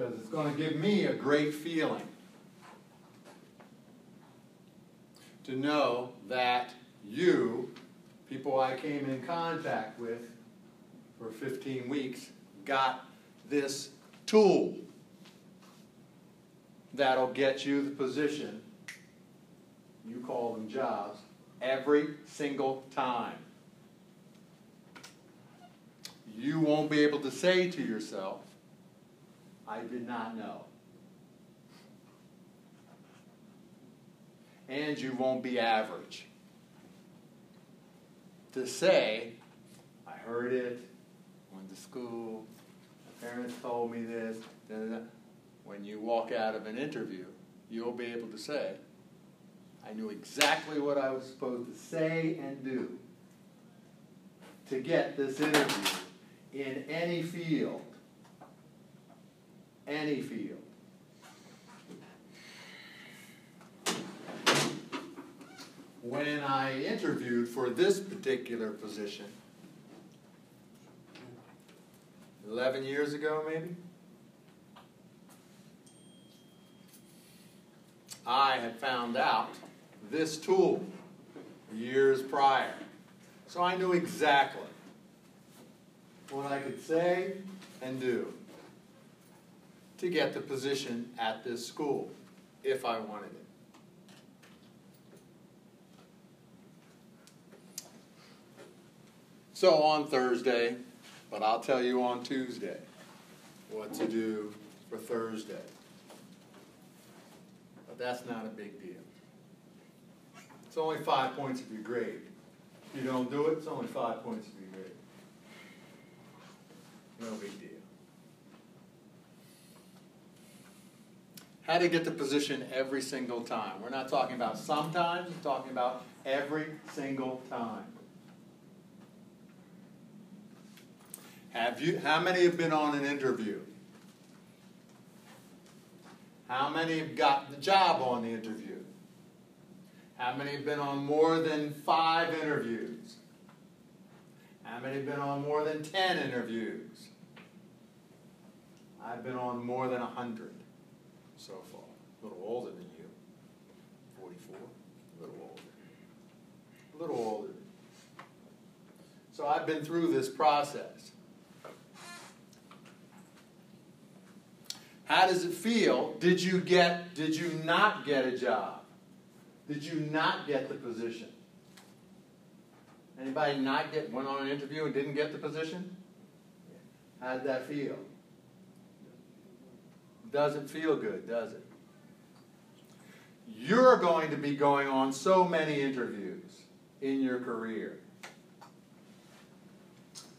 because it's going to give me a great feeling to know that you, people I came in contact with for 15 weeks, got this tool that'll get you the position, you call them jobs, every single time. You won't be able to say to yourself, I did not know. And you won't be average. To say, I heard it, went to school, my parents told me this, da, da, da. when you walk out of an interview, you'll be able to say, I knew exactly what I was supposed to say and do to get this interview in any field any field. When I interviewed for this particular position, 11 years ago maybe, I had found out this tool years prior. So I knew exactly what I could say and do to get the position at this school if I wanted it. So on Thursday, but I'll tell you on Tuesday what to do for Thursday. But that's not a big deal. It's only five points of your grade. If you don't do it, it's only five points of your grade. No big deal. How to get the position every single time. We're not talking about sometimes, we're talking about every single time. Have you, how many have been on an interview? How many have got the job on the interview? How many have been on more than five interviews? How many have been on more than ten interviews? I've been on more than a hundred so far. A little older than you. 44. A little older. A little older. So I've been through this process. How does it feel? Did you get did you not get a job? Did you not get the position? Anybody not get went on an interview and didn't get the position? How did that feel? Doesn't feel good, does it? You're going to be going on so many interviews in your career.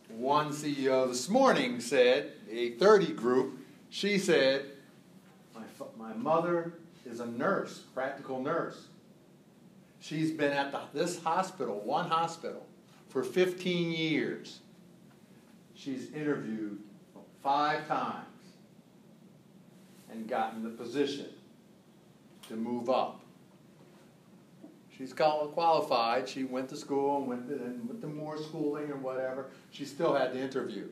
One CEO this morning said, a 30 group, she said, my, my mother is a nurse, practical nurse. She's been at the, this hospital, one hospital, for 15 years. She's interviewed five times and gotten the position to move up. She's qualified. She went to school and went to, and went to more schooling and whatever. She still had to interview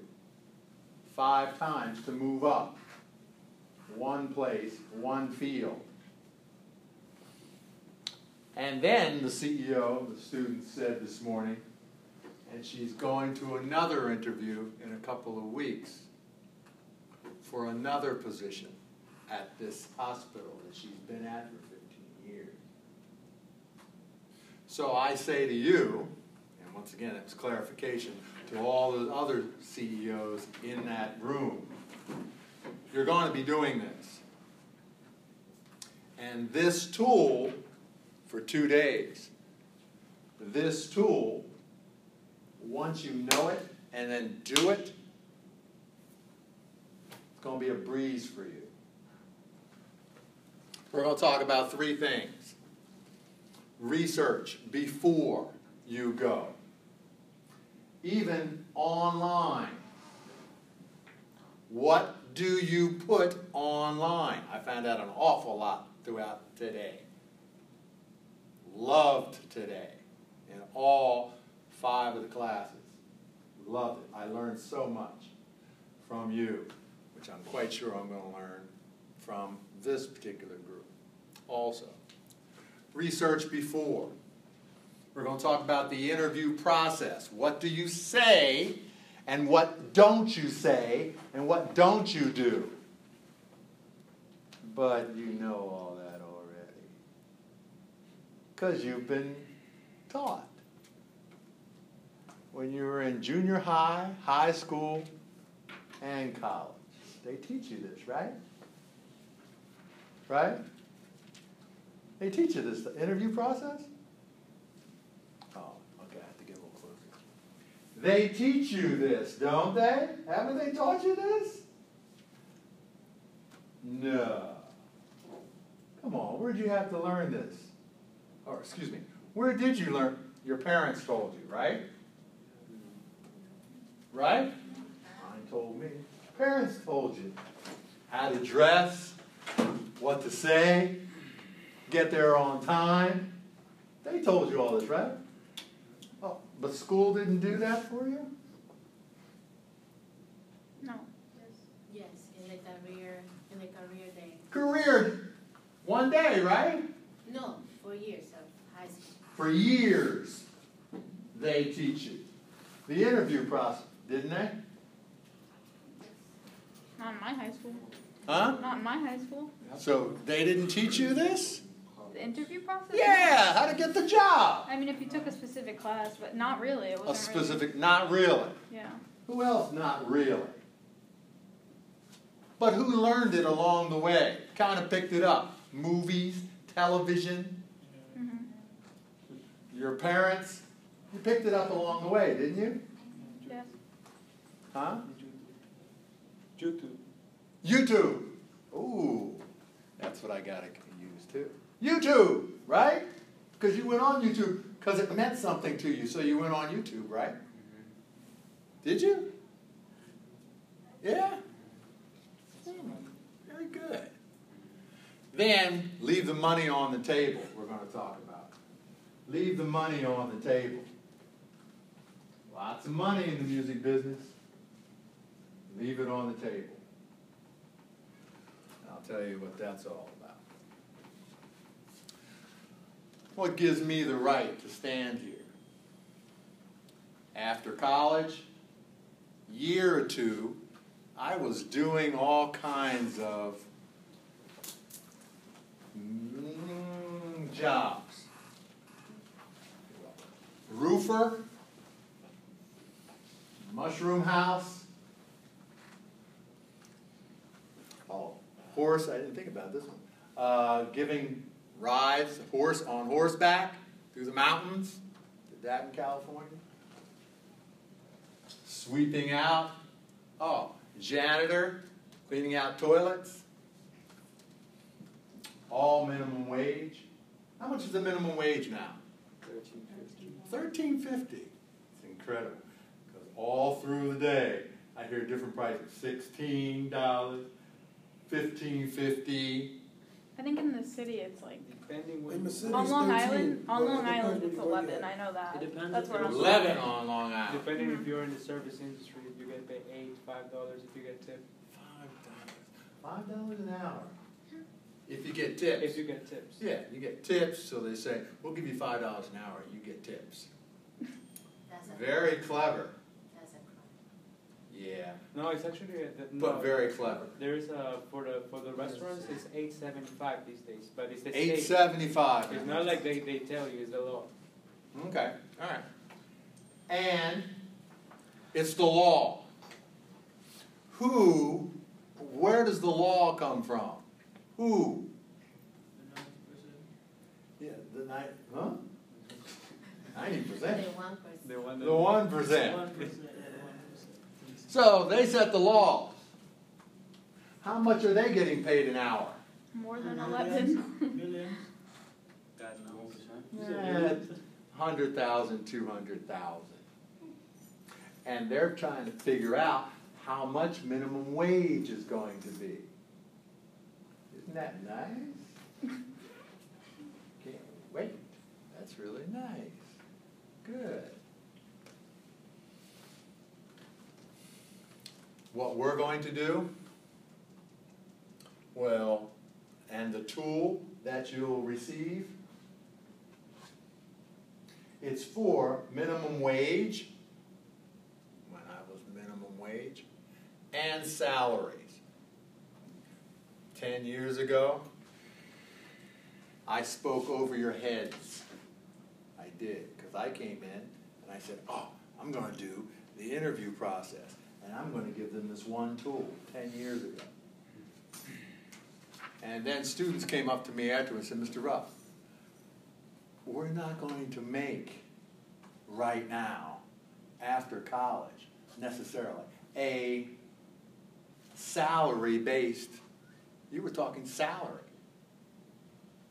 five times to move up. One place, one field. And then the CEO, the student said this morning, and she's going to another interview in a couple of weeks for another position at this hospital that she's been at for 15 years. So I say to you, and once again, it's clarification to all the other CEOs in that room, you're going to be doing this. And this tool, for two days, this tool, once you know it and then do it, it's going to be a breeze for you. We're going to talk about three things. Research before you go. Even online. What do you put online? I found out an awful lot throughout today. Loved today in all five of the classes. Loved it. I learned so much from you which I'm quite sure I'm going to learn from this particular group also. Research before. We're going to talk about the interview process. What do you say and what don't you say and what don't you do? But you know all that already. Because you've been taught. When you were in junior high, high school, and college. They teach you this, right? Right? They teach you this, the interview process? Oh, okay, I have to get a little closer. They teach you this, don't they? Haven't they taught you this? No. Come on, where'd you have to learn this? Or, excuse me, where did you learn? Your parents told you, right? Right? Mine told me. Parents told you how to dress, what to say, get there on time. They told you all this, right? Oh, but school didn't do that for you? No. Yes, in the career, in the career day. Career, one day, right? No, four years of high school. For years, they teach you. The interview process, didn't they? Not in my high school. Huh? Not in my high school. So they didn't teach you this? The interview process? Yeah, how to get the job. I mean, if you took a specific class, but not really. It A wasn't specific, not really. Really, yeah. Who else not really? But who learned it along the way? Kind of picked it up. Movies, television, hmm your parents. You picked it up along the way, didn't you? Yes. Huh? YouTube. YouTube. Ooh, that's what I gotta use too. YouTube, right? Because you went on YouTube because it meant something to you, so you went on YouTube, right? Mm-hmm. Did you? Yeah. Very good. Then leave the money on the table. We're going to talk about. Leave the money on the table. Lots of money in the music business. Leave it on the table. Tell you what that's all about. What gives me the right to stand here? After college, year or two, I was doing all kinds of jobs. Roofer, mushroom house, Oh, horse, I didn't think about this one. Uh, giving rides, horse on horseback through the mountains. Did that in California. Sweeping out. Oh, janitor, cleaning out toilets. All minimum wage. How much is the minimum wage now? Thirteen fifty. Thirteen fifty. It's incredible. Because all through the day, I hear different prices. Sixteen dollars, fifteen fifty. I think in the city it's like Depending when. In the city. on it's Long 13, Island. On but it Long depends Island where it's you go eleven. I know that. It depends That's if where you're I'm. Eleven on Long Island. Depending if mm-hmm. you're in the service industry, you get paid eight, five dollars if you get tip. Five dollars. Five dollars an hour. Mm-hmm. If you get tips. If you get tips. Yeah, you get tips, so they say, we'll give you five dollars an hour, you get tips. That's a, Very clever. That's a crime. Yeah, No, it's actually uh, the, but no, very clever. There is a for the for the restaurants it's eight seventy five these days, but it's the eight seventy five. It's not like they, they tell you it's the law. Okay, all right. And it's the law. Who, where does the law come from? Who? Yeah, the nine, huh? Ninety percent. The one percent. The one that The one percent. So they set the laws. How much are they getting paid an hour? More than eleven. God knows. Eh, Hundred thousand, two hundred thousand. And they're trying to figure out how much minimum wage is going to be. Isn't that nice? Can't wait. That's really nice. Good. What we're going to do Well, and the tool that you'll receive, it's for minimum wage, when I was minimum wage, and salaries. Ten years ago, I spoke over your heads. I did, because I came in and I said, oh, I'm going to do the interview process, and I'm going to give them this one tool 10 years ago. And then students came up to me afterwards and said, Mr. Ruff, we're not going to make right now, after college, necessarily, a salary based, you were talking salary.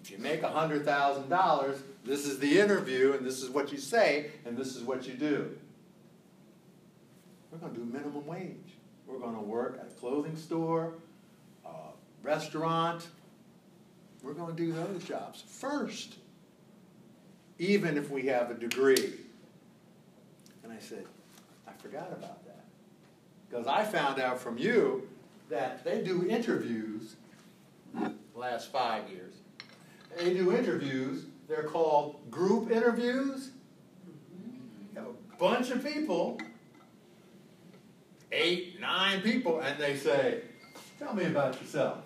If you make $100,000, this is the interview, and this is what you say, and this is what you do. We're going to do minimum wage. We're going to work at a clothing store, a restaurant. We're going to do those jobs first, even if we have a degree. And I said, I forgot about that. Because I found out from you that they do interviews last five years. They do interviews, they're called group interviews. You have a bunch of people eight, nine people, and they say, Tell me about yourself.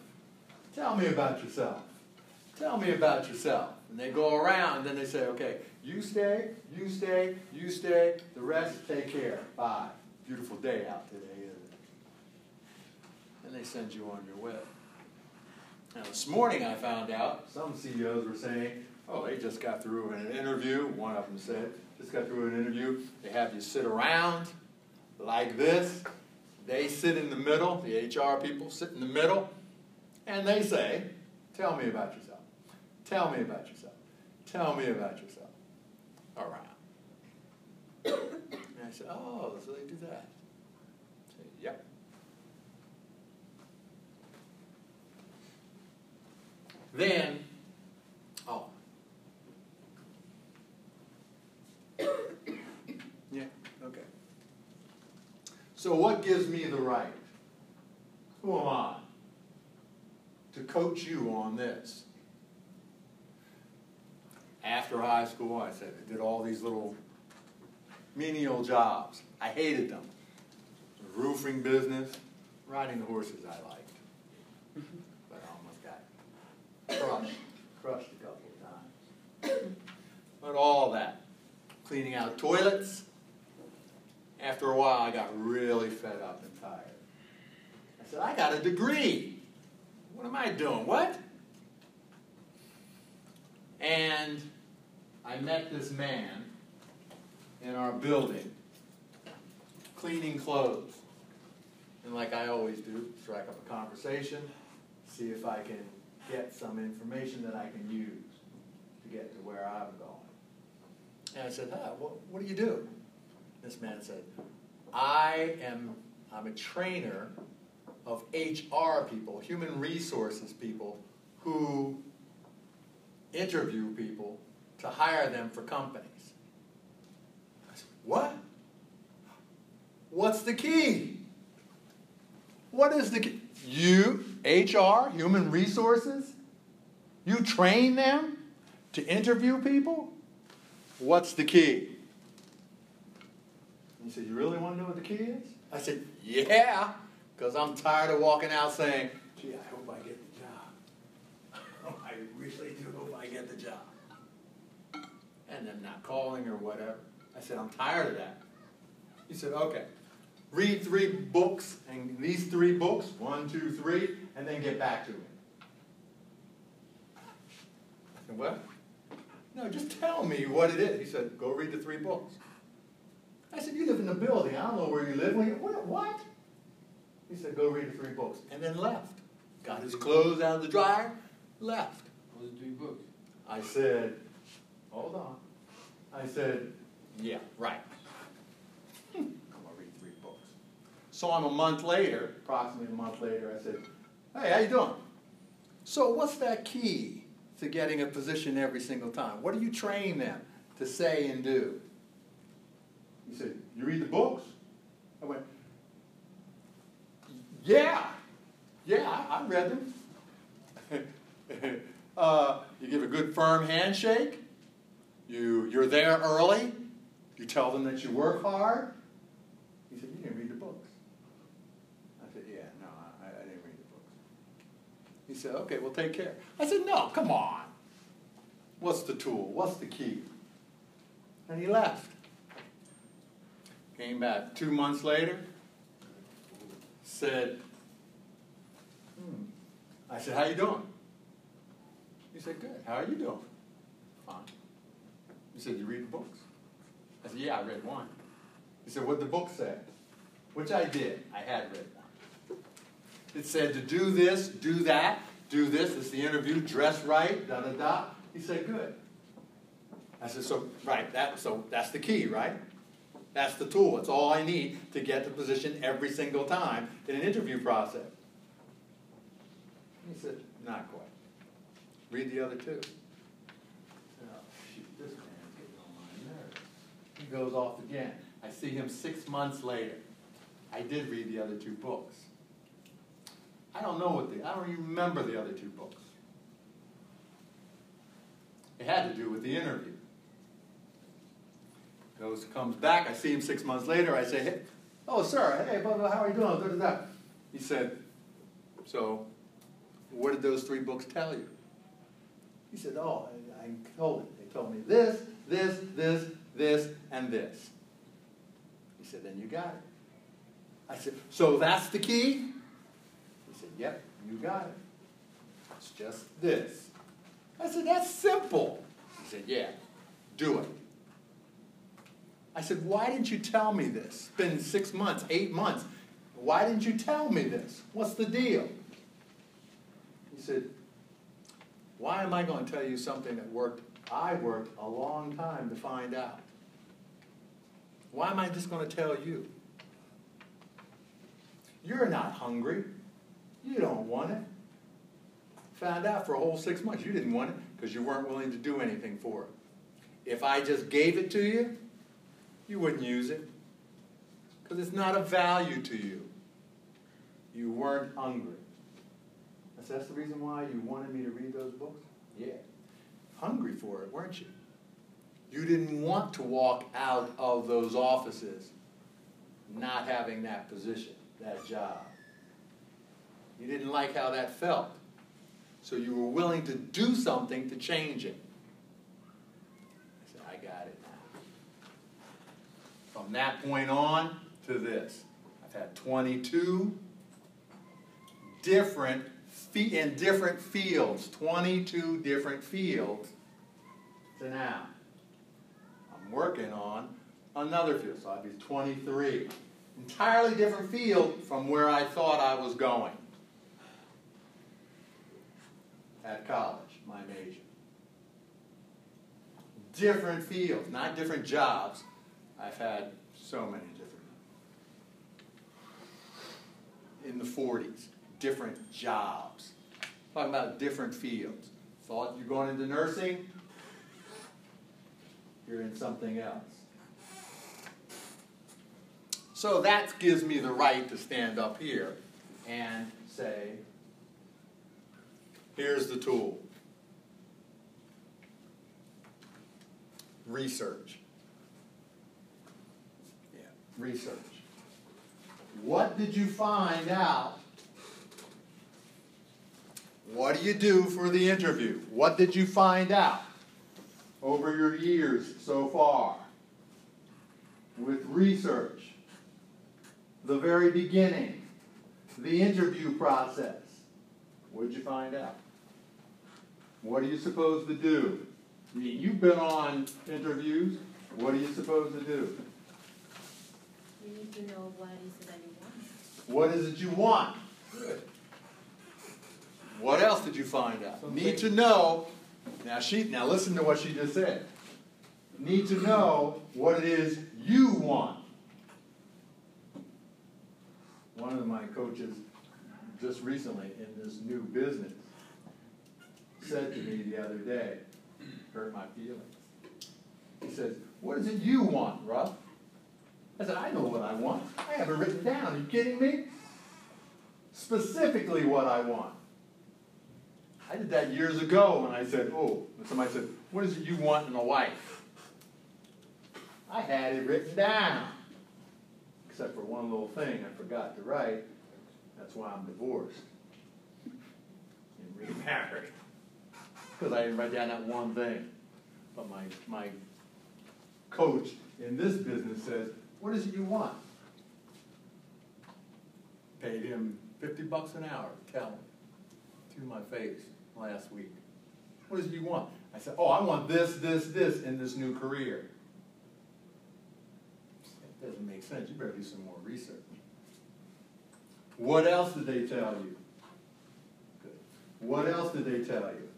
Tell me about yourself. Tell me about yourself. And they go around, and then they say, Okay, you stay, you stay, you stay, the rest take care. Bye. Beautiful day out today, isn't it? And they send you on your way. Now, this morning I found out some CEOs were saying, Oh, they just got through an interview. One of them said, Just got through an interview. They have you sit around like this. They sit in the middle, the HR people sit in the middle, and they say, Tell me about yourself. Tell me about yourself. Tell me about yourself. Around. and I said, Oh, so they do that. I yep. Then, oh. yeah, okay. So, what gives me the right? Who am I? To coach you on this. After high school, I said I did all these little menial jobs. I hated them. Roofing business, riding the horses I liked. But I almost got crushed, crushed a couple of times. But all that, cleaning out toilets, after a while, I got really fed up and tired. I said, I got a degree. What am I doing? What? And I met this man in our building cleaning clothes. And like I always do, strike up a conversation, see if I can get some information that I can use to get to where I'm going. And I said, huh, what, what do you do? This man said, I am I'm a trainer of HR people, human resources people, who interview people to hire them for companies. I said, What? What's the key? What is the key? You, HR, human resources, you train them to interview people? What's the key? He said, You really want to know what the key is? I said, Yeah, because I'm tired of walking out saying, Gee, I hope I get the job. I really do hope I get the job. And them not calling or whatever. I said, I'm tired of that. He said, Okay, read three books, and these three books, one, two, three, and then get back to me. I said, What? No, just tell me what it is. He said, Go read the three books. I said, You live in the building. I don't know where you live. What? what? He said, Go read the three books. And then left. Got his clothes out of the dryer, left. What are the three books? I said, Hold on. I said, Yeah, right. Hmm, I'm going to read three books. So I'm a month later, approximately a month later, I said, Hey, how you doing? So what's that key to getting a position every single time? What do you train them to say and do? He said, You read the books? I went, Yeah, yeah, I, I read them. uh, you give a good firm handshake, you, you're there early, you tell them that you work hard. He said, You didn't read the books. I said, Yeah, no, I, I didn't read the books. He said, Okay, well, take care. I said, No, come on. What's the tool? What's the key? And he left. Came back two months later, said, hmm. I said, How you doing? He said, Good. How are you doing? Fine. He said, You read the books? I said, Yeah, I read one. He said, What the book said? Which I did. I had read one. It said to do this, do that, do this. It's the interview, dress right, da da da. He said, Good. I said, So, right, that, so that's the key, right? That's the tool. It's all I need to get the position every single time in an interview process. He said, Not quite. Read the other two. Oh, this man's getting on my nerves. He goes off again. I see him six months later. I did read the other two books. I don't know what the, I don't remember the other two books. It had to do with the interview. Goes, comes back, I see him six months later, I say, hey, oh, sir, hey, blah, blah, how are you doing? Da, da, da. He said, so, what did those three books tell you? He said, oh, I, I told it. They told me this, this, this, this, and this. He said, then you got it. I said, so that's the key? He said, yep, you got it. It's just this. I said, that's simple. He said, yeah, do it. I said, why didn't you tell me this? It's been six months, eight months. Why didn't you tell me this? What's the deal? He said, why am I going to tell you something that worked? I worked a long time to find out. Why am I just going to tell you? You're not hungry. You don't want it. Found out for a whole six months you didn't want it because you weren't willing to do anything for it. If I just gave it to you, you wouldn't use it because it's not of value to you. You weren't hungry. So that's the reason why you wanted me to read those books? Yeah. Hungry for it, weren't you? You didn't want to walk out of those offices not having that position, that job. You didn't like how that felt. So you were willing to do something to change it. I said, I got it now. From that point on to this, I've had 22 different in different fields, 22 different fields to now. I'm working on another field, so I'd be 23. Entirely different field from where I thought I was going at college, my major. Different fields, not different jobs. I've had so many different. In the 40s, different jobs. Talking about different fields. Thought you're going into nursing? You're in something else. So that gives me the right to stand up here and say, here's the tool. Research. Research. What did you find out? What do you do for the interview? What did you find out over your years so far? With research, the very beginning, the interview process. What did you find out? What are you supposed to do? I mean, You've been on interviews. What are you supposed to do? You need to know what is it that you want. What is it you want? Good. What else did you find out? Something. Need to know. Now she now listen to what she just said. Need to know what it is you want. One of my coaches just recently in this new business said to me the other day, hurt my feelings. He says, What is it you want, Ruff? I said, I know what I want. I have it written down. Are you kidding me? Specifically what I want. I did that years ago when I said, oh, and somebody said, what is it you want in a wife? I had it written down. Except for one little thing I forgot to write. That's why I'm divorced and remarried. Because I didn't write down that one thing. But my, my coach in this business says, what is it you want? Paid him fifty bucks an hour to tell him to my face last week. What is it you want? I said, oh, I want this, this, this in this new career. That doesn't make sense. You better do some more research. What else did they tell you? Good. What else did they tell you?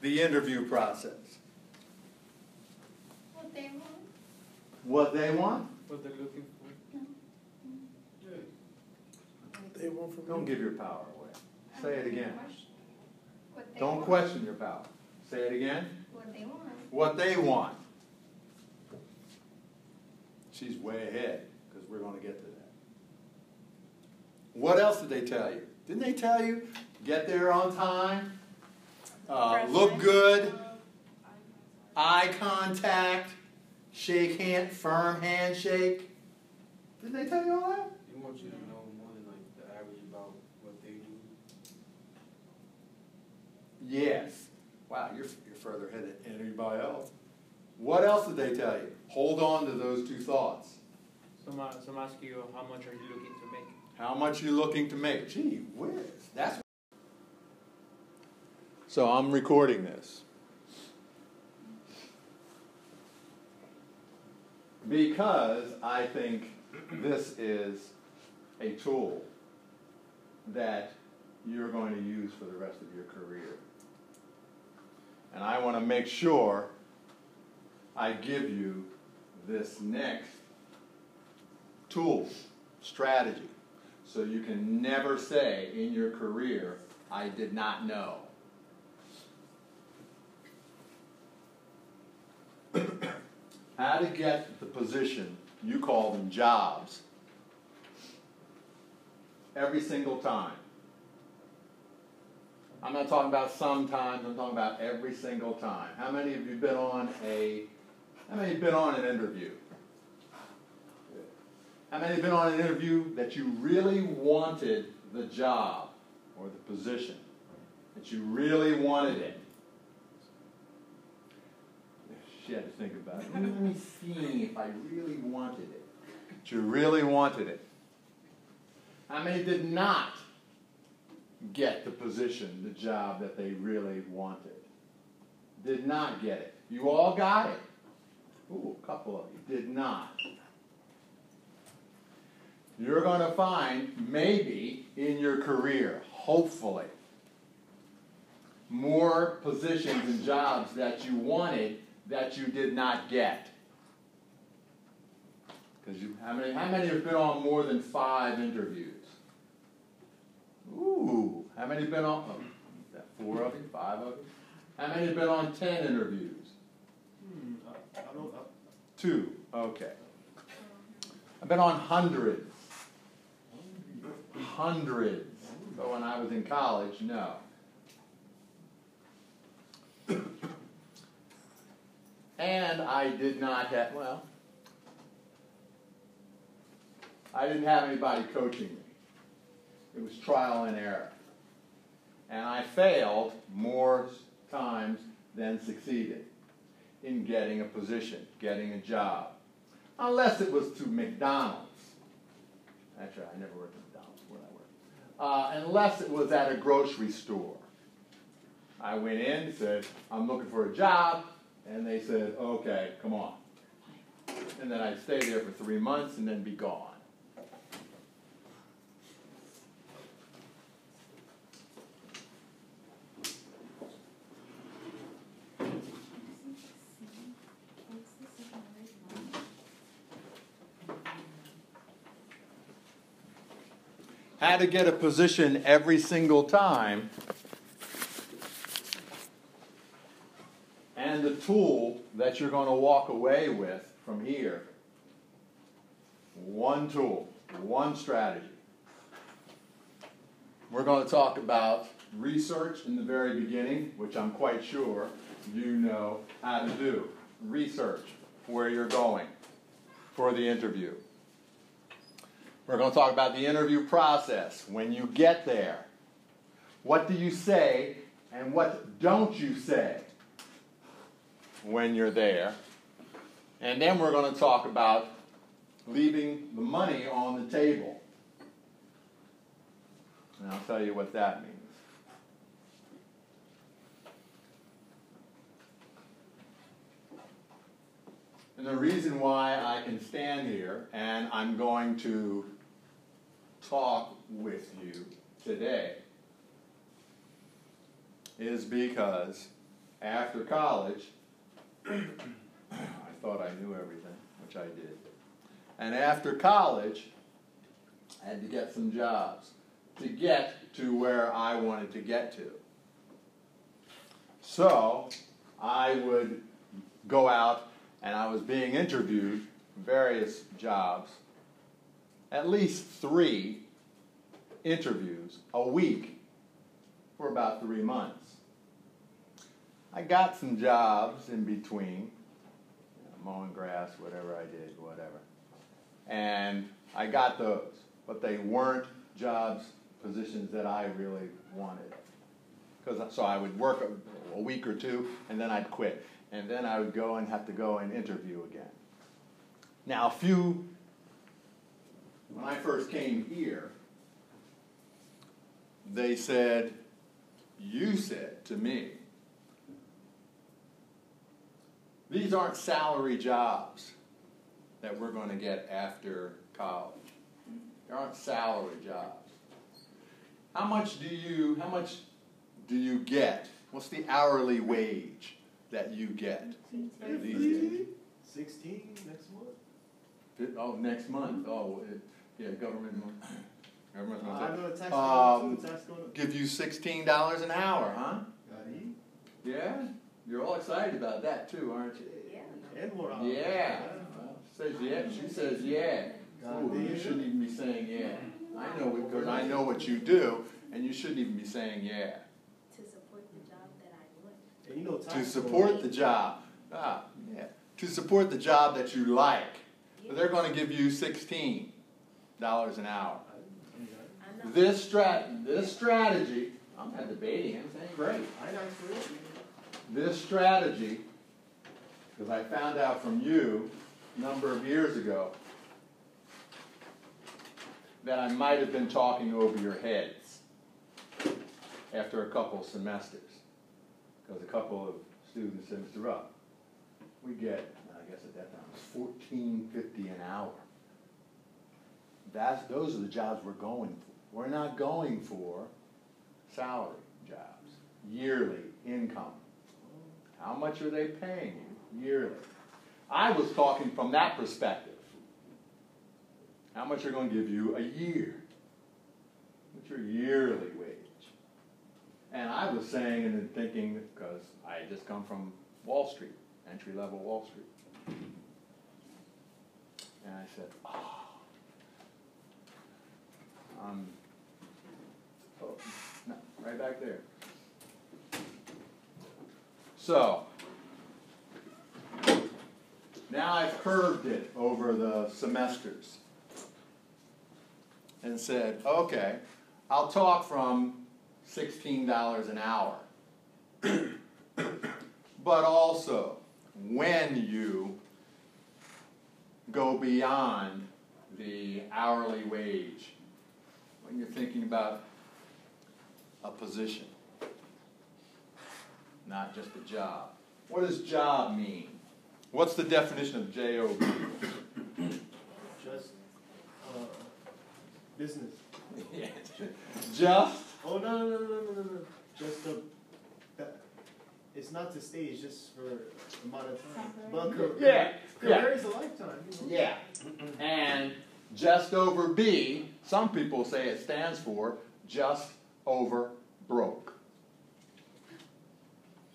The interview process. What they want? What they want? What they're looking for. They want from Don't you. give your power away. Say it again. What they Don't want. question your power. Say it again. What they want. What they want. She's way ahead because we're going to get to that. What else did they tell you? Didn't they tell you get there on time, uh, look good, eye contact, shake hand, firm handshake? Didn't they tell you all that? They want you to know more than like the average about what they do. Yes. Wow, you're, you're further ahead than anybody else. What else did they tell you? Hold on to those two thoughts. Some, uh, some ask you, how much are you looking to make? How much are you looking to make? Gee whiz, that's. So I'm recording this. Because I think this is a tool that you're going to use for the rest of your career. And I want to make sure I give you this next tool, strategy, so you can never say in your career, I did not know. How to get the position, you call them jobs, every single time. I'm not talking about sometimes, I'm talking about every single time. How many of you been on a, how many have been on an interview? How many have been on an interview that you really wanted the job or the position? That you really wanted it? She had to think about it. Let me see if I really wanted it. That you really wanted it. How many did not get the position, the job that they really wanted? Did not get it. You all got it. Ooh, a couple of you did not you're going to find maybe in your career, hopefully, more positions and jobs that you wanted that you did not get. Because you, how many, how many have been on more than five interviews? Ooh, how many have been on? Oh, four of you, five of you? How many have been on ten interviews? Hmm, I, I don't, Two. Okay. I've been on hundreds. Hundreds. But when I was in college, no. And I did not have, well, I didn't have anybody coaching me. It was trial and error. And I failed more times than succeeded in getting a position, getting a job. Unless it was to McDonald's. Actually, I never worked at McDonald's where I worked. Uh, unless it was at a grocery store. I went in, said, I'm looking for a job, and they said, okay, come on. And then I'd stay there for three months and then be gone. How to get a position every single time and the tool you're going to walk away with from here. One tool, one strategy. We're going to talk about research in the very beginning, which I'm quite sure you know how to do. Research where you're going for the interview. We're going to talk about the interview process when you get there. What do you say and what don't you say when you're there? And then we're going to talk about leaving the money on the table. And I'll tell you what that means. And the reason why I can stand here and I'm going to talk with you today is because after college, I thought I knew everything, which I did. And after college, I had to get some jobs to get to where I wanted to get to. So I would go out and I was being interviewed various jobs, at least three interviews a week for about three months. I got some jobs in between, mowing grass, whatever I did, whatever. And I got those, but they weren't jobs, positions that I really wanted. Cause, so I would work a, a week or two and then I'd quit. And then I would go and have to go and interview again. Now, a few, when I first came here, they said, You said to me, these aren't salary jobs that we're going to get after college. They aren't salary jobs. How much do you how much do you get? What's the hourly wage that you get these days? Sixteen next month? Oh, next month. Oh, it, yeah, government. Government. I know the tax Um, going up, too, tax going up. Give you sixteen dollars an hour, huh? Yeah, you're all excited about that too, aren't you? Yeah. And more hours. Yeah. Well, Says yeah. She says yeah. Ooh, you shouldn't even be saying yeah. I know it because I know what you do, and you shouldn't even be saying yeah. To support the job that I want. And you know To support the job. Ah, yeah. To support the job that you like. But they're going to give you sixteen dollars an hour. This strat, this strategy. I'm not debating. I'm saying great. I know for it. This strategy, because I found out from you a number of years ago that I might have been talking over your heads after a couple semesters. Because a couple of students said, Mr. Rupp, we get, I guess at that time, it was fourteen fifty an hour. That's, those are the jobs we're going for. We're not going for salary jobs, yearly income. How much are they paying you yearly? I was talking from that perspective. How much are going to give you a year? What's your yearly wage? And I was saying and then thinking, because I had just come from Wall Street, entry level Wall Street. And I said, oh, um, oh, no, right back there. So, now I've curved it over the semesters and said, okay, I'll talk from $16 an hour. but also, when you go beyond the hourly wage, when you're thinking about a position, not just a job. What does job mean? What's the definition of job? Just, uh, business. just Oh, no, no, no, no, no, no, no. Just the, that, it's not to stay, it's just for amount of time. But ca- Yeah, yeah. career is a lifetime, you know. yeah, and just over B. Some people say it stands for just over broke.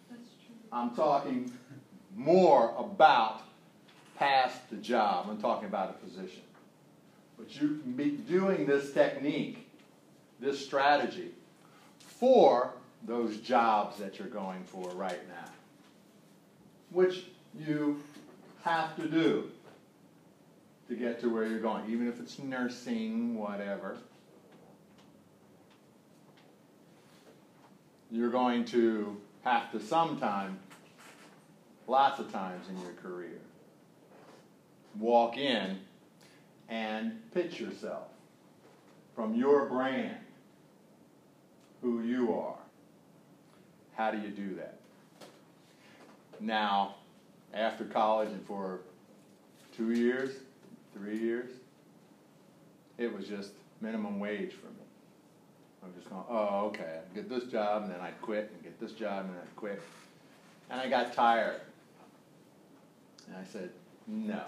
That's true. I'm talking more about past the job. I'm talking about a position. But you can be doing this technique, this strategy, for those jobs that you're going for right now, which you have to do to get to where you're going, even if it's nursing, whatever. You're going to have to sometime, lots of times in your career, walk in and pitch yourself from your brand, who you are. How do you do that? Now, after college and for two years, three years, it was just minimum wage for me. I'm just going, oh, okay, I get this job and then I'd quit and get this job and then I'd quit. And I got tired. And I said, no.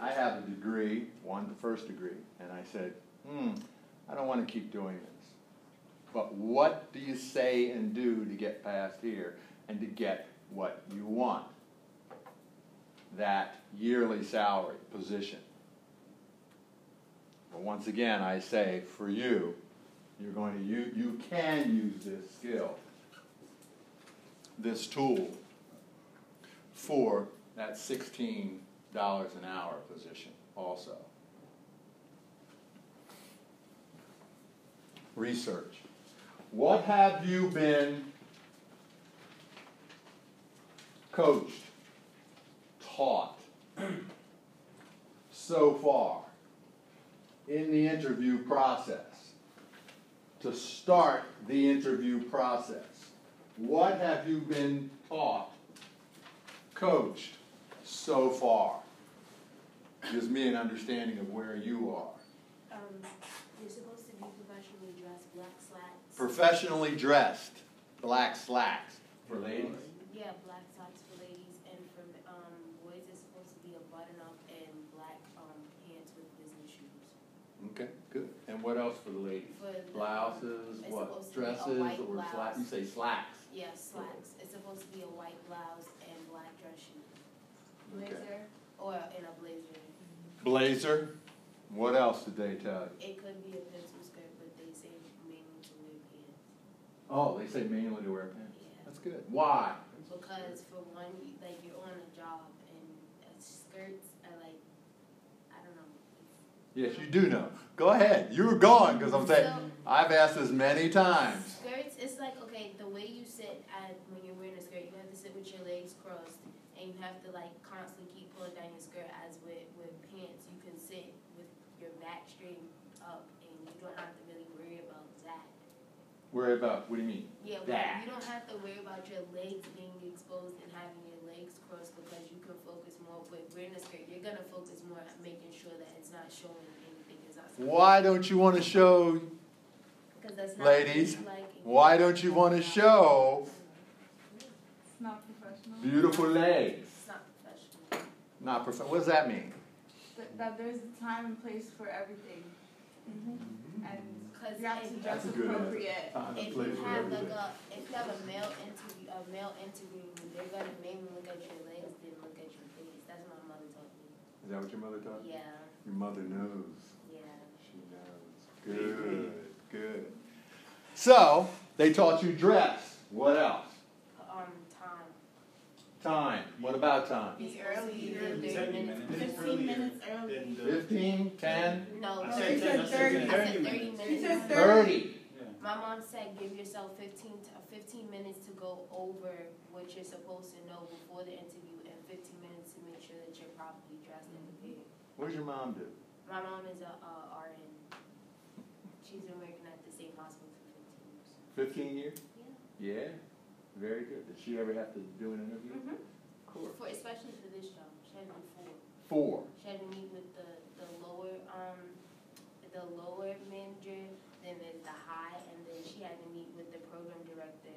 I have a degree, one, the first degree, and I said, hmm, I don't want to keep doing this. But what do you say and do to get past here and to get what you want? That yearly salary position. But once again, I say for you, you're going to use, you can use this skill, this tool, for that sixteen dollars an hour position also. Research. What have you been coached, taught so far in the interview process? To start the interview process, what have you been taught, coached so far? Gives me an understanding of where you are. Um, you're supposed to be professionally dressed, black slacks. Professionally dressed, black slacks for ladies. Yeah, black socks for ladies, and for um, boys, it's supposed to be a button up and black um, pants with business shoes. Okay, good. And what else for the ladies? For the, Blouses, what, supposed to be a dresses or slacks? You say slacks. Yeah, slacks. It's supposed to be a white blouse and black dress shoes. Okay. Blazer or in a blazer. Blazer. What else did they tell you? It could be a pencil skirt, but they say mainly to wear pants. Oh, they say mainly to wear pants. Yeah. That's good. Why? Because for one, you- like you're on a job and uh, skirts are like, I don't know. Yes, you do know. Go ahead. You were gone because I'm saying So- I've asked this many times. Skirts, it's like okay, the way you sit at when you're wearing a skirt, you have to sit with your legs crossed, you have to like constantly keep pulling down your skirt. As with with pants, you can sit with your back straight up, and you don't have to really worry about that. Worry about, what do you mean? Yeah, That. you don't have to worry about your legs being exposed and having your legs crossed because you can focus more with wearing a skirt. You're gonna focus more on making sure that it's not showing anything. It's not Why don't you want to show, that's not Ladies, like why don't you want to show It's not professional. Beautiful legs? It's not professional. Not prof, what does that mean? That, that there's a time and place for everything. Mm-hmm. And Because you have to dress That's a good answer. appropriate. Uh, if you have like a if you have a male interview a male interview, they're gonna mainly look at your legs, then look at your face. That's what my mother taught me. Is that what your mother taught you? Yeah, Your mother knows. yeah. She knows. Good, good. So, they taught you dress. What else? Time. Time. What about time? It's Be supposed to be early, there early. 30 minutes. Fifteen minutes early. Then the- Fifteen, ten, No, I No, said she 10, said I said 30. I said thirty minutes. She said thirty? Yeah. My mom said give yourself 15 to, uh, 15 minutes to go over what you're supposed to know before the interview and 15 minutes to make sure that you're properly dressed and prepared. What does your mom do? My mom is a uh, RN. She's been working at the same hospital for 15 years. Fifteen years? Yeah. Yeah. Very good. Did she ever have to do an interview? Mm-hmm. Of course. For especially for this job, she had to do four. Four. She had to meet with the the lower um the lower manager, then there's the high, and then she had to meet with the program director,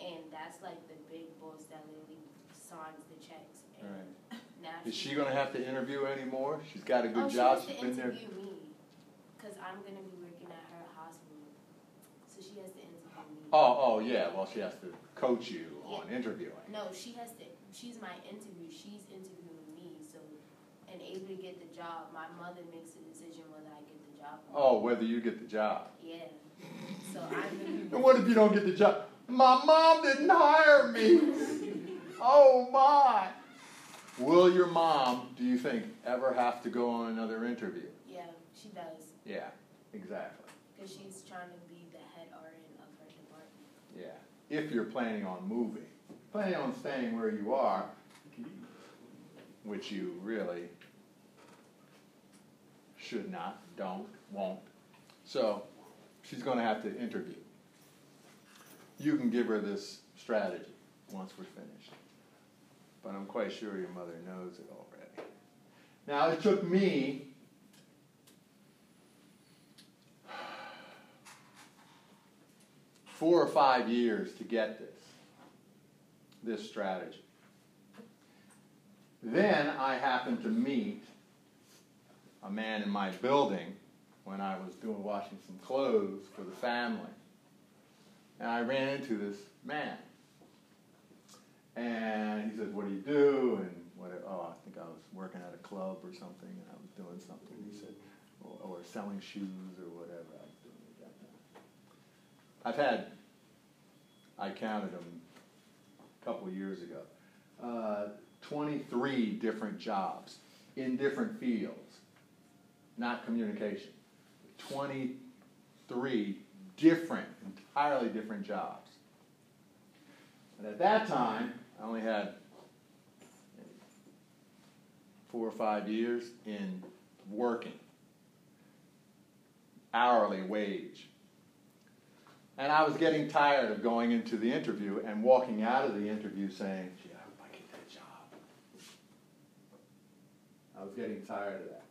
and that's like the big boss that literally signs the checks. And Right. now Is she- she gonna have to interview anymore? She's got a oh, job. she job. has She's to been there. interview me, cause I'm gonna be working at her hospital, so she has to interview me. Oh, oh, yeah. Well, she has to coach you on interviewing. No, she has to. She's my interview. She's interviewing me. So, and able to get the job, my mother makes the decision whether I get the job. or oh, not. Oh, whether you get the job. Yeah. So I'm And what if you don't get the job? My mom didn't hire me. Oh my. Will your mom, do you think, ever have to go on another interview? yeah, she does Yeah, exactly. because she's trying to be the head RN of her department. Yeah. If you're planning on moving, planning on staying where you are, which you really should not, don't, won't. So she's going to have to interview. You can give her this strategy once we're finished. But I'm quite sure your mother knows it already. Now, it took me four or five years to get this, this strategy. Then I happened to meet a man in my building when I was doing washing some clothes for the family. And I ran into this man. And he said, What do you do? And what, oh, I think I was working at a club or something, and I was doing something. He said, or, or selling shoes or whatever I was doing at that time. I've had, I counted them a couple years ago, uh, 23 different jobs in different fields, not communication. 23 different, entirely different jobs. And at that time, I only had four or five years in working, hourly wage. And I was getting tired of going into the interview and walking out of the interview saying, gee, I hope I get that job. I was getting tired of that.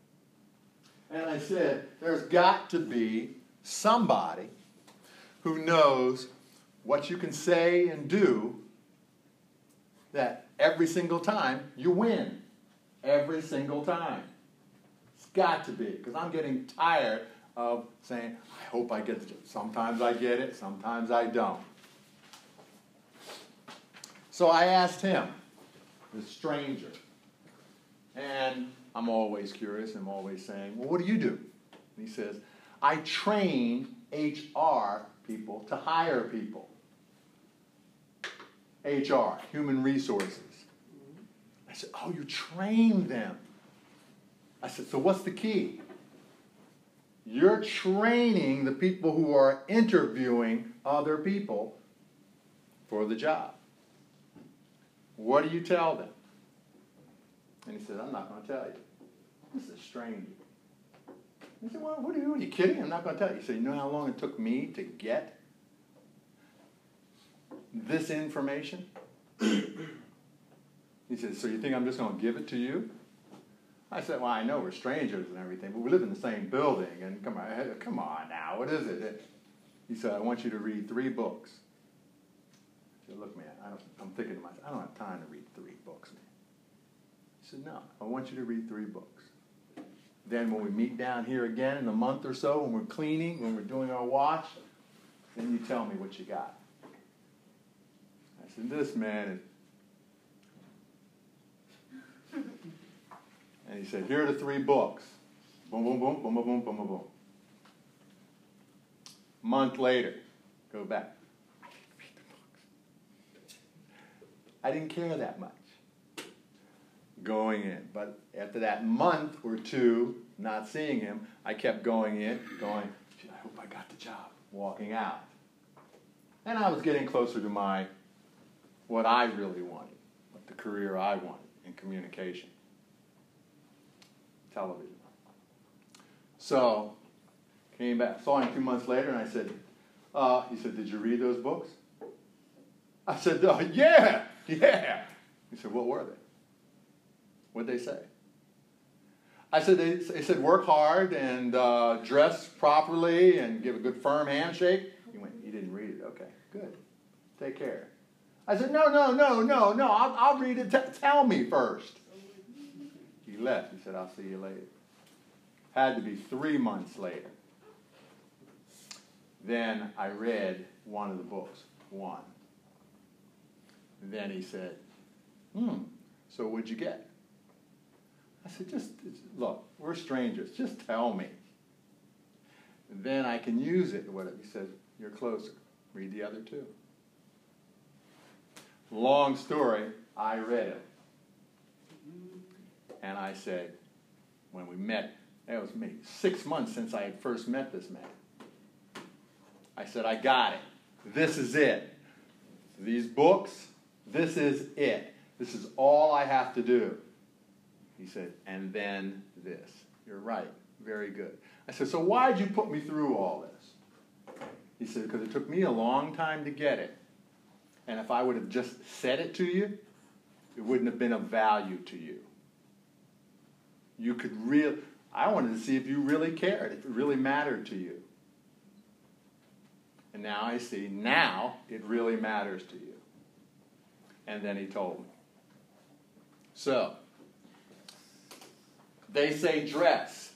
And I said, there's got to be somebody who knows what you can say and do that every single time you win. Every single time. It's got to be, because I'm getting tired of saying, I hope I get job. Sometimes I get it, sometimes I don't. So I asked him, the stranger, and I'm always curious, I'm always saying, Well, what do you do? And he says, I train HR people to hire people. HR, human resources. I said, Oh, you train them. I said, So what's the key? You're training the people who are interviewing other people for the job. What do you tell them? And he said, I'm not going to tell you. This is strange. He said, Well, what are you, are you kidding? I'm not going to tell you. He said, You know how long it took me to get this information? he said, So you think I'm just going to give it to you? I said, Well, I know we're strangers and everything, but we live in the same building. And come on, come on now, what is it? He said, I want you to read three books. I said, Look, man, I don't, I'm thinking to myself, I don't have time to read three books, man. He said, No, I want you to read three books. Then when we meet down here again in a month or so, when we're cleaning, when we're doing our wash, then you tell me what you got. I said, This man is. And he said, Here are the three books. Boom, boom, boom, boom, boom, boom, boom, boom, boom. Month later, go back. I didn't care that much going in. But after that month or two not seeing him, I kept going in, going, I hope I got the job, walking out. And I was getting closer to my, what I really wanted, the career I wanted in communication, television. So, came back, saw him two months later, and I said, uh, he said, Did you read those books? I said, oh, Yeah, yeah. He said, What were they? What'd they say? I said, They, they said, work hard and uh, dress properly and give a good firm handshake. He went, You didn't read it. Okay, good. Take care. I said, No, no, no, no, no. I'll, I'll read it. T- tell me first. He left. He said, I'll see you later. Had to be three months later. Then I read one of the books, one. Then he said, Hmm, so what'd you get? I said, just look, we're strangers. Just tell me. Then I can use it. What he said, you're closer. Read the other two. Long story, I read it. And I said, when we met, that was maybe six months since I had first met this man. I said, I got it. This is it. These books, this is it. This is all I have to do. He said, and then this. You're right. Very good. I said, so why'd you put me through all this? He said, because it took me a long time to get it. And if I would have just said it to you, it wouldn't have been of value to you. You could real I wanted to see if you really cared, if it really mattered to you. And now I see, now it really matters to you. And then he told me. So, they say dress.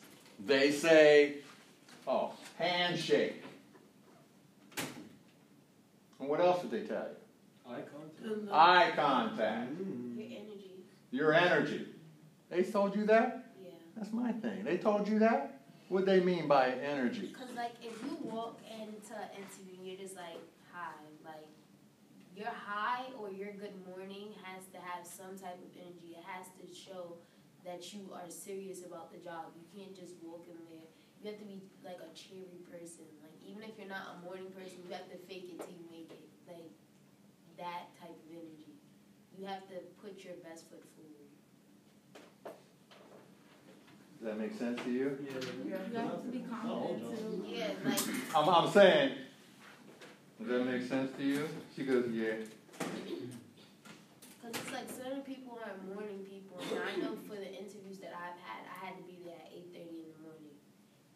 They say, oh, handshake. And what else did they tell you? Eye contact. Eye contact. Your energy. Your energy. They told you that? That's my thing. They told you that? What they mean by energy? Because, like, if you walk into an interview and you're just like, hi, like, your high or your good morning has to have some type of energy. It has to show that you are serious about the job. You can't just walk in there. You have to be like a cheery person. Like, even if you're not a morning person, you have to fake it till you make it. Like, that type of energy. You have to put your best foot forward. Does that make sense to you? You have to be confident too. Yeah, like, I'm, I'm saying, does that make sense to you? She goes, yeah. Cause it's like certain people are morning people, and I know for the interviews that I've had, I had to be there at eight thirty in the morning,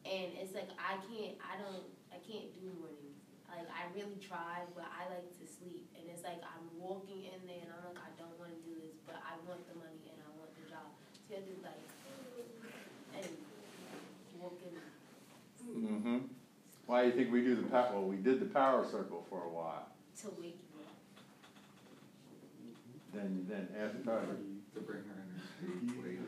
and it's like I can't, I don't, I can't do mornings. Like I really tried, but I like to sleep, and it's like I'm walking in there, and I'm like I don't want to do this, but I want the money and I want the job. So you have to like, and walk in. Mm-hmm. Why do you think we do the power? Well, we did the power circle for a while. to wake you up. Then, then ask her. to bring her energy.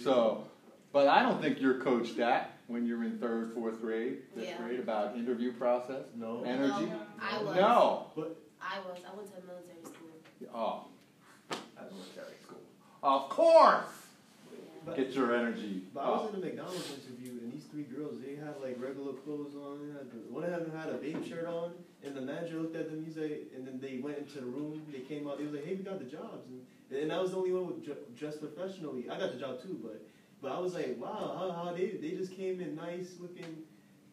So, but I don't think you're coached that when you're in third, fourth grade, fifth Yeah. grade about interview process, No. energy. No, I was. No. I was. I went to a military school. Oh, at military school. Of course. But- Get your energy But I was in a McDonald's interview, and these three girls, they had like regular clothes on. One of them had a babe shirt on, and the manager looked at them. He's like, and then they went into the room. They came out. They was like, "Hey, we got the jobs," and, and I was the only one dressed professionally. I got the job too, but but I was like, "Wow, how, how they they just came in nice looking,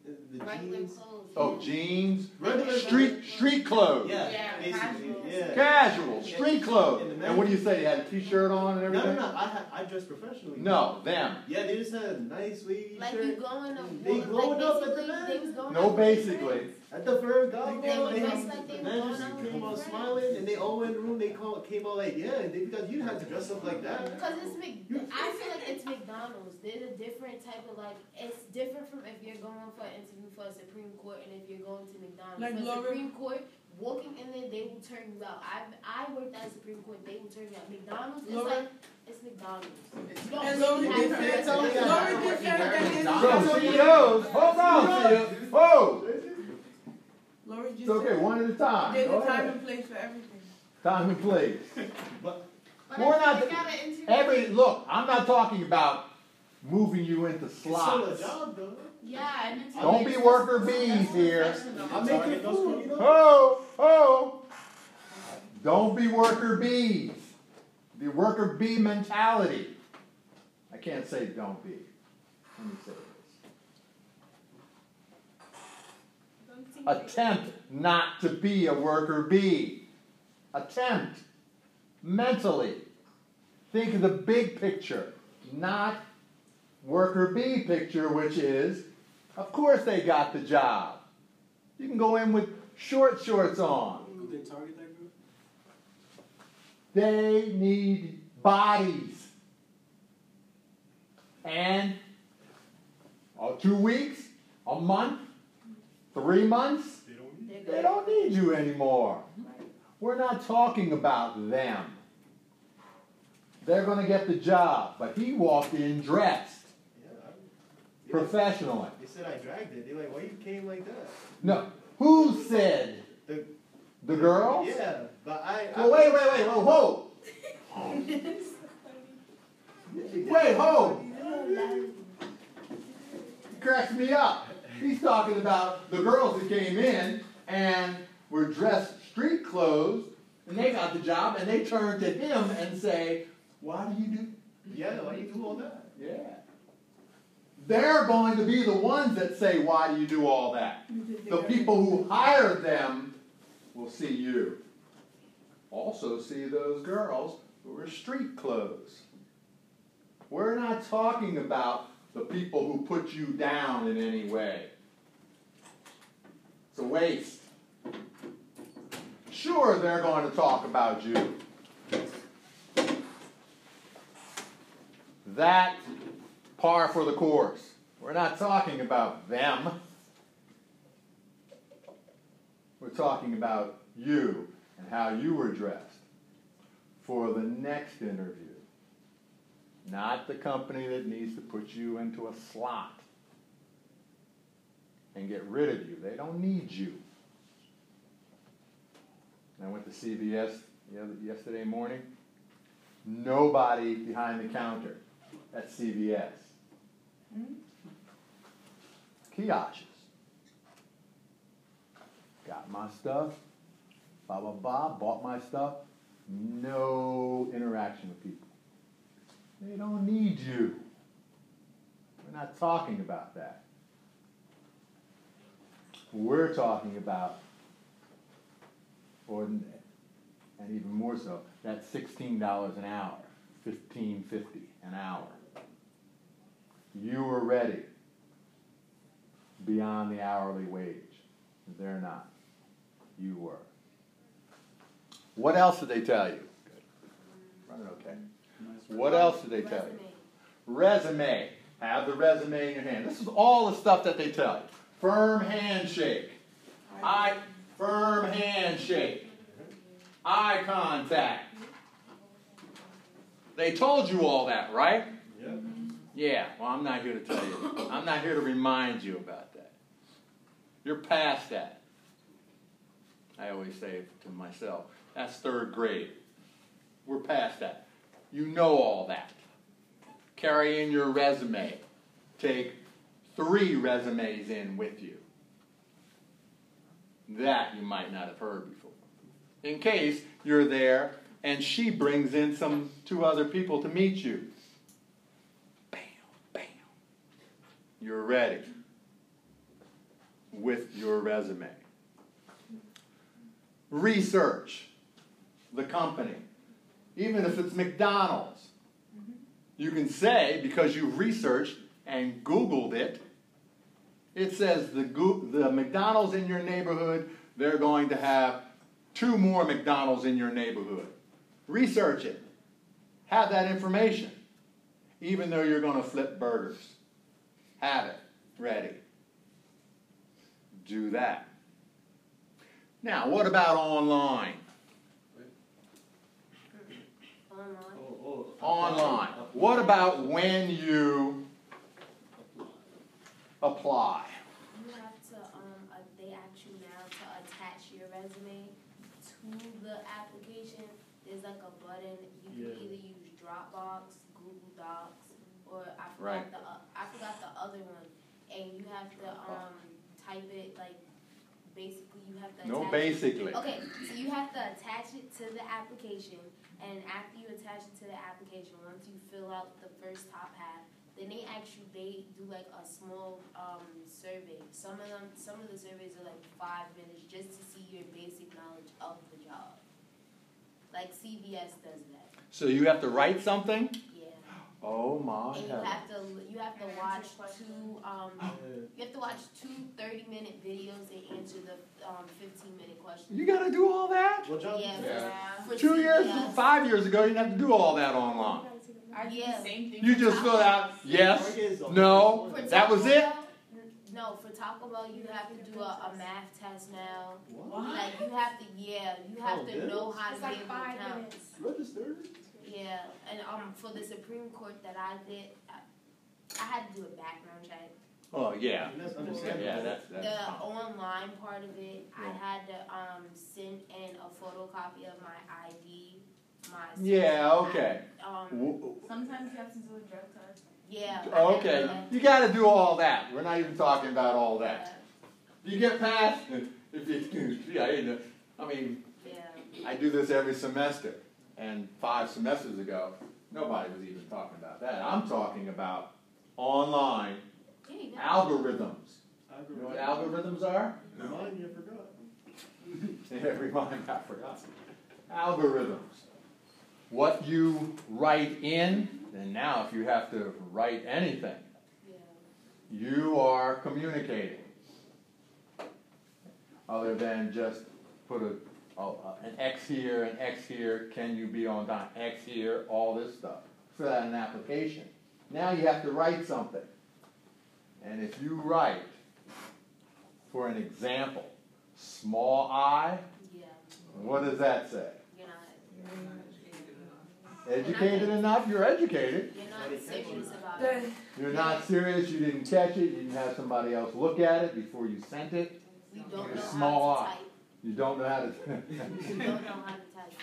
the Regular jeans." clothes. Oh, yeah. jeans, Regular street street clothes. Yeah, Yeah, basically, casual. yeah. Casual, street clothes. And And what do you say? You had a t-shirt on and everything? no, no. no. I had I dressed professionally. No, them. Yeah, they just had a nice wavy Like shirt. you going up, They like glowing up at the basically, man. they was going No, up basically. At the first golf They game, were they, dressed like they the were managers going out with came their out smiling, and they all in the room. They call, came out like, yeah, And they, because you had to dress up like that. Because it's Mc, I feel like it's McDonald's. There's a different type of like. It's different from if you're going for an interview for a Supreme Court and if you're going to McDonald's. Like for Supreme Court, walking in there, they will turn you out. I I worked at the Supreme Court, they will turn you out. McDonald's is Laura- like it's McDonald's. You don't And really have to say- dress up. Laura did say that So they- CEOs, hold on, CEOs. Whoa, Lori just it's okay, said one at a time. there's Go a time ahead. and place for everything. Time and place. But But We're not think the- I. Every look, I'm not talking about moving you into it's still a slots. job, though. Yeah, and Don't be worker bees here. I'm making food, you know. Ho, ho. Don't be worker bees. The worker bee mentality. I can't say don't be. Let me say this. Attempt not to be a worker bee. Attempt. Mentally. Think of the big picture, not worker bee picture, which is, of course they got the job. You can go in with short shorts on. Could they target that group? They need bodies. And oh, two weeks, a month, three months, They don't need. They're they good. don't need you anymore. We're not talking about them. They're going to get the job, but he walked in dressed Yeah, I- yeah. professionally. They said I dragged it. They're like, why you came like that? No, Who said? The- The girls? Yeah, but I. I Well, wait, wait, wait, whoa, whoa. Wait, ho! Cracks me up. He's talking about the girls that came in and were dressed street clothes, and they got the job, and they turn to him and say, "Why do you do?" Yeah, why do you do all that? Yeah. They're going to be the ones that say, "Why do you do all that?" The people who hired them will see you. Also, see those girls who are street clothes. We're not talking about the people who put you down in any way. It's a waste. Sure, they're going to talk about you. That par for the course. We're not talking about them. We're talking about you and how you were dressed for the next interview. Not the company that needs to put you into a slot and get rid of you. They don't need you. I went to CVS yesterday morning. Nobody behind the counter at CVS. Hmm? Kiosks. Got my stuff, blah, blah, blah, bought my stuff. No interaction with people. They don't need you. We're not talking about that. We're talking about, or, and even more so, that sixteen dollars an hour, fifteen fifty an hour. You were ready beyond the hourly wage. They're not. You were. What else did they tell you? Running okay. What else did they tell you? Resume. Resume. Have the resume in your hand. This is all the stuff that they tell you. Firm handshake. Eye, firm handshake. Eye contact. They told you all that, right? Yeah. Yeah, well, I'm not here to tell you. I'm not here to remind you about that. You're past that. I always say to myself, that's third grade. We're past that. You know all that. Carry in your resume. Take three resumes in with you. That you might not have heard before. In case you're there and she brings in some two other people to meet you. Bam, bam. You're ready with your resume. Research the company, even if it's McDonald's. Mm-hmm. You can say, because you've researched and Googled it, it says the, the McDonald's in your neighborhood, they're going to have two more McDonald's in your neighborhood. Research it. Have that information, even though you're going to flip burgers. Have it ready. Do that. Now, what about online? Online. Online. What about when you apply? You have to, um, uh, they ask you now to attach your resume to the application. There's like a button, you can Yeah. either use Dropbox, Google Docs, or I Right. forgot the, o- I forgot the other one. And you have to, um, type it, like, basically you have to No, basically. Okay, so you have to attach it to the application, and after you attach it to the application, once you fill out the first top half, then they actually they do like a small um, survey. Some of them, some of the surveys are like five minutes just to see your basic knowledge of the job. Like CVS does that. So you have to write something? Yeah, Oh my and you heavens. have to you have to watch two um, you have to watch two 30 minute videos and answer the um, 15 minute questions. You gotta do all that? What job? Yeah, Yeah. for Two years, CVS. five years ago, you didn't have to do all that online. I do Yeah. the same thing. You just Taco fill out yes, Target is the no, that was it? No, for Taco Bell, you have to do a, a math test now. What? Like you have to, yeah, you have Oh, to this? know how It's to be like five count. minutes. Registered? Yeah, and um, for the Supreme Court that I did, I, I had to do a background check. Oh, yeah. That's understandable. Yeah, that's, that's The common. online part of it, I had to, um, send in a photocopy of my ID, my. Yeah, okay. Um, Sometimes you have to do a drug test. yeah. I had to Okay, you gotta do all that. We're not even talking about all that. Yeah, You get past, if you, yeah, I know. I mean, Yeah, I do this every semester, and five semesters ago, nobody was even talking about that. I'm talking about online yeah, algorithms. I You know what algorithms are? Remind me, I forgot. Yeah, remind I forgot. Algorithms. What you write in, and now if you have to write anything, you are communicating. Other than just put a, a- an X here, an X here, can you be on time, X here, all this stuff. Fill out an application. Now you have to write something. And if you write, for an example, small i, Yeah, what does that say? you're not, Educated enough, you're educated. you're not serious about it. You're not serious, you didn't catch it, you didn't have somebody else look at it before you sent it. We don't know Small how I. to type. You don't know how to. We don't know how to type.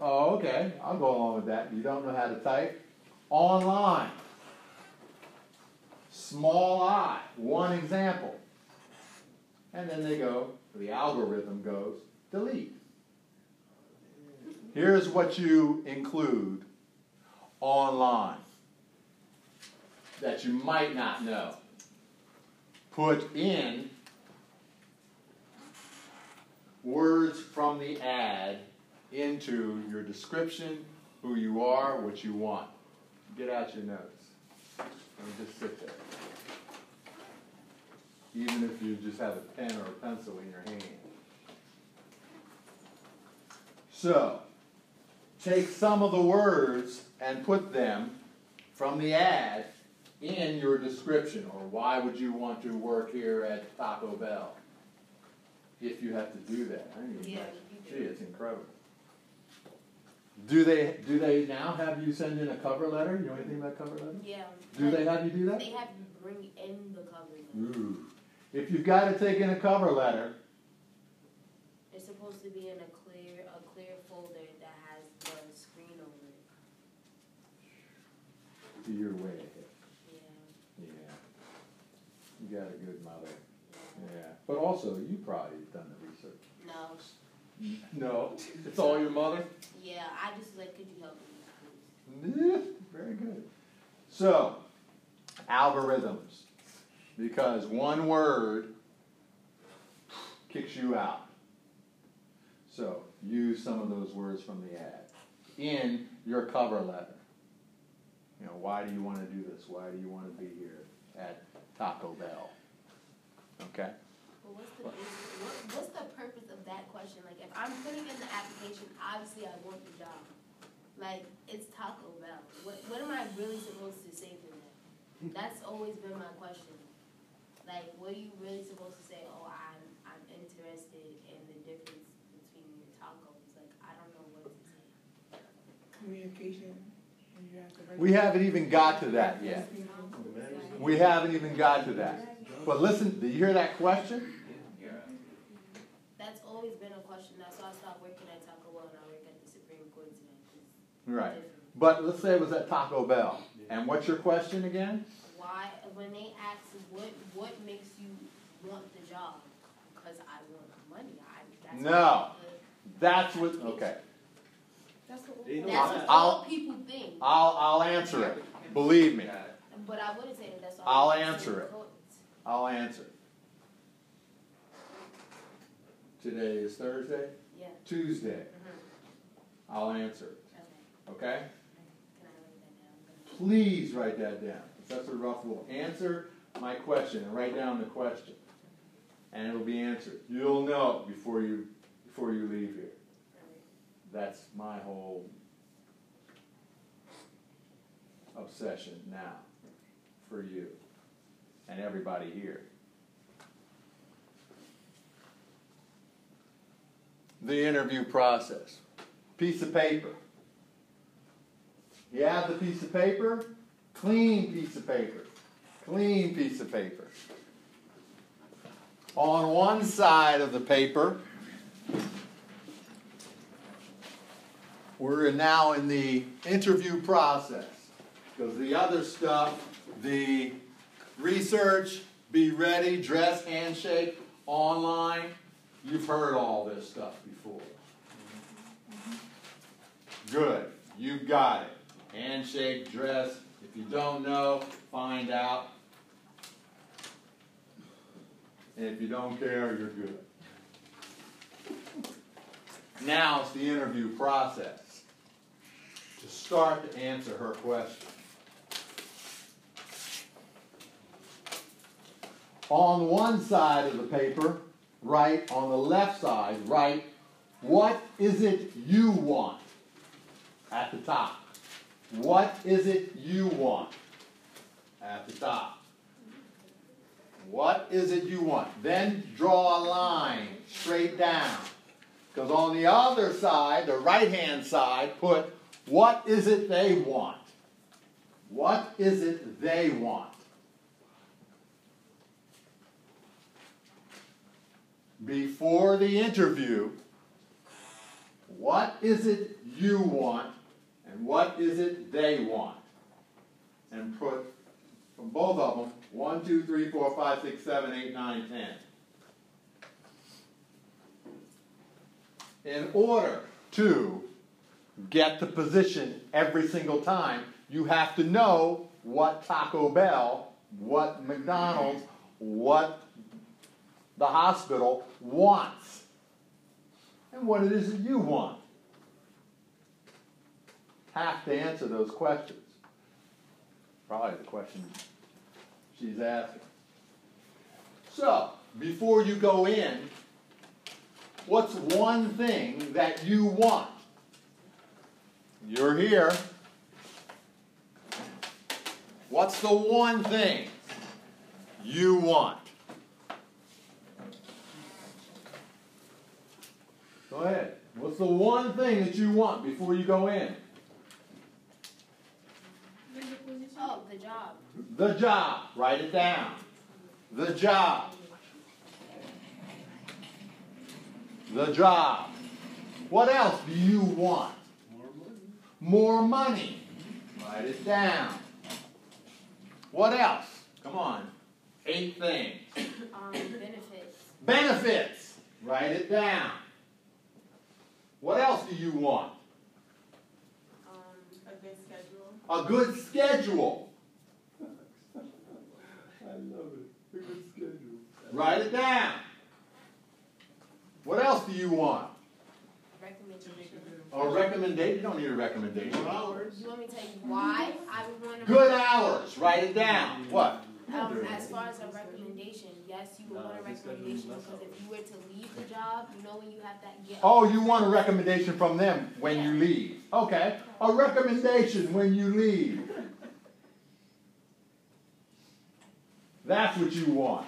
Oh, okay, I'll go along with that. You don't know how to type. Online. Small i, one example. And then they go, the algorithm goes, delete. Here's what you include online that you might not know. Put in words from the ad into your description, who you are, what you want. Get out your notes. And just sit there. Even if you just have a pen or a pencil in your hand. So, take some of the words and put them from the ad in your description, or why would you want to work here at Taco Bell? If you have to do that. I mean, Yeah, gee, it's incredible. Do they do they now have you send in a cover letter? You know anything about cover letter? Yeah. Do they have you do that? They have you bring in the cover letter. Ooh. If you've got to take in a cover letter, It's supposed to be in a clear folder that has the screen over it. You're way ahead. Yeah. Yeah. You got a good mother. Yeah. But also, you probably have done the research. No. No, it's all your mother. Yeah, I just like, could you help me, please? Yeah, very good. So, algorithms. Because one word kicks you out. So, use some of those words from the ad in your cover letter. You know, why do you want to do this? Why do you want to be here at Taco Bell? Okay? But what's the what, what's the purpose of that question? Like, if I'm putting in the application, obviously I want the job. Like, it's Taco Bell. What, what am I really supposed to say to that? That's always been my question. Like, what are you really supposed to say? Oh, I'm, I'm interested in the difference between your tacos. Like, I don't know what to say. Communication. when you have to write- We haven't even got to that yet. We haven't even got to that. But listen, do you hear that question? That's always been a question. That's why I stopped working at Taco Bell and I work at the Supreme Court today. Right. But let's say it was at Taco Bell. And what's your question again? Why, when they ask what, what makes you want the job? Because I want money. I, that's No. That's what, okay. That's what. They know That's that. what I'll- all people think. I'll, I'll answer it. Believe me, But I wouldn't say that that's all. I'll answer it. I'll answer. Today is Thursday? Yeah, Tuesday. mhm, I'll answer it, okay. okay? Can write that down? Please write that down. Professor Ruff will answer my question and write down the question. And it'll be answered. You'll know before you, before you leave here. That's my whole obsession now for you and everybody here. The interview process. Piece of paper. You have the piece of paper, clean piece of paper. Clean piece of paper. On one side of the paper, we're now in the interview process. Because the other stuff, the research, be ready, dress, handshake, online, you've heard all this stuff before. Good, you got it. Handshake, dress. If you don't know, find out. And if you don't care, you're good. Now it's the interview process. To start to answer her question. On one side of the paper, write, on the left side, write, what is it you want? At the top. What is it you want? At the top. What is it you want? Then draw a line straight down. Because on the other side, the right hand side, put what is it they want? What is it they want? Before the interview, what is it you want and what is it they want? And put from both of them one, two, three, four, five, six, seven, eight, nine, ten. In order to get the position every single time, you have to know what Taco Bell, what McDonald's, what the hospital wants, and what it is that you want. Have to answer those questions. Probably the question she's asking. So, before you go in, what's one thing that you want? You're here. What's the one thing you want? Go ahead. What's the one thing that you want before you go in? Oh, the job. The job. Write it down. The job. The job. What else do you want? More money. More money. Write it down. What else? Come on. Eight things. Um, benefits. Benefits. Write it down. What else do you want? Um, A good schedule. A good schedule. I love it. A good schedule. Write it down. What else do you want? recommendation. A recommendation? You don't need a recommendation. Good hours. You want me to tell you why I would want to? Good hours. Write it down. What? Um, as far as a recommendation, yes, you would want a recommendation because if you were to leave the job, you know when you have that get. Oh, you want a recommendation from them when you leave. Okay. A recommendation when you leave. That's what you want.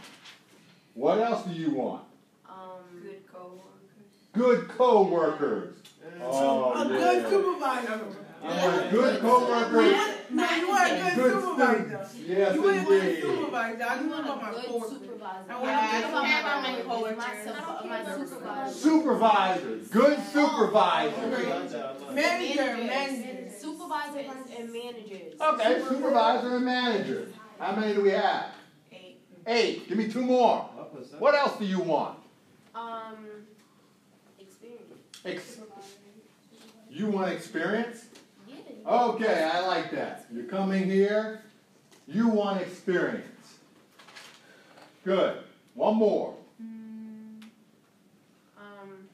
What else do you want? Um, Good coworkers. Good co-workers. Oh, A yeah. good supervisor. I want good co-workers. No, you want a good good supervisor. students. Yes, You want a good supervisor. I you don't want know about my a good coworkers. supervisor. I I want want a good my supervisor. coworkers, my, my supervisor. Supervisors. Good supervisors. Manager, manager. Supervisors and managers. Okay, supervisor and manager. How many do we have? Eight. Eight. Give me two more. What else do you want? Um, experience. Ex- you want experience? Yeah. Okay, I like that. You're coming here, you want experience. Good. One more. Um.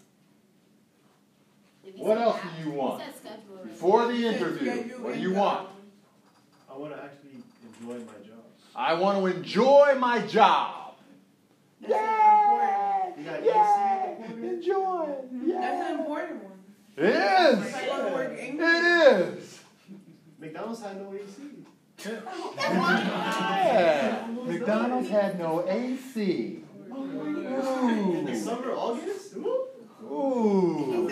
What else do you want? said schedule already. Before the interview, what do you want? I want to actually enjoy my job. I want to enjoy my job. That's an important. You got Yay! AC in the corner? Enjoy. That's an important one. It is. If I go to work angry. It is. McDonald's had no AC. Yeah. McDonald's had no AC. In the Ooh. summer, August? Woo. Ooh.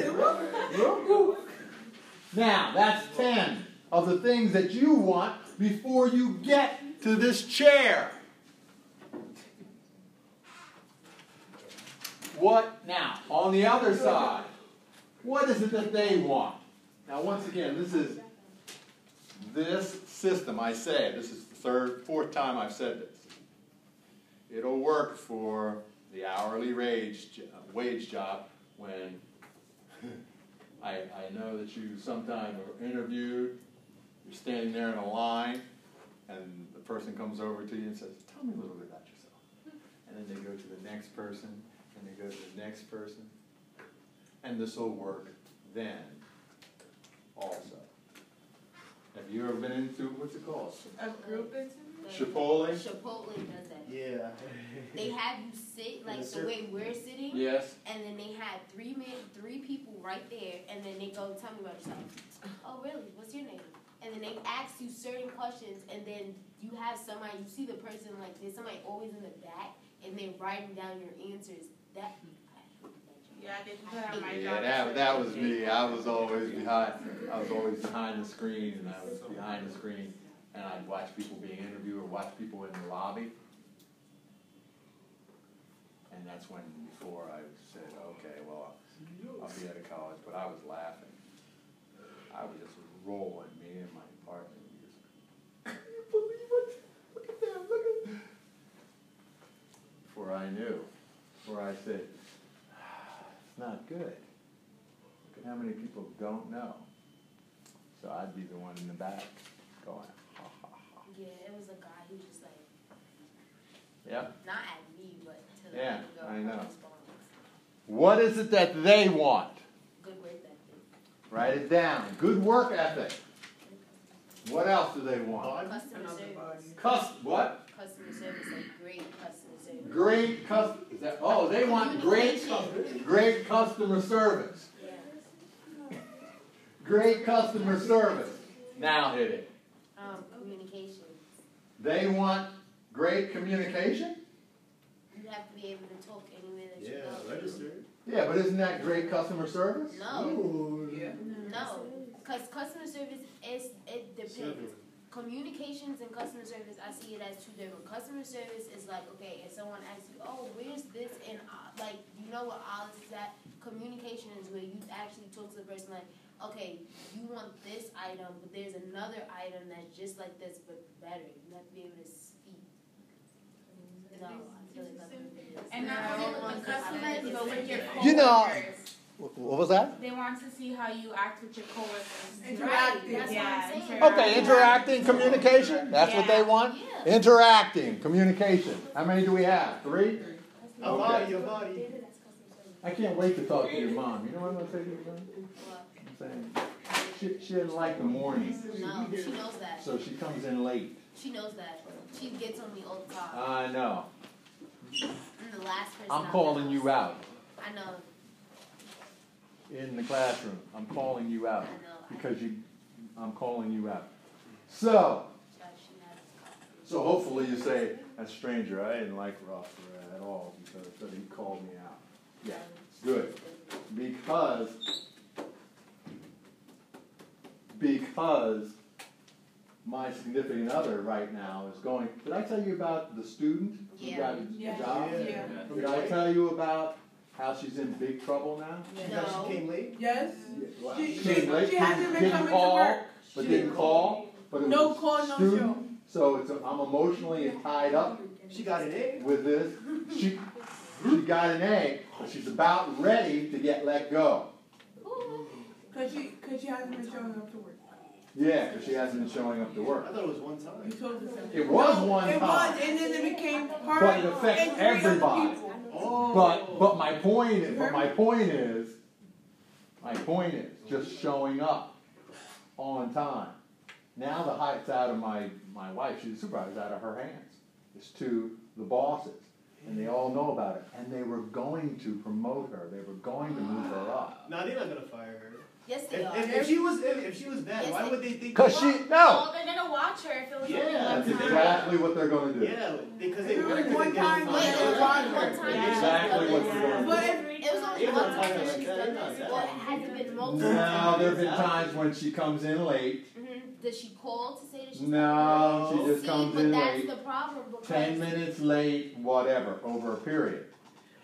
Now, that's 10 of the things that you want before you get to this chair. What now? On the other side, what is it that they want? Now, once again, this is this system. I say this is the third, fourth time I've said this. It'll work for the hourly wage wage job when I, I know that you sometime are interviewed, you're standing there in a line, and the person comes over to you and says, Tell me a little bit about yourself. And then they go to the next person, and they go to the next person. And this will work then also. Have you ever been into, what's it called? A group interview? Chipotle? Chipotle does that. Yeah. They have you sit like the the way we're sitting, Yes. and then they had three men, three people right there, and then they go, "Tell me about yourself." oh, really? What's your name? And then they ask you certain questions, and then you have somebody. You see the person like there's somebody always in the back, and they're writing down your answers. That. Yeah, I did put my Yeah, that, that was me. I was always behind, I was always behind the screen, and I was behind the screen, and I'd watch people being interviewed or watch people in the lobby. And that's when, before I said, okay, well, I'll be out of college, but I was laughing. I was just rolling, me and my partner, we just, can you believe it? Look at that, look at. Before I knew, before I said, it's not good. Look at how many people don't know. So I'd be the one in the back going, ha ha ha. Yeah, it was a guy who just like Yep. not at me, but to the Yeah, girl I know. What is it that they want? Good work ethic. Write it down. Good work ethic. What else do they want? Customer service. body. Cus what? Customer service, like great customer service. Great cus is that oh they want great great customer service. Great customer service. Now hit it. Um, communication. They want great communication? You have to be able to talk anywhere that you Yeah, go. register. Yeah, but isn't that great customer service? No, Ooh. Yeah. no, because customer service is it depends. Service. Communications and customer service, I see it as two different. Customer service is like, okay, if someone asks you, oh, where's this, and uh, like, you know what all is that? Communication is where you actually talk to the person like, okay, you want this item, but there's another item that's just like this but better. You have to be able to speak. No, I feel like that's what it is. And not only with the customers, but with your coworkers. You know- What was that? They want to see how you act with your coworkers. Right, that's Yeah, what I'm. Okay, interacting communication. That's what they want. Yeah. Interacting communication. How many do we have? Three. A body, a body. I can't wait to talk to your mom. You know what I'm gonna say to your mom? I'm saying she, she doesn't like the mornings, No, she knows that. so she comes in late. She knows that. She gets on me all the time. I know. I'm the last person. I'm calling you out I know. In the classroom. I'm calling you out because you. I'm calling you out. So, I, she has coffee. so hopefully you say, "That stranger, I didn't like Ross at all because but he called me out." Yeah, good. Because because my significant other right now is going. Did I tell you about the student who Yeah. got a Yeah. job? Yeah. Did I tell you about how she's in big trouble now? Because No. she came late. Yes. Well, She- she she- came late, she hasn't been didn't coming to call, work. But She didn't didn't call, but it No was call, no student, So it's, I'm emotionally tied up She got an A. with this. She, she got an A, but she's about ready to get let go. Cause she, cause she hasn't been showing up to work. Yeah, because she hasn't been showing up to work. I thought it was one You time. told us. It was No, one It time. was, and then it became her But it affects and other everybody. people. Oh. But, but my point, but my point is, my point is, just showing up on time. Now the height's out of my, my wife, she's a supervisor, out of her hands. It's to the bosses, and they all know about it, and they were going to promote her, they were going to move her up. Now they're not gonna fire her. Yes, they If, are. if, if she was if, if she was bad, Yes, why they- would they think? Cause she, no, Well, they're gonna watch her if it was only Yeah, one that's time. exactly what they're gonna do. Yeah, because they If it was worked one together. time, Wait, it was only one time. Yeah. Exactly what they're gonna But do. if, It was only They're one time that she's done this. Well, that. it hasn't been multiple Now, times. there've been times when she comes in late, Mhm. does she call to say that she's No, late? she just See, comes but in that's late. the problem Ten minutes late, whatever, over a period.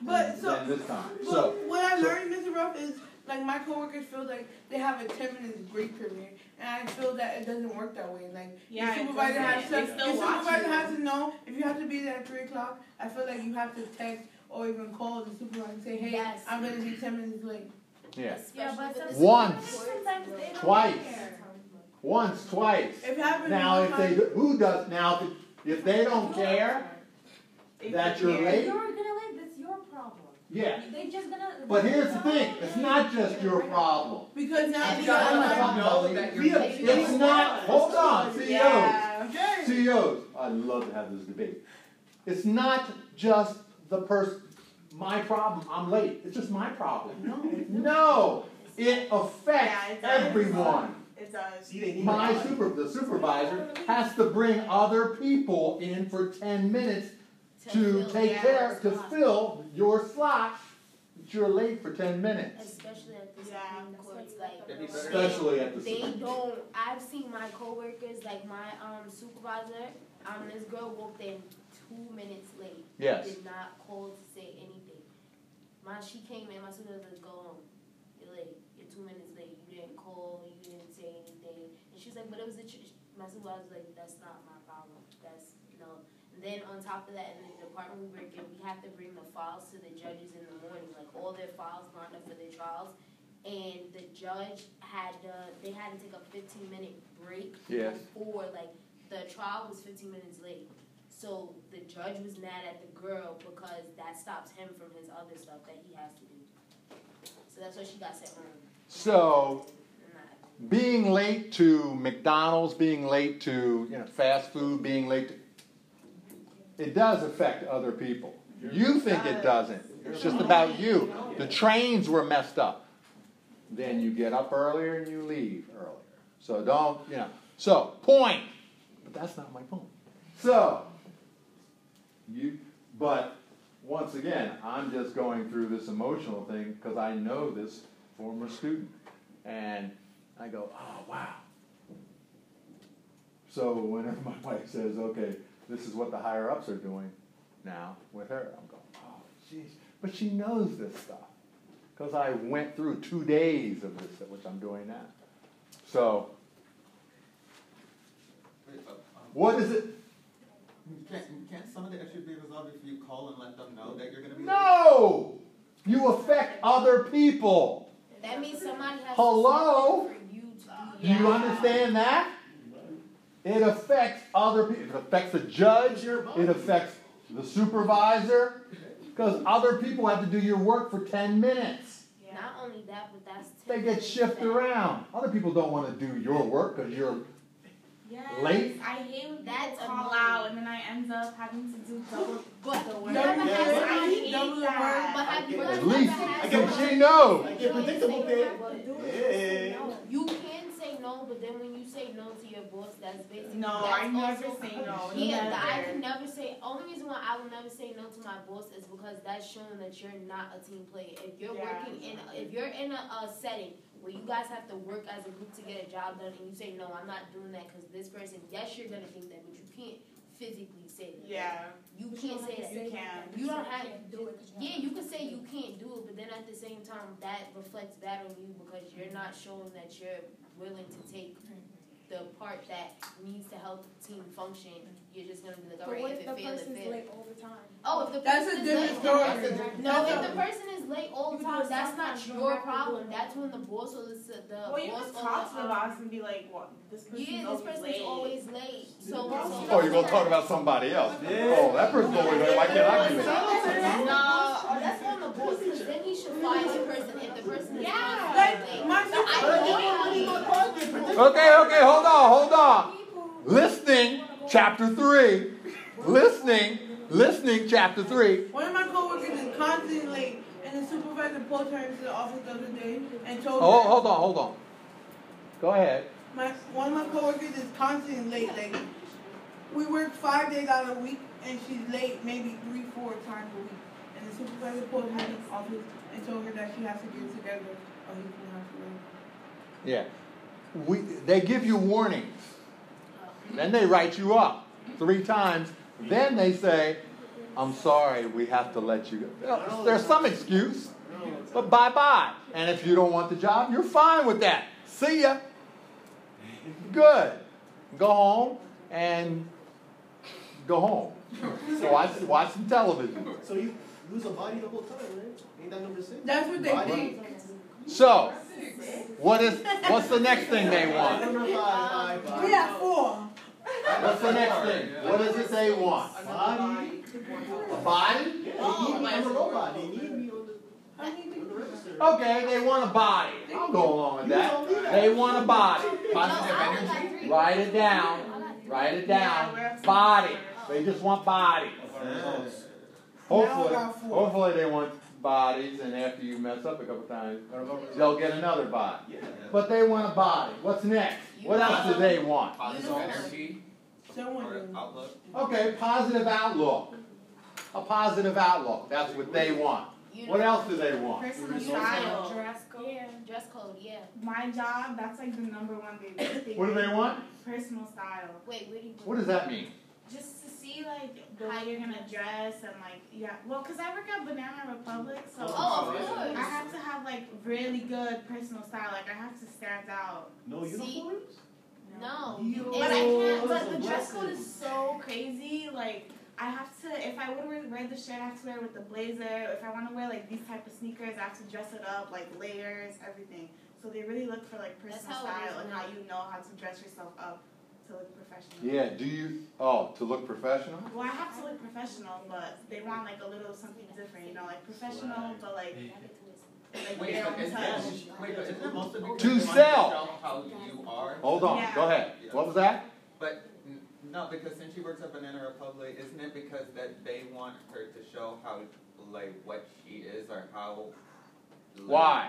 But so, Then this time. but So, what I so- learned, Mr. Ruff, is like my coworkers feel like they have a ten minutes break period, and I feel that it doesn't work that way. Like Yeah, your supervisor has to, They your watch supervisor you. has to know if you have to be there at three o'clock. I feel like you have to text or even call the supervisor and say, hey, Yes. I'm gonna be ten minutes late. yeah, especially with the Once. Twice. once, twice. If it happens Now, if they, time, do- who does, now, if- if they don't care, If that you you're care. late, You're gonna let, that's your problem. Yeah. They just gonna. But here's the thing, it's not just your problem. because now Every we time got I know that you're we- It's not, hold on, CEOs. Yeah. CEOs, I'd love to have this debate. It's not just the person, my problem, I'm late, it's just my problem. No. No, it Yeah, affects it everyone. It does. See, they need My super, the supervisor has to bring other people in for ten minutes to fill take care, to slot. fill your slot, that you're late for ten minutes. Especially at the Yeah. Supreme Court, like That'd be better. Especially at the they Supreme. don't. I've seen my coworkers, like my um supervisor. Um, this girl walked in two minutes late. Yes. Did not call to say anything. My she came in. My supervisor was go home. You're late. You're two minutes late. You didn't call. You didn't say anything. And she's like, but it was the. Tr-. My supervisor was like, that's not my problem. That's no. And then on top of that, in the department we work in, we have to bring the files to the judges in the morning, like all their files lined up for their trials. And the judge had uh, they had to take a 15 minute break Yes. before like the trial was 15 minutes late. So the judge was mad at the girl because that stops him from his other stuff that he has to do. So that's why she got sent home. So, being late to McDonald's, being late to, you know, fast food, being late to, it does affect other people. You think it doesn't. It's just about you. The trains were messed up. Then you get up earlier and you leave earlier. So don't, you know. So, point. But that's not my point. So, you, but once again, I'm just going through this emotional thing because I know this former student. And I go, oh, wow. So whenever my wife says, okay, this is what the higher ups are doing now with her, I'm going, oh, jeez. But she knows this stuff because I went through two days of this, which I'm doing now. So, Wait, uh, um, what is it? Can't, can't some of the issue be resolved if you call and let them know that you're gonna be late? No! You affect other people. That means somebody has Hello? to say you to Do you understand that? It affects other people. It affects the judge. It affects the supervisor. Because other people have to do your work for 10 minutes. Not only that, but that's They get shifted around. Other people don't want to do your work because you're. Yes. Late? I hate when That's people call out and then I end up having to do double But the work. Double Never the has work. I hate Double the that. But have you At least had get so what she knows. I get predictable pay. Yeah. You can say no, but then when you say no to your boss, that's basically No, that's I never also- say no. Yeah, I can never say. Only reason why I will never say no to my boss is because that's showing that you're not a team player. If you're Yeah. working in, if you're in a, a setting where you guys have to work as a group to get a job done, and you say no, I'm not doing that because this person. Yes, you're gonna think that, but you can't physically say that. Yeah, You can't say that. you can. You don't have Yeah, you can say you can't do it, but then at the same time, that reflects bad on you because you're not showing that you're willing to take the part that needs to help the team function. You're just gonna be like, But alright, if if the it fails, it person's fails. late all the time? Oh, if the That's person a is different late, story. then that's a- no, That's if a- the person is late all the time, that's not your have to do problem. That's when the boss or the s- the Well, you boss can or talk to the, the um, boss and be like, "What? This person's yeah, this always person's late." always late. So, so Oh, you're going to talk about somebody else. Oh, that person's always late. Why can't I be late? No, oh, that's on the boss, because then he should fire the person if the person is Yeah. constantly late. Like, my So I Okay, okay, hold on, hold on. Listening, chapter 3. Listening, listening, chapter 3. One of my coworkers is constantly late, and the supervisor pulled her into the office the other day and told Oh, her. hold on, hold on. Go ahead. My one of my coworkers is constantly late. Like we work five days out of the week, and she's late maybe three, four times a week. And the supervisor pulled her into the office and told her that she has to get together, or he's gonna have to leave. Yeah. We, they give you warnings. Then they write you up three times. Then they say, I'm sorry, we have to let you go. There's some excuse, but bye bye. And if you don't want the job, you're fine with that. See ya. Good. Go home and go home. Watch, watch some television. So you lose a body the whole time, right? Ain't that number six? That's what they Body? think. So, what is what's the next thing they want? We have four. What's the next thing? What is it they want? Body? A body? They need me. I'm a robot. They need me on the, register. Okay, they want a body. I'll go along with that. They want a body. Positive energy. Write it down. Write it down. Body. They just want bodies. Hopefully, hopefully they want bodies, and after you mess up a couple times, they'll get another body. Yeah. But they want a body. What's next? What else do they want? Positive energy outlook. Okay, positive outlook. A positive outlook. That's what they want. What else do they want? Personal style. dress code. Yeah, dress code, yeah. My job, that's like the number one thing. What do they want? Personal style. Wait, where do you What does that mean? Just to see like the way you're gonna dress and like yeah. Well, cause I work at Banana Republic, so Oh, of course. I have to have like really good personal style. Like I have to stand out. No See? uniforms? No. You- But I can't. But the dress code is so crazy. Like I have to. If I would wear, wear the shirt, I have to wear it with the blazer. If I want to wear like these type of sneakers, I have to dress it up like layers, everything. So they really look for like personal how it is style and now. how you know how to dress yourself up to look professional. Yeah, do you, oh, to look professional? Well, I have to look professional, but they want like a little something different, you know, like professional, but like like Wait, their but own isn't touch. wait, but isn't it mostly because To sell. how you are? Hold on, go ahead. What was that? But n- no, because since she works at Banana Republic, isn't it because that they want her to show how like what she is or how like, Why?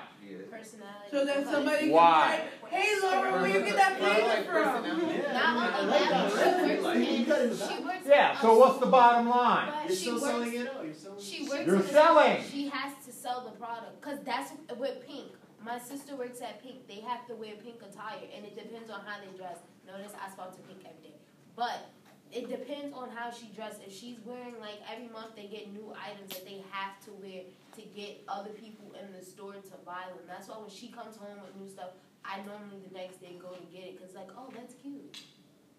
Personality. So that somebody Why? can say, hey Laura, where you get that Well, blazer like from? Yeah. Not I only that, that. she works in, got it in the she works Yeah, so what's the bottom line? But You're she still selling it out. You're selling she works You're in a- selling. She has to sell the product, cause that's with Pink. My sister works at Pink. They have to wear pink attire, and it depends on how they dress. Notice I spell to pink every day, but it depends on how she dresses. If she's wearing like every month, they get new items that they have to wear to get other people in the store to buy them. That's why when she comes home with new stuff, I normally the next day go to get it, cause like, oh, that's cute.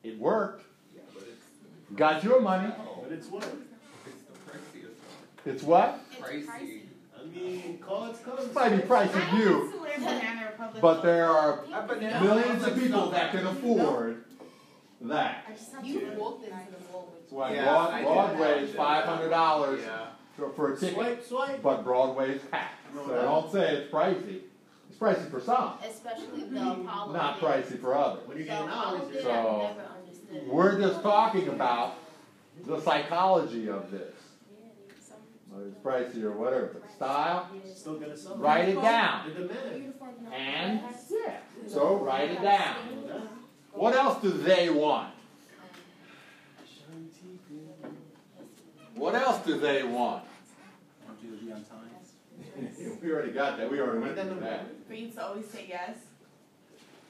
It worked. Yeah, but it's Got your money. But it's what? it's the priciest one. It's what? It's Pricey. I mean, cards come. It might be price I you, have to wear Banana Republic. but there are At millions of people that can afford that. I just You walked into the mall with. Why Yeah, Broad- Broadway is five hundred dollars Yeah. For, for a ticket, Swipe, swipe. but Broadway is packed. So I don't say it's pricey. It's pricey for some, Especially the Apollo. not thing. pricey for others. When you're The getting Apollo hours, thing, So- I've never understood. We're just talking about the psychology of this. Whether it's pricey or whatever, but style, still gonna sell. write it down. The demand. Uniform, no. And, yeah, so write it down. What else do they want? Shiny teeth, yeah. What else do they want? Want you to be on time. We already got that, we already went through that. For you to always say yes.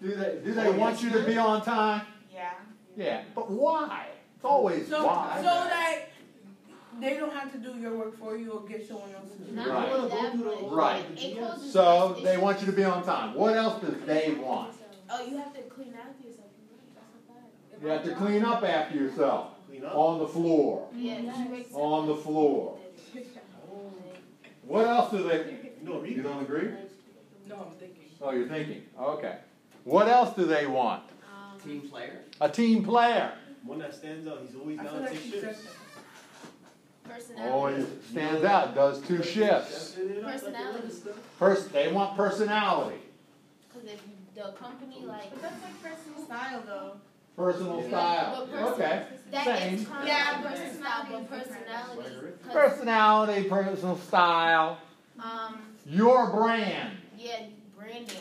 Do they, do they oh, want you to be on time? Yeah. Yeah, but why? It's always So, so why. that they don't have to do your work for you or get someone else to do it. Right. only Right. So they want you to be on time. What else do they want? Oh, you have to clean after yourself. That's not bad. You have to clean up after yourself, Clean up. on the floor, Yeah, she makes on the floor. What else do they, No, you don't agree? No, I'm thinking. Oh, you're thinking, okay. What else do they want? Um, Team player. A team player. One that stands out. He's always I down feel to like shifts. said that. personality. Always stands out, does two shifts. Stepping it up like the Personality. other. Pers- they want personality, Because if the company like But that's like personal style though. Personal Yeah. style. Person- Okay. Same. Yeah, of personal style, personality is personality. 'cause, Personality, personal style, Um, your brand. yeah, branding.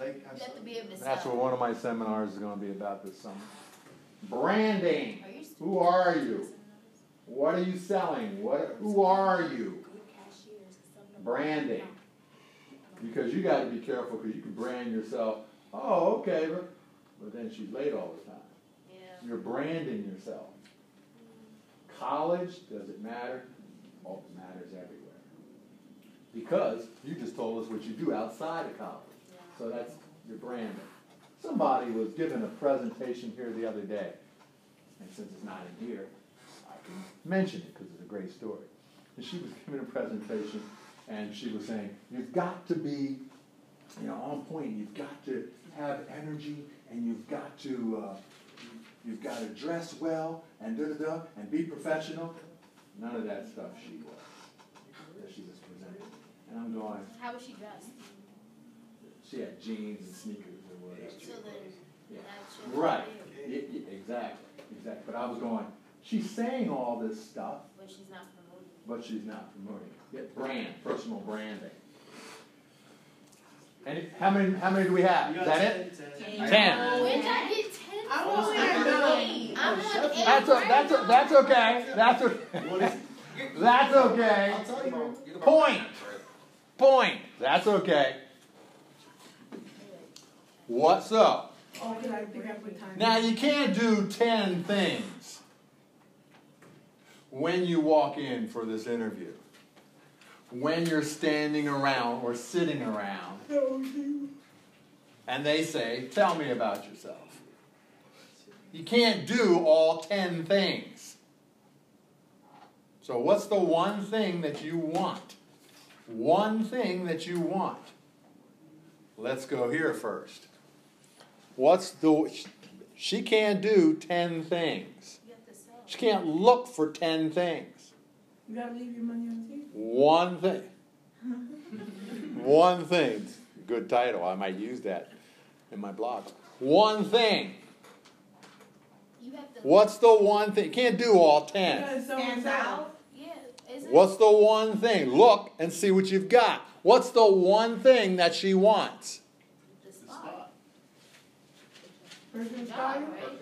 Like, You have to be able to sell. That's what one of my seminars is going to be about this summer. Branding. Are Who are you? What are you selling? What? Who are you? good cashiers? 'Cause some of them- Branding. Because you got to be careful because you can brand yourself Oh, okay, but, then she's late all the time. Yeah. You're branding yourself. College, does it matter? Oh, it matters everywhere. Because you just told us what you do outside of college. So that's your branding. Somebody was giving a presentation here the other day, and since it's not in here, I can mention it because it's a great story. And she was giving a presentation, and she was saying, "You've got to be, you know, on point. You've got to have energy, and you've got to, uh, you've got to dress well, and da da da, and be professional." None of that stuff she was. That she was presenting, and I'm going. How was she dressed? She had jeans and sneakers or whatever. So then, Yeah. that. Right, Y- y- exactly, exactly. But I was going, she's saying all this stuff, But she's not promoting. but she's not promoting it. Get brand, personal branding. And how many, how many do we have? Is that it? 10, 10. When did I get ten? I'm only I'm at not nine. eight. I'm at eight. That's, o- that's, o- that's okay, that's okay. That's okay. I'll tell you. You Point. Point, that's okay. What's up? Oh, 'cause I think I put time. Now, you can't do 10 things when you walk in for this interview. When you're standing around or sitting around and they say, Tell me about yourself. You can't do all 10 things. So, what's the one thing that you want? One thing that you want. Let's go here first. What's the. She can't do 10 things. You have to sell. She can't look for 10 things. You gotta leave your money on the table. One thing. One thing. Good title. I might use that in my blog. One thing. You have to. What's the one thing? You can't do all 10. gotta sell Stands yourself. out. Yeah. What's the one thing? Look and see what you've got. What's the one thing that she wants? the spot. Personal Job, style. For right?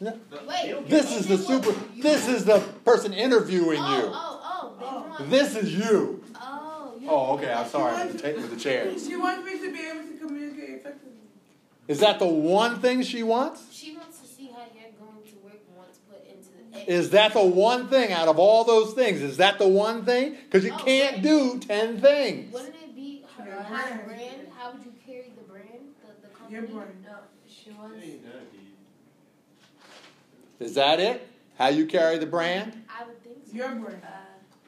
No. Wait. This is the super. This is the person interviewing Oh, you. Oh, oh. They want- This is you. Oh. you Oh, okay. I'm sorry. With the, ta- with the chairs. She wants me to be able to communicate effectively. Is that the one thing she wants? She wants to see how you're going to work once put into the. Is that the one thing out of all those things? Is that the one thing? Because you Oh, can't okay. do 10 things. Wouldn't it be her, Yeah, how brand. brand? How would you carry the brand? The, the company? Your brand. No, she wants. Is that it? How you carry the brand? I would think so. Your brand. Uh,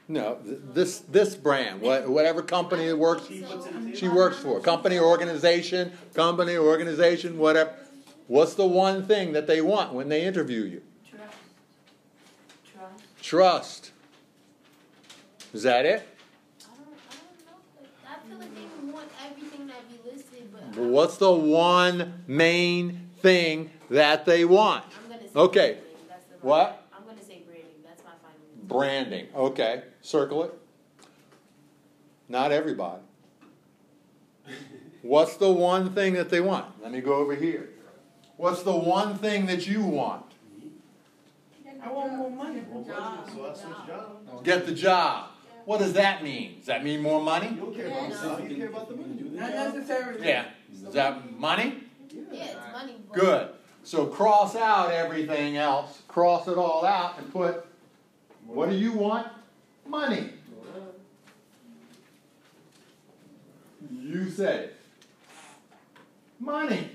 No, th- this this brand, what, whatever company it works She puts it in the she works for, company, organization, company, organization, whatever. What's the one thing that they want when they interview you? Trust. Trust. Trust. Is that it? I don't, I don't know. I feel like they want everything that be listed, but Well, What's the one main thing that they want? I'm gonna say Okay. branding. That's the What? I'm gonna say branding. That's my final. Branding. Okay. Circle it. Not everybody. What's the one thing that they want? Let me go over here. What's the one thing that you want? I want more money. Well, money, so I switch jobs. Get the job. What does that mean? Does that mean more money? You don't care about the job, you care about the money. Not necessarily. Yeah. Is that money? Yeah, it's money. Good. So cross out everything else. Cross it all out and put what do you want? Money. You said it. Money.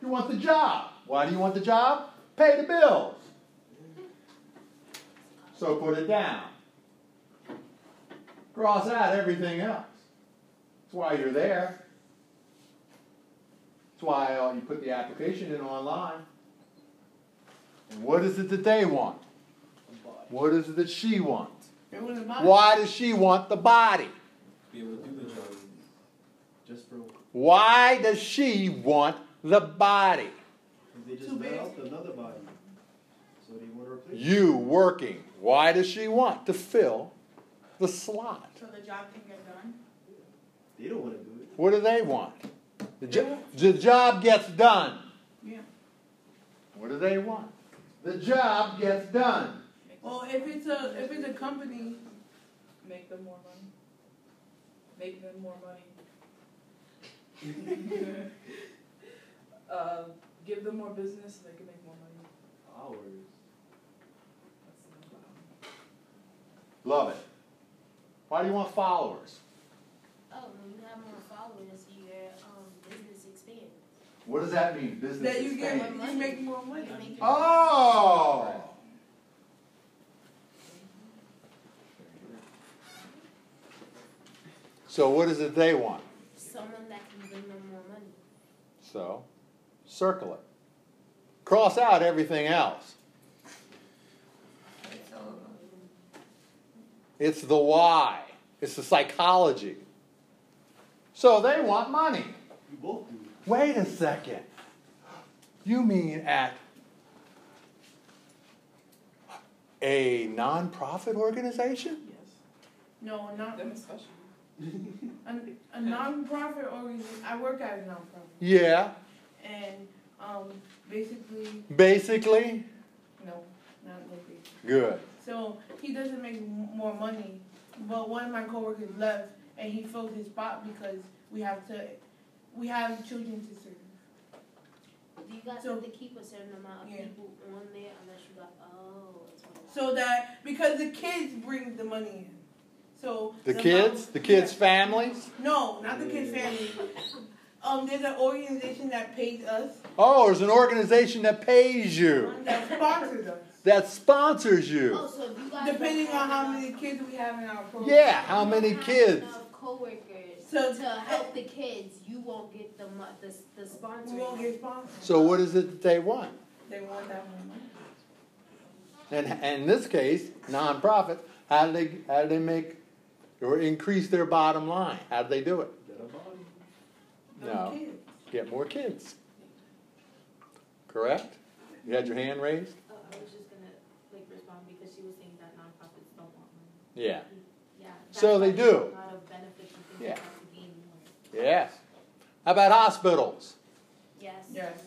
You want the job. Why do you want the job? Pay the bills. So put it down. Cross out everything else. That's why you're there. That's why uh, you put the application in online. And what is it that they want? What is it that she wants? They want to buy. Why does she want the body? Be able to do the job. Just for, Why does she want the body? they just Too let big. out another body. So they want to. You working. Why does she want to fill the slot? So the job can get done. They don't want to do it. What do they want? The, jo- the job gets done. Yeah. What do they want? The job gets done. Well, if it's a if it's a company, Make them more money. Make them more money. Uh, give them more business so they can make more money. Hours. That's. Love it. Why do you want followers? Oh, when you have more followers, your um, business expands. What does that mean? Business That you get, expands. you make more money. You make Oh. So what is it they want? someone that can bring them more money. So, circle it. Cross out everything else. It's the why. It's the psychology. So they want money. You both do. Wait a second. You mean at a nonprofit organization? Yes. No, not, Them especially. A, a non-profit organization, I work at a non-profit. Yeah. And, um, basically, Basically, no, not like basically. good. So he doesn't make m- more money, but one of my coworkers left and he filled his spot because we have to, we have children to serve. Do you guys So- have to keep a certain amount of Yeah. people on there unless you got, oh, that's what So that, because the kids bring the money in. So. The mom- kids, the kids' yeah. families. No, not the kids' families. Um, there's an organization that pays us, Oh, there's an organization that pays you, that sponsors us, that sponsors you. Oh, so you guys depending on how have many kids we have in our program. Yeah, how many have kids? enough coworkers So- to help the kids, you won't get the mo- the the sponsor. We won't get sponsored. So what is it that they want? They want that money. And, and in this case, nonprofit, how do they, how do they make or increase their bottom line? How do they do it? Get a body. Them No. Get more kids. Correct? You had your hand raised? Oh, I was just gonna like respond because she was saying that nonprofits don't want money. Yeah. Yeah. So they do. A lot of benefits you think Yeah. you have to gain more. Yes. How about hospitals? Yes. Yes.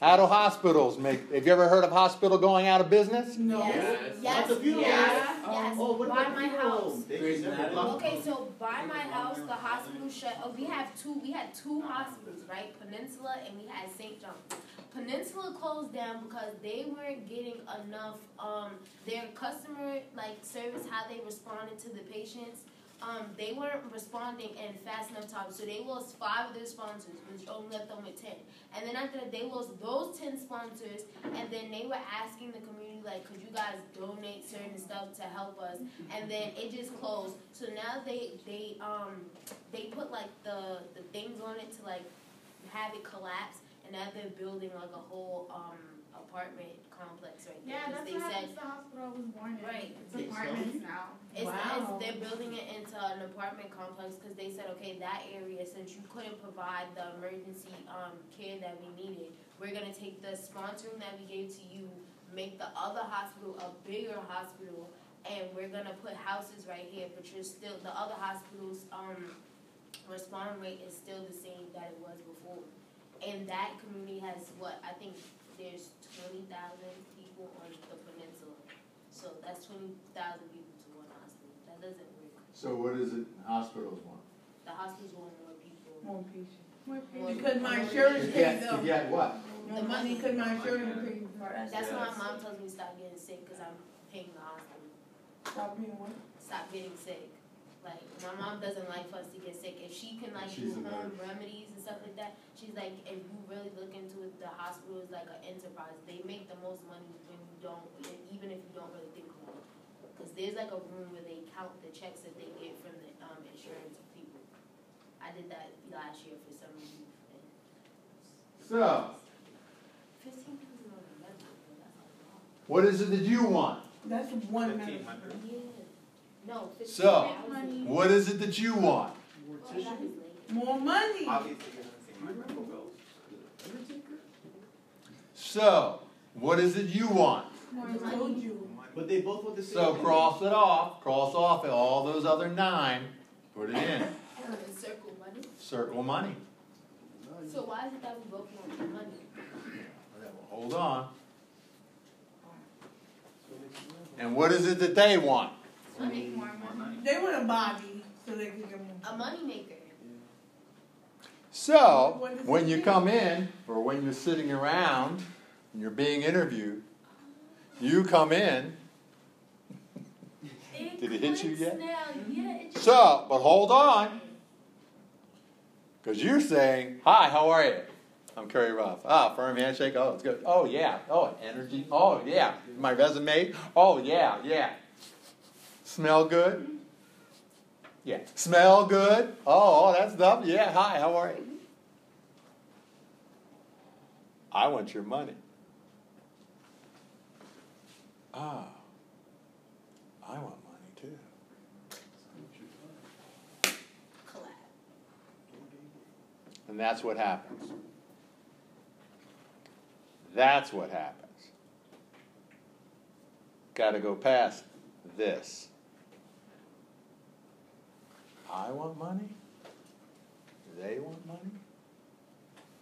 Yes. How do hospitals make, have you ever heard of hospital going out of business? No. Yes. Yes. Not the Yes. Yes. Oh, what By my house. home? They Grey's never Anatomy. block- Okay, so by my house, the hospital shut. Oh, we have two. We had two hospitals, right? Peninsula and we had St. John. Peninsula closed down because they weren't getting enough. Um, their customer like service, how they responded to the patients. Um, they weren't responding in fast enough time, so they lost five of their sponsors, which only left them with ten. And then after that, they lost those ten sponsors, and then they were asking the community like, could you guys donate certain stuff to help us? And then it just closed. So now they they um they put like the the things on it to like have it collapse, and now they're building like a whole um apartment complex right there. Yeah, 'Cause that's they what said happened the hospital I was born in. Right. It's apartments now. it's, Wow. it's they're building it into an apartment complex because they said, okay, that area since you couldn't provide the emergency um, care that we needed, we're gonna take the sponsoring that we gave to you, make the other hospital a bigger hospital, and we're gonna put houses right here. But you're still the other hospitals um, response rate is still the same that it was before, and that community has what I think there's twenty thousand people on the peninsula. So that's twenty thousand people to one hospital. That doesn't work. So what is it hospitals want? The hospitals want more people. More patient. More More- Because my insurance To patients. pays get, to them. get what? More money because my insurance pays for it. That's why my mom tells me to stop getting sick because I'm paying the hospital. Stop being what? Stop getting sick. Like my mom doesn't like for us to get sick. If she can like She's do a home remedies and stuff like that, she's like, if you really look into it, the hospital is like an enterprise. They make the most money when you don't, even if you don't really think about it. Because there's like a room where they count the checks that they get from the um, insurance people. I did that last year for some reason. and So, Fifteen thousand on a medical bill, that's a lot. what is it that you want? That's one Fifteen medicine. hundred. Yeah. No, So. What is it that you want? Well, that is late. More money. Obviously, you haven't seen my medical bills. So, what is it you want? You. But they both want the same So cross it off, cross off all those other nine, put it in, circle money. circle money. So why is it that we both want the money? Hold on. And what is it that they want? To make more money. They want a body so they can get more. A money maker. So, when you come in, or when you're sitting around and you're being interviewed, you come in. Did it hit you yet? Now. Yeah, it just So, but hold on. Because you're saying, Hi, how are you? I'm Kerry Ruff. Ah, firm handshake. Oh, it's good. Oh, yeah. Oh, energy. Oh, yeah. My resume. Oh, yeah, yeah. Smell good? Yeah. Smell good? Oh, oh that's dumb. Yeah, hi, how are you? I want your money. Ah, I want money too. And that's what happens. That's what happens. Got to go past this. I want money. They want money.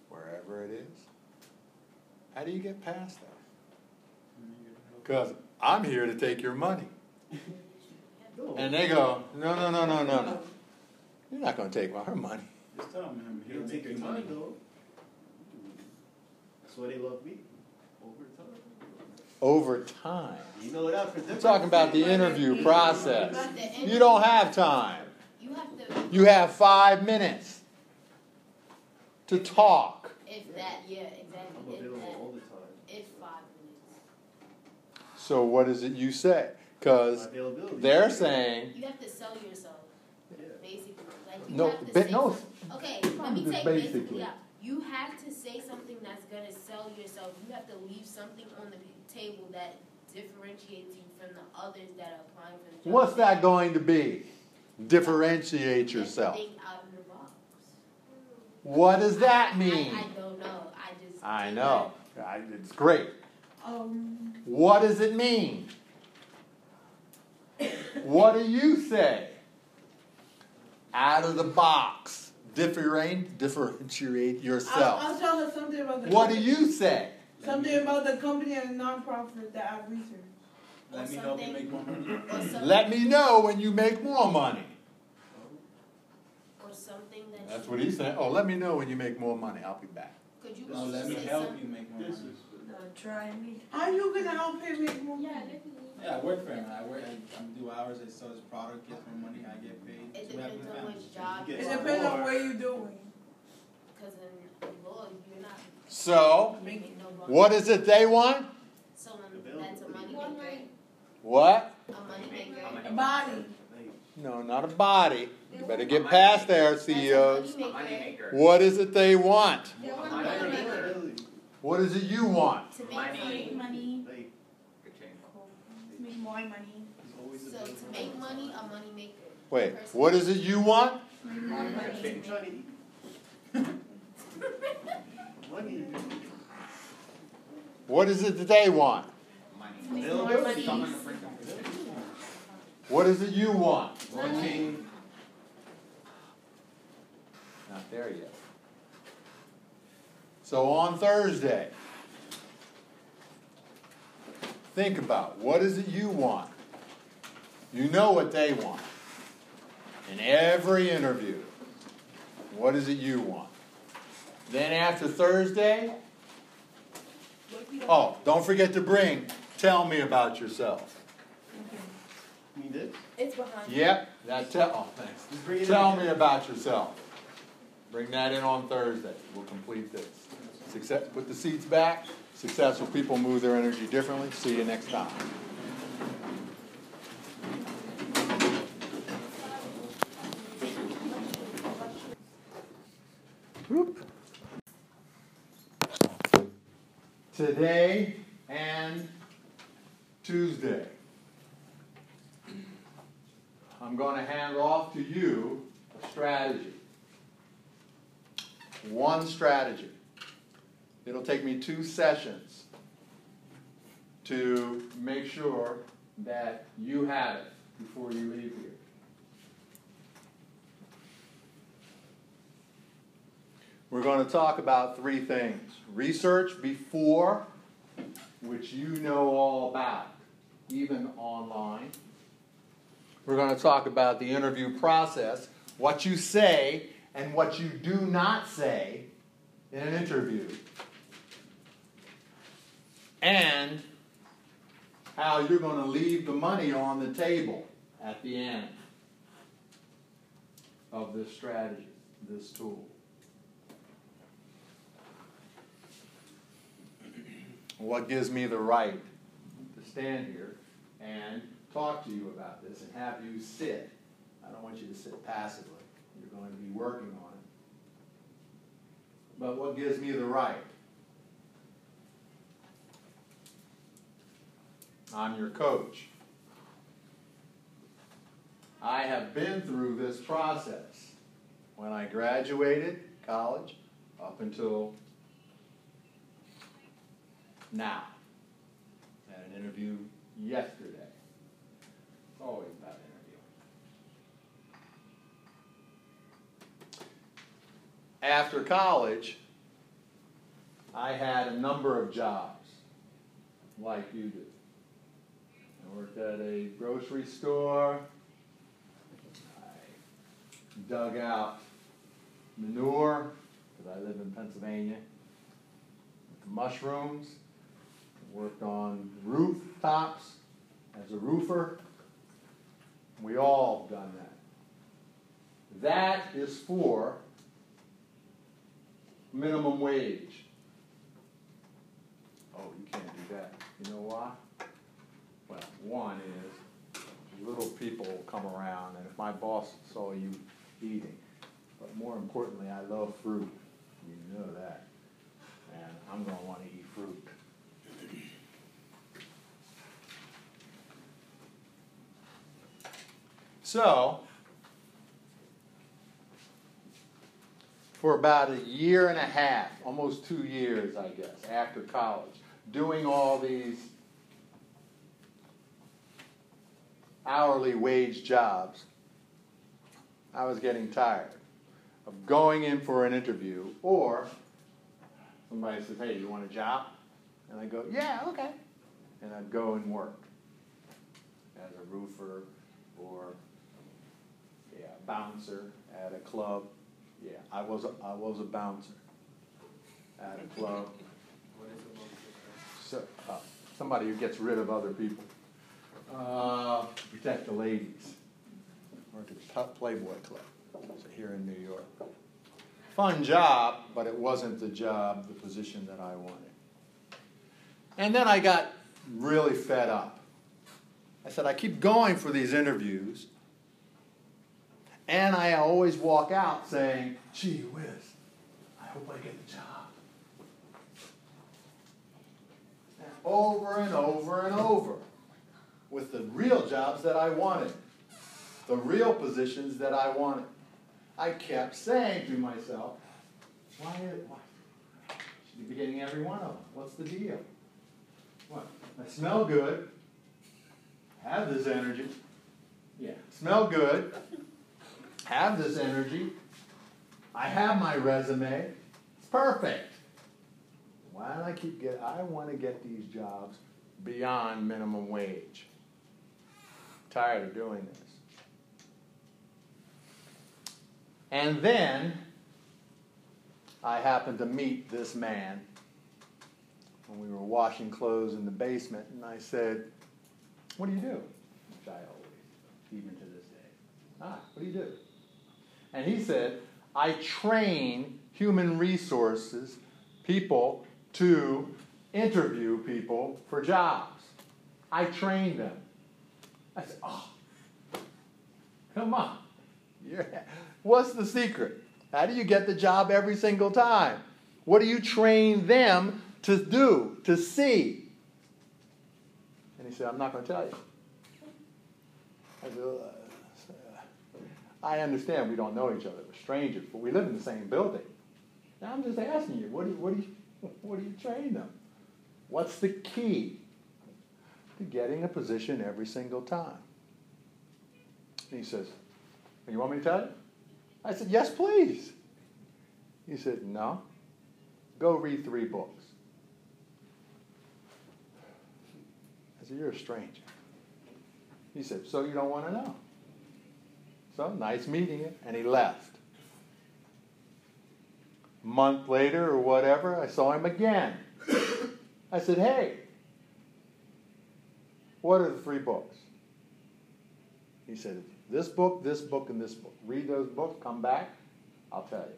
Wherever it is. How do you get past that? Because I'm here to take your money. And they go, no, no, no, no, no, no. You're not going to take our money. Just tell them I'm here to take your money though. That's why they love me. Over time. Over time. You know that for We're talking about the interview process. But the end- You don't have time. You have to, You have five minutes to talk. if that, yeah, I'm exactly. If that, all the time. if five minutes. So what is it you say? Because they're saying, You have to sell yourself, basically. Like you no, have to ba- say no, Okay, let me take basically. basically out. You have to say something that's gonna sell yourself. You have to leave something on the table that differentiates you from the others that are applying for the job. what's that going to be? Differentiate yourself. Think out of the box. What does that I, mean? I don't know. I just. I know. I- It's great. Um, What does it mean? What do you say? Out of the box. Different, differentiate yourself. I'll tell her something about the. What do you say? Something about the company and nonprofit that I've researched. Or Let me help you make more money. Let me know when you make more money. or something that That's what he's saying. Oh, let me know when you make more money. I'll be back. Could you No, let me help something? you make more This money. is. try me. How you gonna help him make more money? Yeah, I work for him. I work. I, I do hours. I sell his product. Gets more money. I get paid. It So depends on which job. It depends on what you're doing. Because in law, you're not So, making no money. what is it they want? Someone that's a money maker, What? a money maker. A body. Like, No, not a body. You better get past there, CEOs. A money maker. maker. What is it they want? A Money money maker. maker. What is it you want? To make Money. money. money, to make more money. he's always So to make money, a money maker. Wait, Person. what is it you want? More money. I'm trying to eat. Money. What is it that they want? Money. Make more Availability. money. Someone to bring them. What is it you want? Working. Not there yet. So on Thursday, think about what is it you want? You know what they want. In every interview, what is it you want? Then after Thursday, oh, don't forget to bring, tell me about yourself. You need this? It's behind. Yep, that tell, oh, thanks. Just bring it Tell in. me about yourself. Bring that in on Thursday. We'll complete this. Success, put the seats back. Successful people move their energy differently. See you next time. Whoop. Today and Tuesday. I'm going to hand off to you a strategy. One strategy. It'll take me two sessions to make sure that you have it before you leave here. We're going to talk about three things research before, which you know all about, even online. We're going to talk about the interview process, what you say, and what you do not say in an interview, and how you're going to leave the money on the table at the end of this strategy, this tool. What gives me the right to stand here and talk to you about this and have you sit? I don't want you to sit passively. You're going to be working on it. But what gives me the right? I'm your coach. I have been through this process when I graduated college up until now. Had an interview yesterday. Always about interviewing. After college, I had a number of jobs like you do. I worked at a grocery store. I dug out manure because I live in Pennsylvania. Mushrooms. Worked on rooftops as a roofer. We all done that. That is for minimum wage. Oh, you can't do that. You know why? Well, one is little people come around, and if my boss saw you eating, but more importantly, I love fruit. You know that. And I'm going to want to eat fruit. So, for about a year and a half, almost two years, I guess, after college, doing all these hourly wage jobs, I was getting tired of going in for an interview or somebody says, hey, you want a job? And I go, yeah, okay. And I'd go and work as a roofer or bouncer at a club. Yeah, I was a, I was a bouncer at a club. So, uh, somebody who gets rid of other people. Uh, protect the ladies. At the top Playboy Club so here in New York. Fun job, but it wasn't the job, the position that I wanted. And then I got really fed up. I said, I keep going for these interviews, and I always walk out saying, gee whiz, I hope I get the job. And over and over and over with the real jobs that I wanted, the real positions that I wanted. I kept saying to myself, why, why should be getting every one of them? What's the deal? What? I smell good, have this energy. Yeah, smell good, have this energy. I have my resume. It's perfect. Why don't I keep get? I want to get these jobs beyond minimum wage. tired of doing this. And then I happened to meet this man when we were washing clothes in the basement, and I said, What do you do? Which I always, even to this day. Ah, what do you do? And he said, I train human resources people to interview people for jobs. I train them. I said, Oh, come on. You're, what's the secret? How do you get the job every single time? What do you train them to do, to see? And he said, I'm not going to tell you. I said, I understand we don't know each other. We're strangers, but we live in the same building. Now I'm just asking you, what do you, what do you, what do you train them? What's the key to getting a position every single time? And he says, You want me to tell you? I said, Yes, please. He said, No. Go read three books. I said, You're a stranger. He said, So you don't want to know? So nice meeting you. And he left. month later or whatever, I saw him again. I said, Hey, what are the three books? He said, This book, this book, and this book. Read those books, come back, I'll tell you.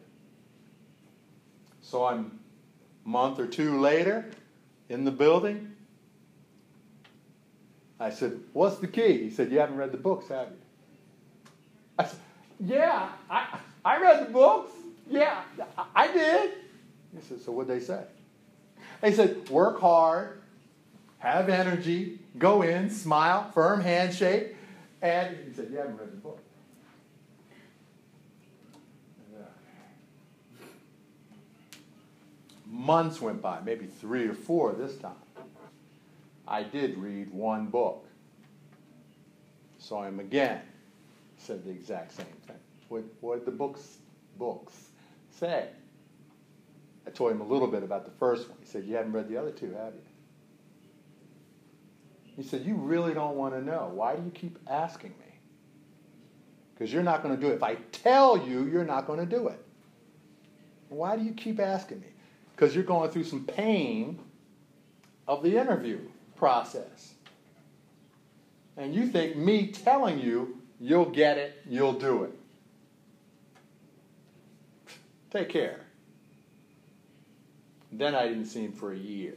So I'm a month or two later in the building. I said, What's the key? He said, You haven't read the books, have you? I said, Yeah, I, I read the books. Yeah, I did. He said, So what'd they say? They said, Work hard, have energy, go in, smile, firm handshake. And he said, You haven't read the book. Months went by, maybe three or four this time. I did read one book. Saw him again. Said the exact same thing. What what the books books say? I told him a little bit about the first one. He said, You haven't read the other two, have you? He said, You really don't want to know. Why do you keep asking me? Because you're not going to do it. If I tell you, you're not going to do it. Why do you keep asking me? Because you're going through some pain of the interview process. And you think me telling you, you'll get it, you'll do it. Take care. Then I didn't see him for a year.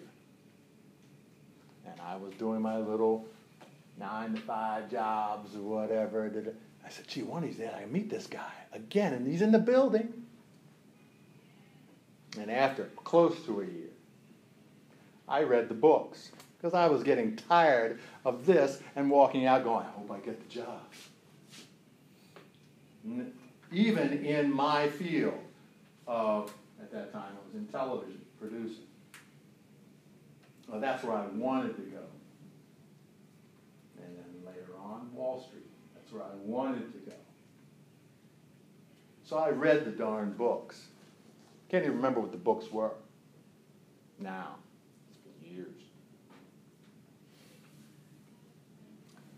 And I was doing my little nine to five jobs or whatever. I said, gee, one of these days I meet this guy again, and he's in the building. And after close to a year, I read the books because I was getting tired of this and walking out going, I hope I get the job. Even in my field of, at that time, I was in television producing. Well, that's where I wanted to go. And then later on, Wall Street. That's where I wanted to go. So I read the darn books. Can't even remember what the books were. Now, it's been years.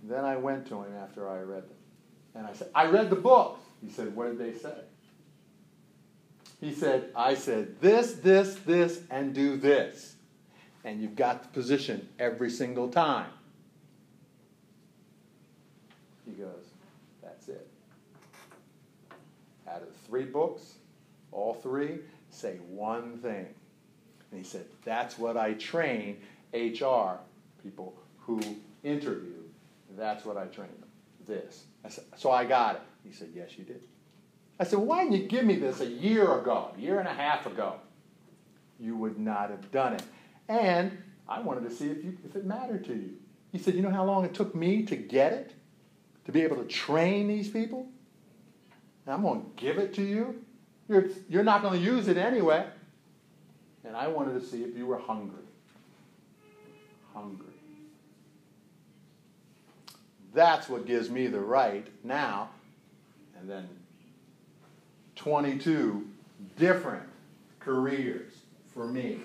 Then I went to him after I read them. And I said, I read the books. He said, What did they say? He said, I said, this, this, this, and do this. And you've got the position every single time. He goes, That's it. Out of three books, all three say one thing. And he said, That's what I train HR people who interview. That's what I train them. This. I said, so I got it. He said, Yes, you did. I said, Why didn't you give me this a year ago, a year and a half ago? You would not have done it. And I wanted to see if, you, if it mattered to you. He said, You know how long it took me to get it? To be able to train these people? And I'm going to give it to you? You're, you're not going to use it anyway. And I wanted to see if you were hungry. Hungry. That's what gives me the right now, and then 22 different careers for me.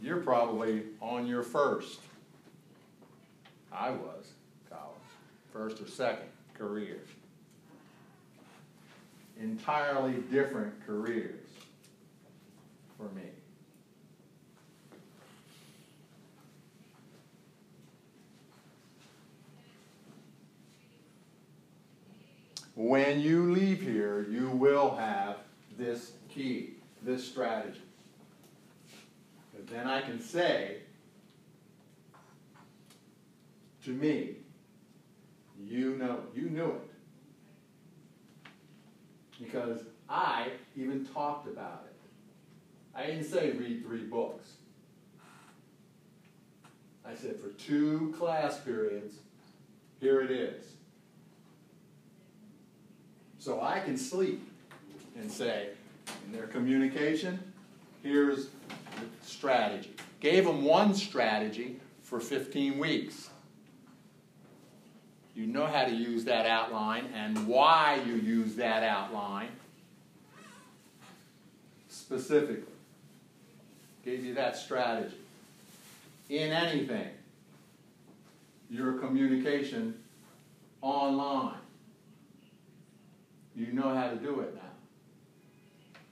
You're probably on your first. I was, college, first or second career. Entirely different careers for me. When you leave here, you will have this key, this strategy. But then I can say to me, you know, you knew it. Because I even talked about it. I didn't say read three books. I said for two class periods, here it is. So I can sleep and say, in their communication, here's the strategy. Gave them one strategy for 15 weeks. You know how to use that outline and why you use that outline specifically. Gave you that strategy. In anything, your communication online. You know how to do it now.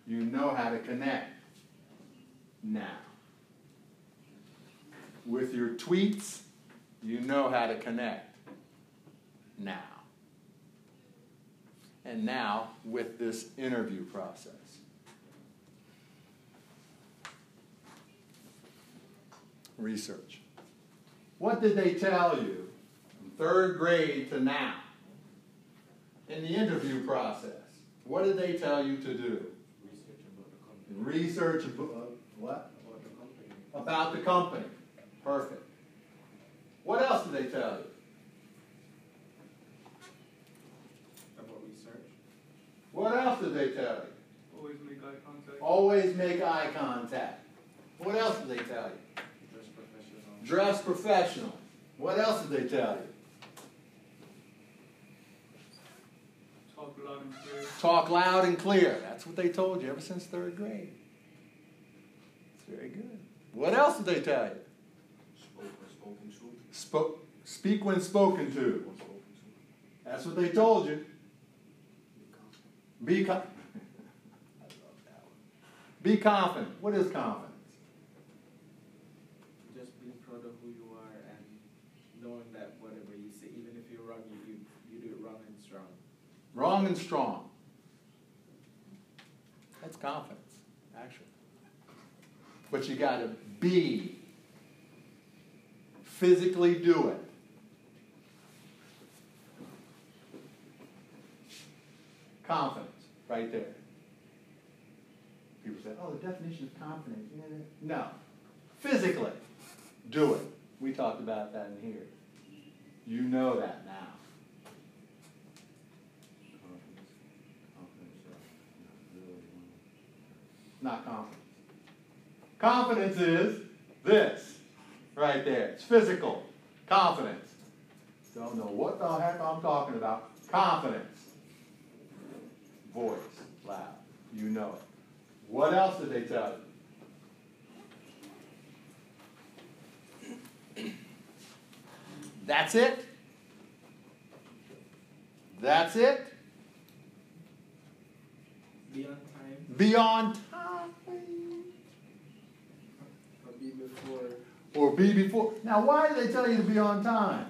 You know how to connect now. With your tweets, you know how to connect now. And now with this interview process. Research. What did they tell you from third grade to now in the interview process? What did they tell you to do? Research about the company. Research abo- what? About the company. About the company. Perfect. What else did they tell you? About research. What else did they tell you? Always make eye contact. Always make eye contact. What else did they tell you? Dress professional. Dress professional. What else did they tell you? Talk loud and clear. Talk loud and clear. That's what they told you ever since third grade. It's very good. What else did they tell you? Spoken, spoken truth. Spoke, speak when spoken to. That's what they told you. Be confident. Be con- I love that one. Be confident. What is confidence? Just being proud of who you are and knowing that whatever you say, even if you're wrong, you, you, you do it wrong and strong. Wrong and strong. That's confidence, actually. But you got to be. Physically do it. Confidence, right there. People say, oh, the definition of confidence. No. Physically, do it. We talked about that in here. You know that now. Confidence. Confidence. uh, not really one. Not confidence. Confidence is this, right there. It's physical. Confidence. Don't know what the heck I'm talking about. Confidence. Voice, loud. You know it. What else did they tell you? That's it? That's it? On time, Be on time. or be before. or be before. Now, why did they tell you to be on time?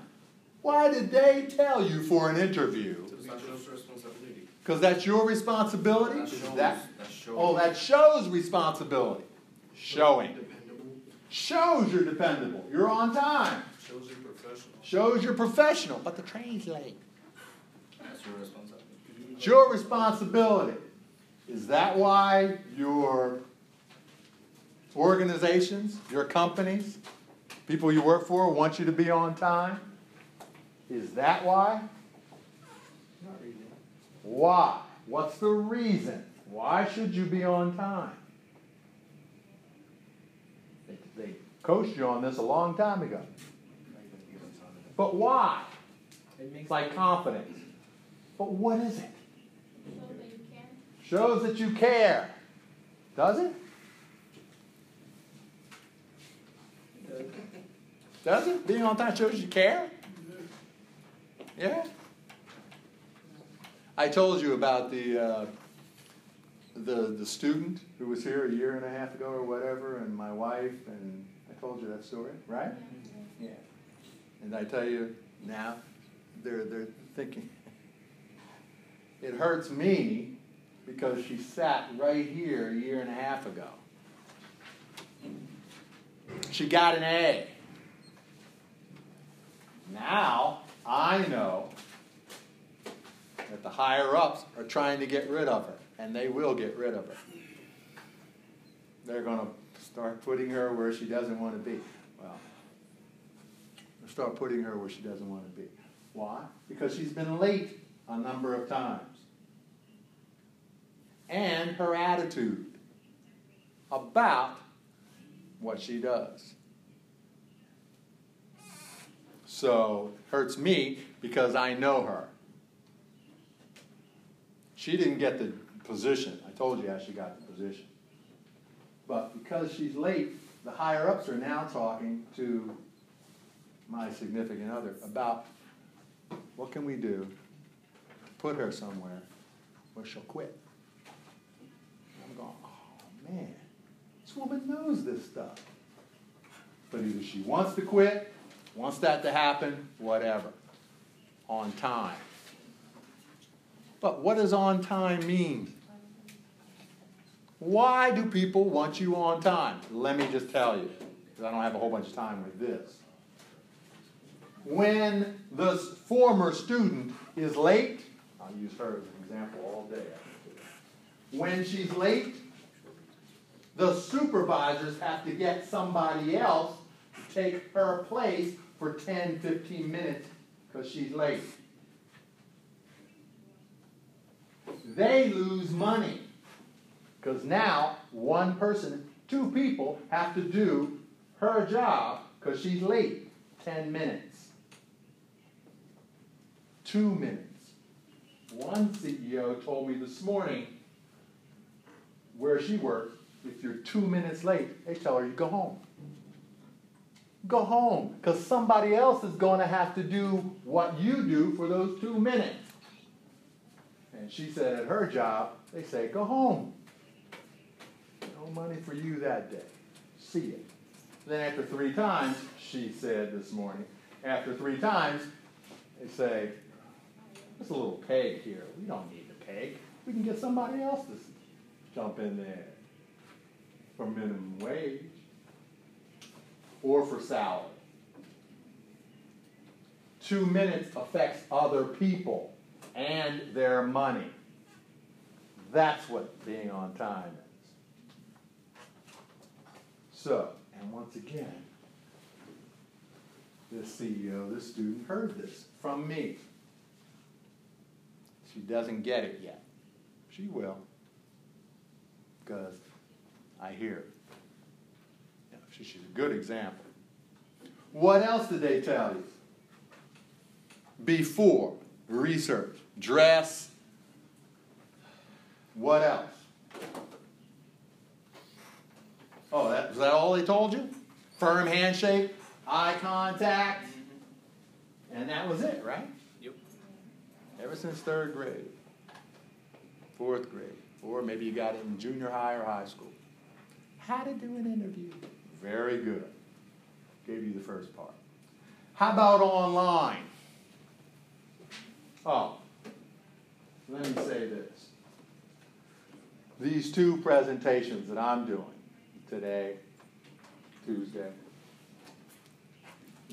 Why did they tell you for an interview? That shows responsibility. Because that's your responsibility? That shows. That, that shows. oh, that shows responsibility. Showing. Shows you're dependable. You're on time. Shows you're professional. Shows you're professional. But the train's late. That's your responsibility. It's your responsibility. Is that why your organizations, your companies, people you work for want you to be on time? Is that why? Why? What's the reason? Why should you be on time? They, they coached you on this a long time ago. But why? It makes It's like confidence. But what is it? Show that you can. Shows that you care. Does it? Does it? Being on time shows you care? Yeah? I told you about the, uh, the, the student who was here a year and a half ago or whatever, and my wife, and I told you that story, right? Yeah. And I tell you now, they're, they're thinking, it hurts me because she sat right here a year and a half ago. She got an A. Now I know that the higher ups are trying to get rid of her, and they will get rid of her. They're going to start putting her where she doesn't want to be. Well, they'll start putting her where she doesn't want to be. Why? Because she's been late a number of times. And her attitude about what she does. So it hurts me because I know her. She didn't get the position. I told you how she got the position. But because she's late, the higher ups are now talking to my significant other about what can we do to put her somewhere where she'll quit. Man, this woman knows this stuff. But either she wants to quit, wants that to happen, whatever. On time. But what does on time mean? Why do people want you on time? Let me just tell you, because I don't have a whole bunch of time with this. When the former student is late, I'll use her as an example all day. When she's late, the supervisors have to get somebody else to take her place for 10, 15 minutes because she's late. They lose money because now one person, two people have to do her job because she's late 10 minutes, two minutes. One CEO told me this morning where she works, if you're two minutes late, they tell her you go home. Go home, because somebody else is going to have to do what you do for those two minutes. And she said at her job, they say, go home. No money for you that day. See it. Then after three times, she said this morning, after three times, they say, there's a little peg here. We don't need the peg. We can get somebody else to jump in there for minimum wage or for salary. Two minutes affects other people and their money. That's what being on time is. So, and once again, this CEO, this student heard this from me. She doesn't get it yet. She will. Because I hear. She's a good example. What else did they tell you? Before research, dress. What else? Oh, that, was that all they told you? Firm handshake, eye contact, mm-hmm. and that was it, right? Yep. Ever since third grade, fourth grade, or maybe you got it in junior high or high school. How to do an interview. Very good. Gave you the first part. How about online? Oh, let me say this. These two presentations that I'm doing today, Tuesday,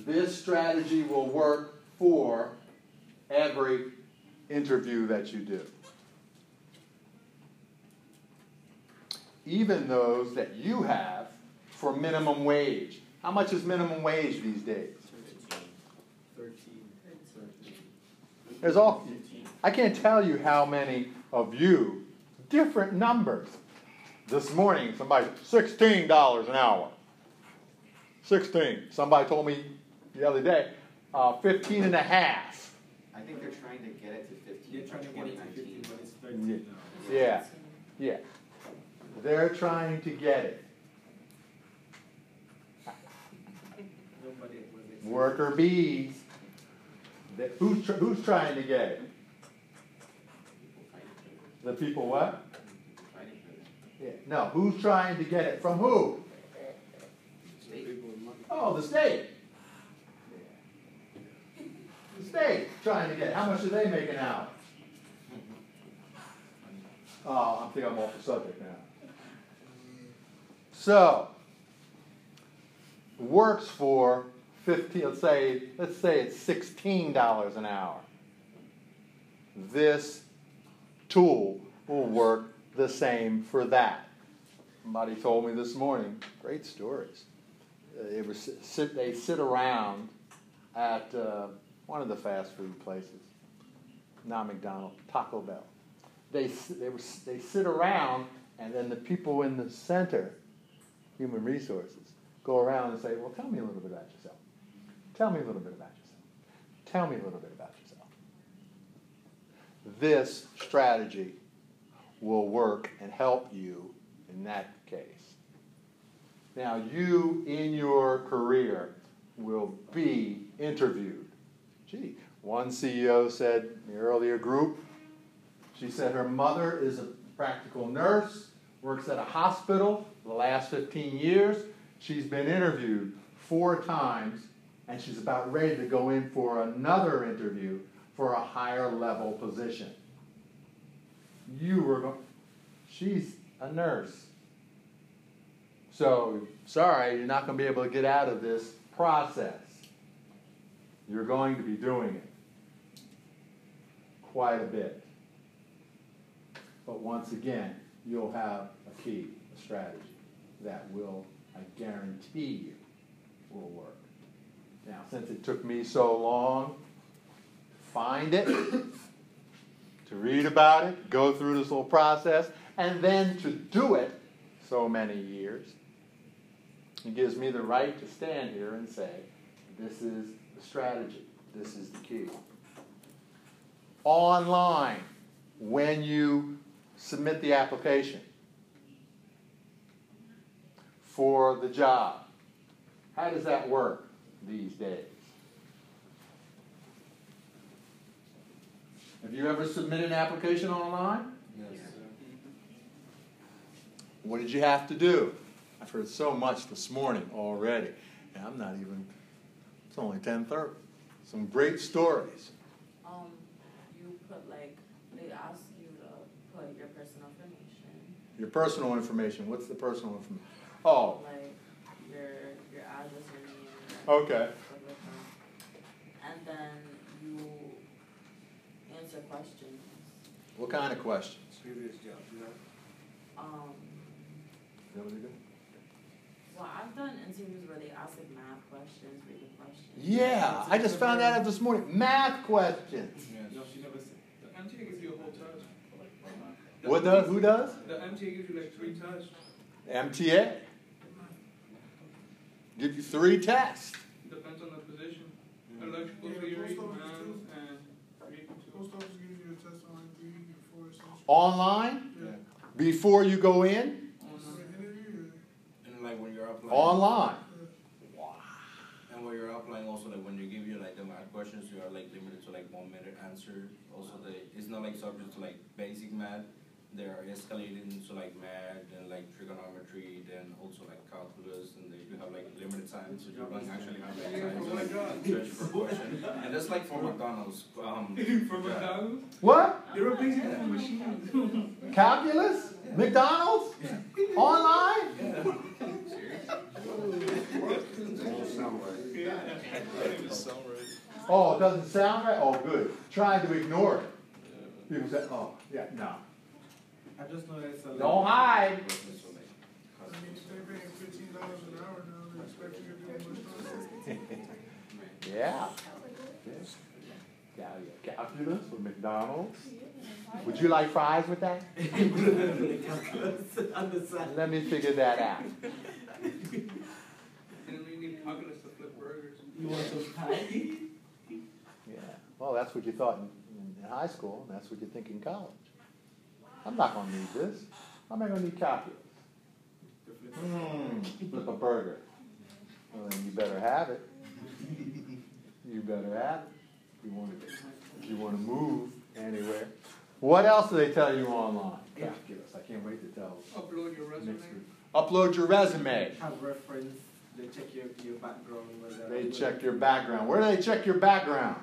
this strategy will work for every interview that you do. Even those that you have for minimum wage. How much is minimum wage these days? 13. There's all I can't tell you how many of you different numbers. This morning somebody sixteen dollars an hour. Sixteen. Somebody told me the other day, uh, 15 and a half. I think they're trying to get it to fifteen You're trying to get it to fifteen, but it's thirteen now. Yeah. Yeah. They're trying to get it. Worker bees. Who's, tr- who's trying to get it? The people what? Yeah. No, who's trying to get it? From who? Oh, the state. The state trying to get it. How much do they make an hour? Oh, I think I'm off the subject now. So, works for fifteen. Let's say, let's say it's sixteen dollars an hour. This tool will work the same for that. Somebody told me this morning. Great stories. Uh, They were sit, sit. They sit around at uh, one of the fast food places, not McDonald's, Taco Bell they, they, were, they sit around, and then the people in the center, human resources, go around and say, Well, tell me a little bit about yourself. Tell me a little bit about yourself. Tell me a little bit about yourself. This strategy will work and help you in that case. Now, you in your career will be interviewed. Gee, one CEO said in the earlier group, she said her mother is a practical nurse works at a hospital the last 15 years. She's been interviewed four times, and she's about ready to go in for another interview for a higher level position. You were going, she's a nurse. So, sorry, you're not going to be able to get out of this process. You're going to be doing it quite a bit. But once again, you'll have a key, a strategy that will, I guarantee you, will work. Now, since it took me so long to find it, to read about it, go through this whole process, and then to do it so many years, it gives me the right to stand here and say, this is the strategy, this is the key. Online, when you submit the application for the job, how does that work these days? Have you ever submitted an application online? Yes. What did you have to do? I've heard so much this morning already, and I'm not even. It's only ten thirty. Some great stories. Um, you put like, they ask you to put your personal information, Your personal information. What's the personal information? Oh, like your, your address, your name, your. okay. stuff like that. And then you answer questions. What kind of questions? Previous job, you know? Um, Is that what they do? well, I've done interviews where they ask like math questions, reading questions. Yeah, I just found that out this morning. Math questions. No, she never said. The MTA gives you a whole test. The What does? Who does? The MTA gives you like three tests. MTA. Give you three tests. Depends on the position. Electrical theory, math, and reading Post too. office gives you a test on like three before essential. Online Yeah. before you go in. For an And like when you're applying. Online. And when you're applying also like when you give you like the math questions, you are like limited to like one minute answer. Also the, it's not like subject to like basic math. They are escalating to like math and like trigonometry, then also like calculus, and they, you have like limited time, so you don't actually have like time to like search for question. And that's like for McDonald's, um. For yeah. McDonald's? What? You're a basic machine. Calculus? McDonald's? Online? Oh, it doesn't sound right? Oh, good. Trying to ignore it. People say, oh, yeah, no. I just know it's a. Don't hide. I mean, they're paying fifteen dollars an hour now, they're expecting you to do much more. Yeah. Calculus with McDonald's? Would you like fries with that? Let me figure that out. And then we need calculus to flip burgers. You want some pie? Yeah. Well, that's what you thought in, in high school, and that's what you think in college. I'm not going to need this. How am I going to need calculus? Hmm, flip a burger. Well, then you better have it. You better have it. If you want to, if you want to move anywhere. What else do they tell you online? Calculus. I can't wait to tell. Upload your resume. Upload your resume. Have reference, they check your, your background, whether. They check your background. Where do they check your background?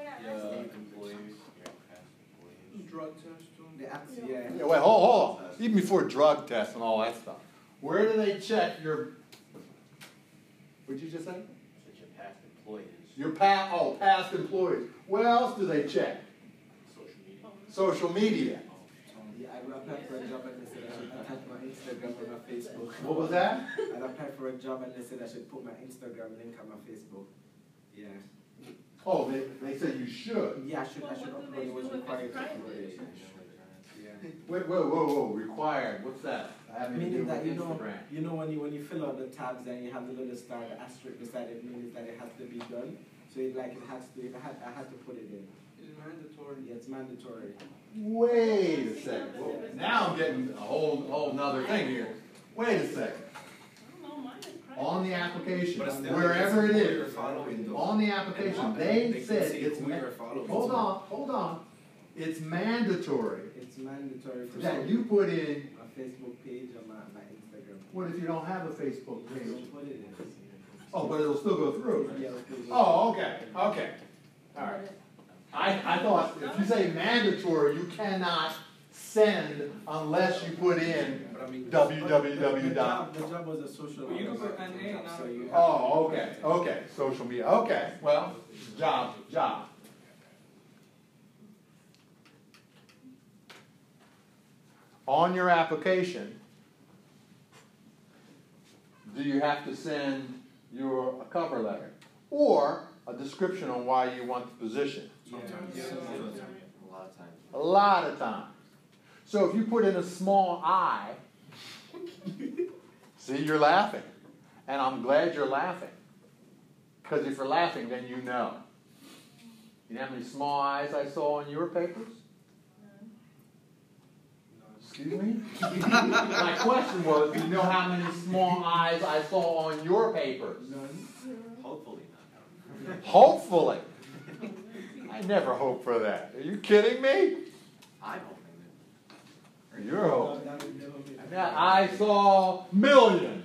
Yeah, employees, yeah, past employees. Drug test too. They yeah. Yeah, wait, hold, hold on. Even before drug tests and all that stuff. Where do they check your? What'd you just say? Such your past employees, Your past, oh, past employees. What else do they check? social media. Social media. Yeah, I applied for a job and they said I should attach my Instagram and my Facebook. What was that? I applied for a job and they said I should put my Instagram link on my Facebook. Yeah. Oh, they, they said you should. Yeah, I should, I should Well, what do upload it was do if it's required to upload it. Yeah. Wait, whoa, whoa, whoa, required. What's that? I Meaning that you know, Instagram. you know when you when you fill out the tabs and you have the little star, the asterisk beside it means that it has to be done. So it like it has to, it had, I had to put it in. It's mandatory. Yeah, it's mandatory. Wait a second. Whoa, Now I'm getting a whole, whole nother thing here. Wait a second. On the application, But still, wherever it's who you're is, following, though. on the application, how- they said it's who meant. you're following. Hold on, hold on. It's mandatory It's mandatory to that you put in, a Facebook page or my, my Instagram. what if you don't have a Facebook Don't page? put it in. Oh, but it'll still go through. Yeah, it'll still go Oh, okay, okay. All right. I, I thought if you say mandatory, you cannot send unless you put in But the www dot. job, the job was a social. Well, you can media put an A so you Oh, okay, okay, social media, okay, well, job, job. On your application, do you have to send your, a cover letter? Or a description on why you want the position? Yeah. A lot of times. A lot of times. So if you put in a small I, see, you're laughing. And I'm glad you're laughing. Because if you're laughing, then you know. You know how many small eyes I saw on your papers? Excuse me? My question was, do you know how many small eyes I saw on your papers? None. Hopefully not. Hopefully. I never hope for that. Are you kidding me? I'm hoping that. You're hoping. That would never be- Now, I saw millions.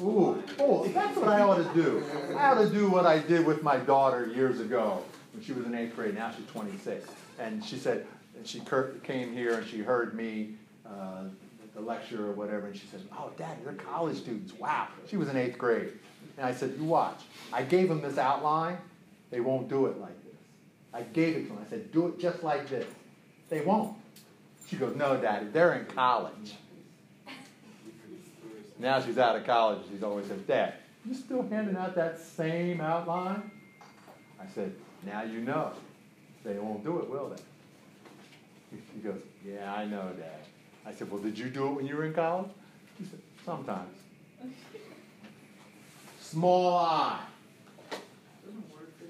Ooh, oh, that's what I ought to do. I ought to do what I did with my daughter years ago when she was in eighth grade. Now she's 26. And she said, and she came here and she heard me, uh, the lecture or whatever, and she says, Oh, Dad, you're college students. Wow. She was in eighth grade. And I said, You watch. I gave them this outline. They won't do it like this. I gave it to them. I said, Do it just like this. They won't. She goes, No, Daddy, they're in college. Now she's out of college. She's always said, Dad, you still handing out that same outline? I said, Now you know. They won't do it, will they? She goes, Yeah, I know, Dad. I said, Well, did you do it when you were in college? He said, Sometimes. Small I.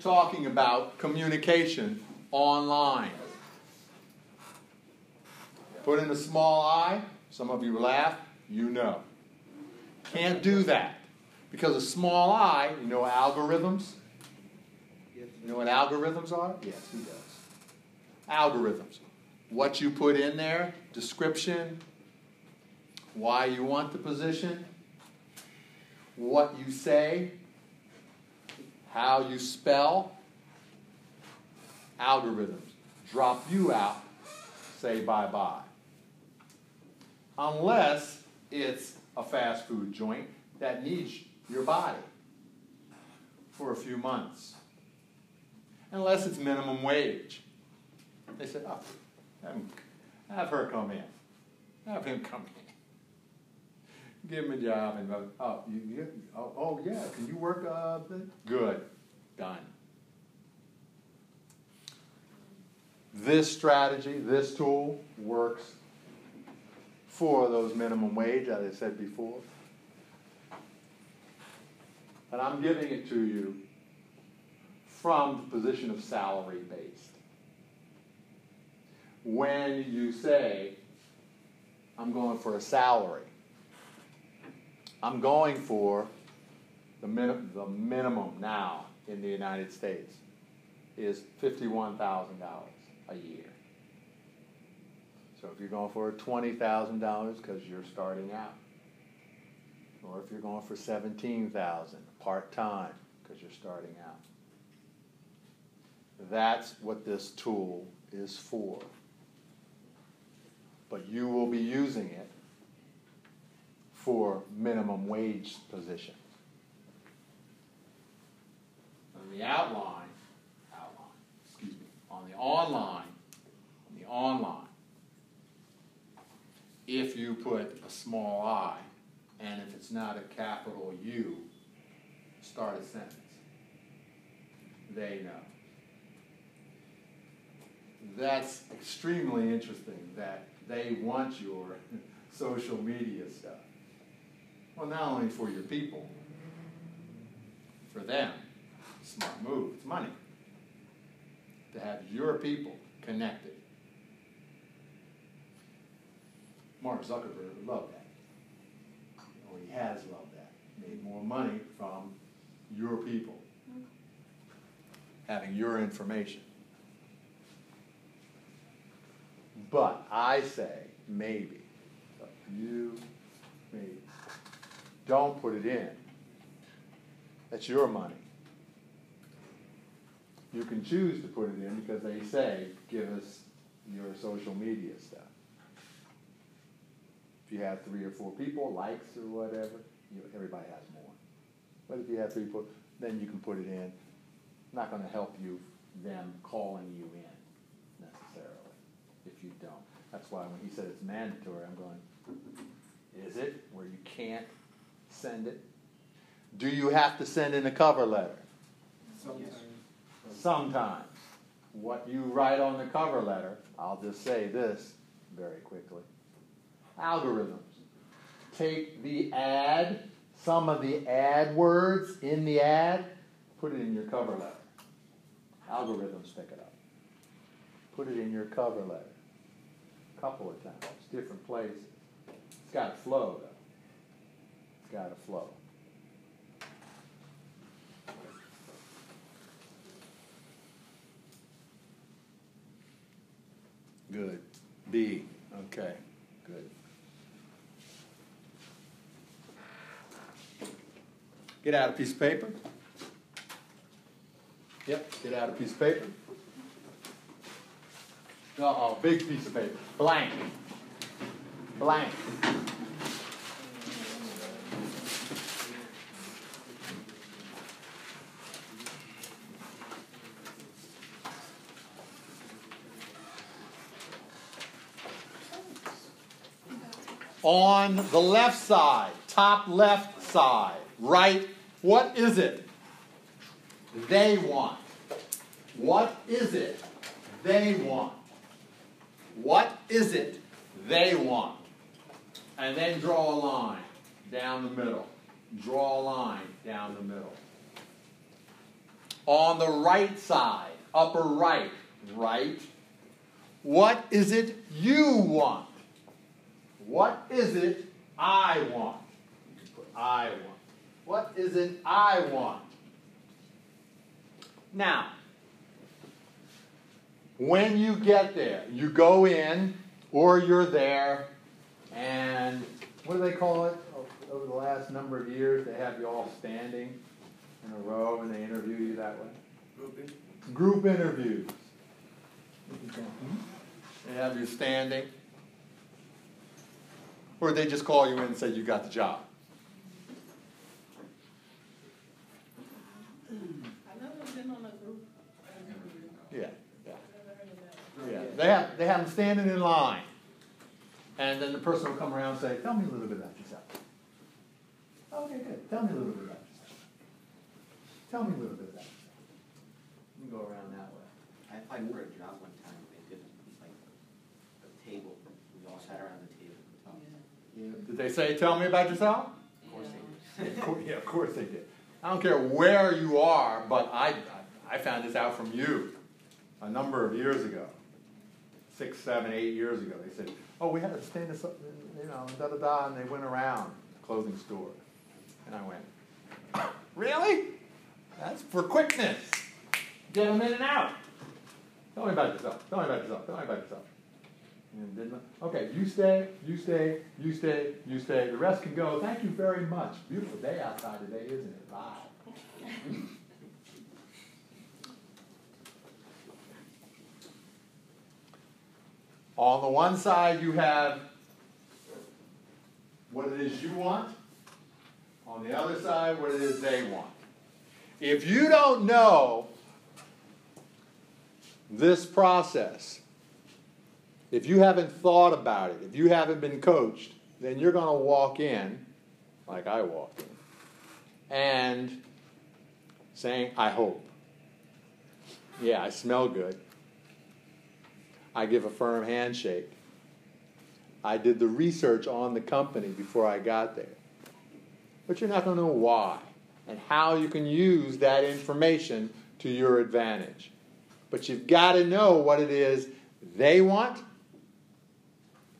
Talking about communication online. Put in a small I. Some of you laugh. You know. Can't do that. Because a small I, you know algorithms? You know what algorithms are? Yes, he does. Algorithms. What you put in there, description, why you want the position, what you say, how you spell, algorithms. Drop you out, say bye bye. Unless it's a fast food joint that needs your body for a few months. Unless it's minimum wage. They said, oh, have, have her come in. Have him come in. Give him a job and go, oh, you, you, oh, oh yeah, can you work? Uh, good, done. This strategy, this tool works for those minimum wage, as I said before. And I'm giving it to you from the position of salary based. When you say, I'm going for a salary, I'm going for the, min- the minimum now in the United States is $51,000 a year. So if you're going for $20,000 because you're starting out, or if you're going for 17,000 part-time because you're starting out. That's what this tool is for. But you will be using it for minimum wage positions. On the outline, outline, excuse me, on the online, on the online, if you put a small i, and if it's not a capital U, start a sentence. They know. That's extremely interesting that they want your social media stuff. Well, not only for your people, for them, smart move, it's money. To have your people connected. Mark Zuckerberg would love that. Or he has loved that. Made more money from your people. Mm-hmm. having your information. But I say maybe. You, maybe. Don't put it in. That's your money. You can choose to put it in because they say, give us your social media stuff. If you have three or four people, likes or whatever, you, everybody has more. But if you have three people, then you can put it in. Not gonna help you, them calling you in if you don't. That's why when he said it's mandatory, I'm going, is it, where you can't send it? Do you have to send in a cover letter? Sometimes. Sometimes. What you write on the cover letter, I'll just say this very quickly. Algorithms. Take the ad, some of the ad words in the ad, put it in your cover letter. Algorithms pick it up. Put it in your cover letter. Couple of times, different places. It's got to flow, though. It's got to flow. Good. B. Okay. Good. Get out a piece of paper. Yep, get out a piece of paper. Uh oh, big piece of paper. Blank. Blank. On the left side, top left side, right, what is it they want? What is it they want? What is it they want? And then draw a line down the middle. Draw a line down the middle. On the right side, upper right, right, what is it you want? What is it I want? I want. What is it I want? Now, when you get there, you go in or you're there, and what do they call it? Oh, over the last number of years, they have you all standing in a row and they interview you that way. Group interviews. They have you standing. Or they just call you in and say you got the job. I've never been on a group. Yeah, yeah. Yeah, they have, they have them standing in line. And then the person will come around and say, tell me a little bit about yourself. Okay, good. Tell me a little bit about yourself. Tell me a little bit about yourself. You can go around that way. I applied for a job one time, they did like a table, we all sat around the table and talked. Did they say, tell me about yourself? Of course they did. Of course- Yeah, of course they did. I don't care where you are, but I, I found this out from you a number of years ago. Six, seven, eight years ago. They said, oh, we had to stand this up, you know, da da da, and they went around the clothing store. And I went, really? That's for quickness. Get them in and out. Tell me about yourself. Tell me about yourself. Tell me about yourself. And didn't, okay, you stay, you stay, you stay, you stay. The rest can go. Thank you very much. Beautiful day outside today, isn't it? Wow. On the one side, you have what it is you want. On the other side, what it is they want. If you don't know this process, if you haven't thought about it, if you haven't been coached, then you're going to walk in, like I walked in, and saying, I hope. Yeah, I smell good. I give a firm handshake. I did the research on the company before I got there. But you're not going to know why and how you can use that information to your advantage. But you've got to know what it is they want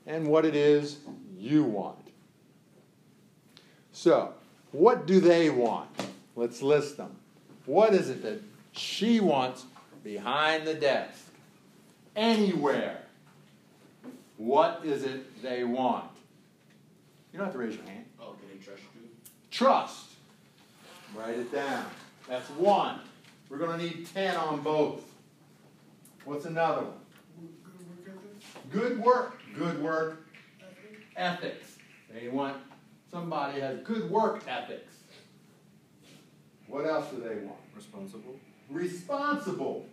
and what it is you want. So, what do they want? Let's list them. What is it that She wants behind the desk, anywhere. What is it they want? You don't have to raise your hand. Oh, can they trust you? Trust. Write it down. That's one. We're going to need 10 on both. What's another one? Good work. Good work. Ethics. They want somebody has good work ethics. What else do they want? Responsible. Responsible.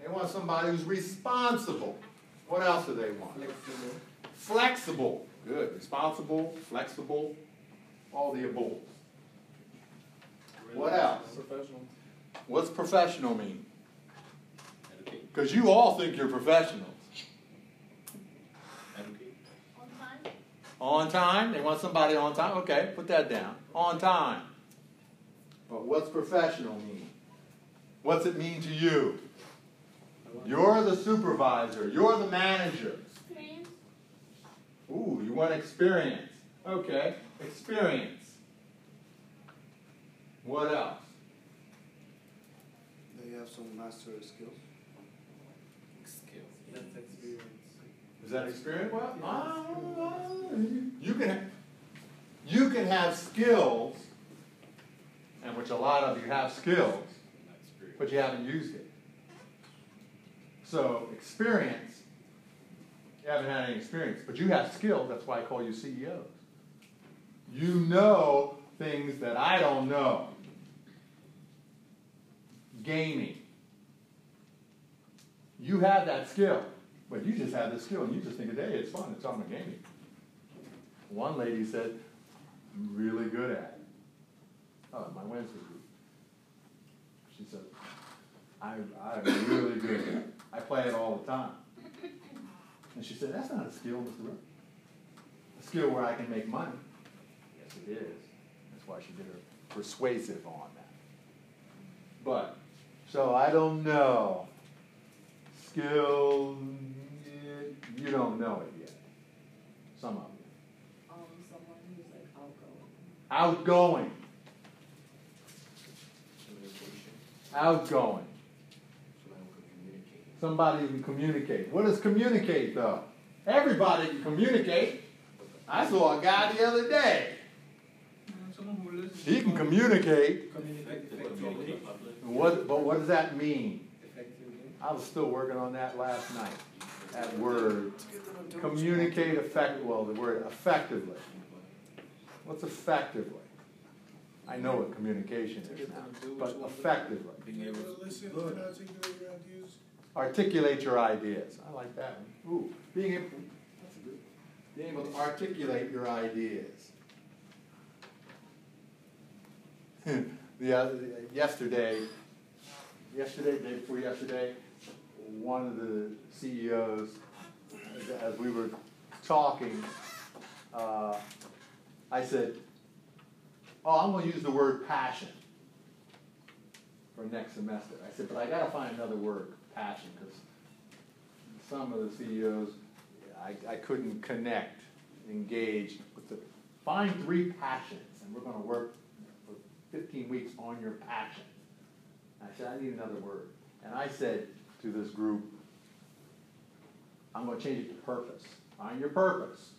They want somebody who's responsible. What else do they want? Flexible. Flexible. Good. Responsible, flexible, all the above. What else? Professional. What's professional mean? Because you all think you're professionals. On time? On time? They want somebody on time? Okay, put that down. On time. But what's professional mean? What's it mean to you? You're the supervisor. You're the manager. Experience? Ooh, you want experience. Okay, experience. What else? They have some master skills. Skills. That's experience. Is that experience? Well, uh, you can you can have skills, and which a lot of you have skills, but you haven't used it. So experience, you haven't had any experience, but you have skills. That's why I call you CEOs. You know things that I don't know. Gaming. You have that skill, but you just have the skill, and you just think, hey, it's fun. It's on the gaming. One lady said, I'm really good at it. Oh, my Wednesday group. She said, I, I'm really good at it. I play it all the time. And she said, that's not a skill, Mr. Rook. A skill where I can make money. Yes, it is. That's why she did her persuasive on that. But, so I don't know. Skill, you- you don't know it yet. Some of you. Um, someone who's like outgoing. Outgoing. Outgoing. Somebody can communicate. What does communicate though? Everybody can communicate. I saw a guy the other day. Someone who listens. He can communicate. Communicate Communicate effectively. public. What, but what does that mean? I was still working on that last night. That word. Communicate effect. Well, the word effectively. What's effectively? I know what communication is now, but effectively. To articulate your ideas. I like that one. Ooh, being able, that's a good. Being able to articulate your ideas. the other, yesterday, yesterday, day before yesterday, one of the CEOs, as- we were talking, uh, I said, "Oh, I'm going to use the word passion." for next semester. I said, but I gotta find another word, passion, because some of the CEOs, I, I couldn't connect, engage with the, find three passions, and we're gonna work for fifteen weeks on your passion. I said, I need another word. And I said to this group, I'm gonna change it to purpose. Find your purpose.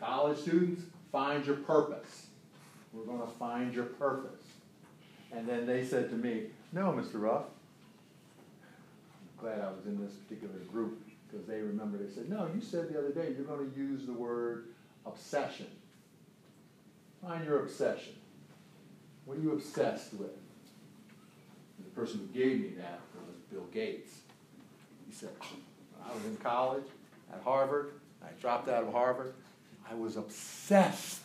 College students, find your purpose. We're gonna find your purpose. And then they said to me, No, Mr. Ruff. Glad I was in this particular group because they remember they said, No, you said the other day you're going to use the word obsession. Find your obsession. What are you obsessed with? And the person who gave me that was Bill Gates. He said, I was in college at Harvard, I dropped out of Harvard, I was obsessed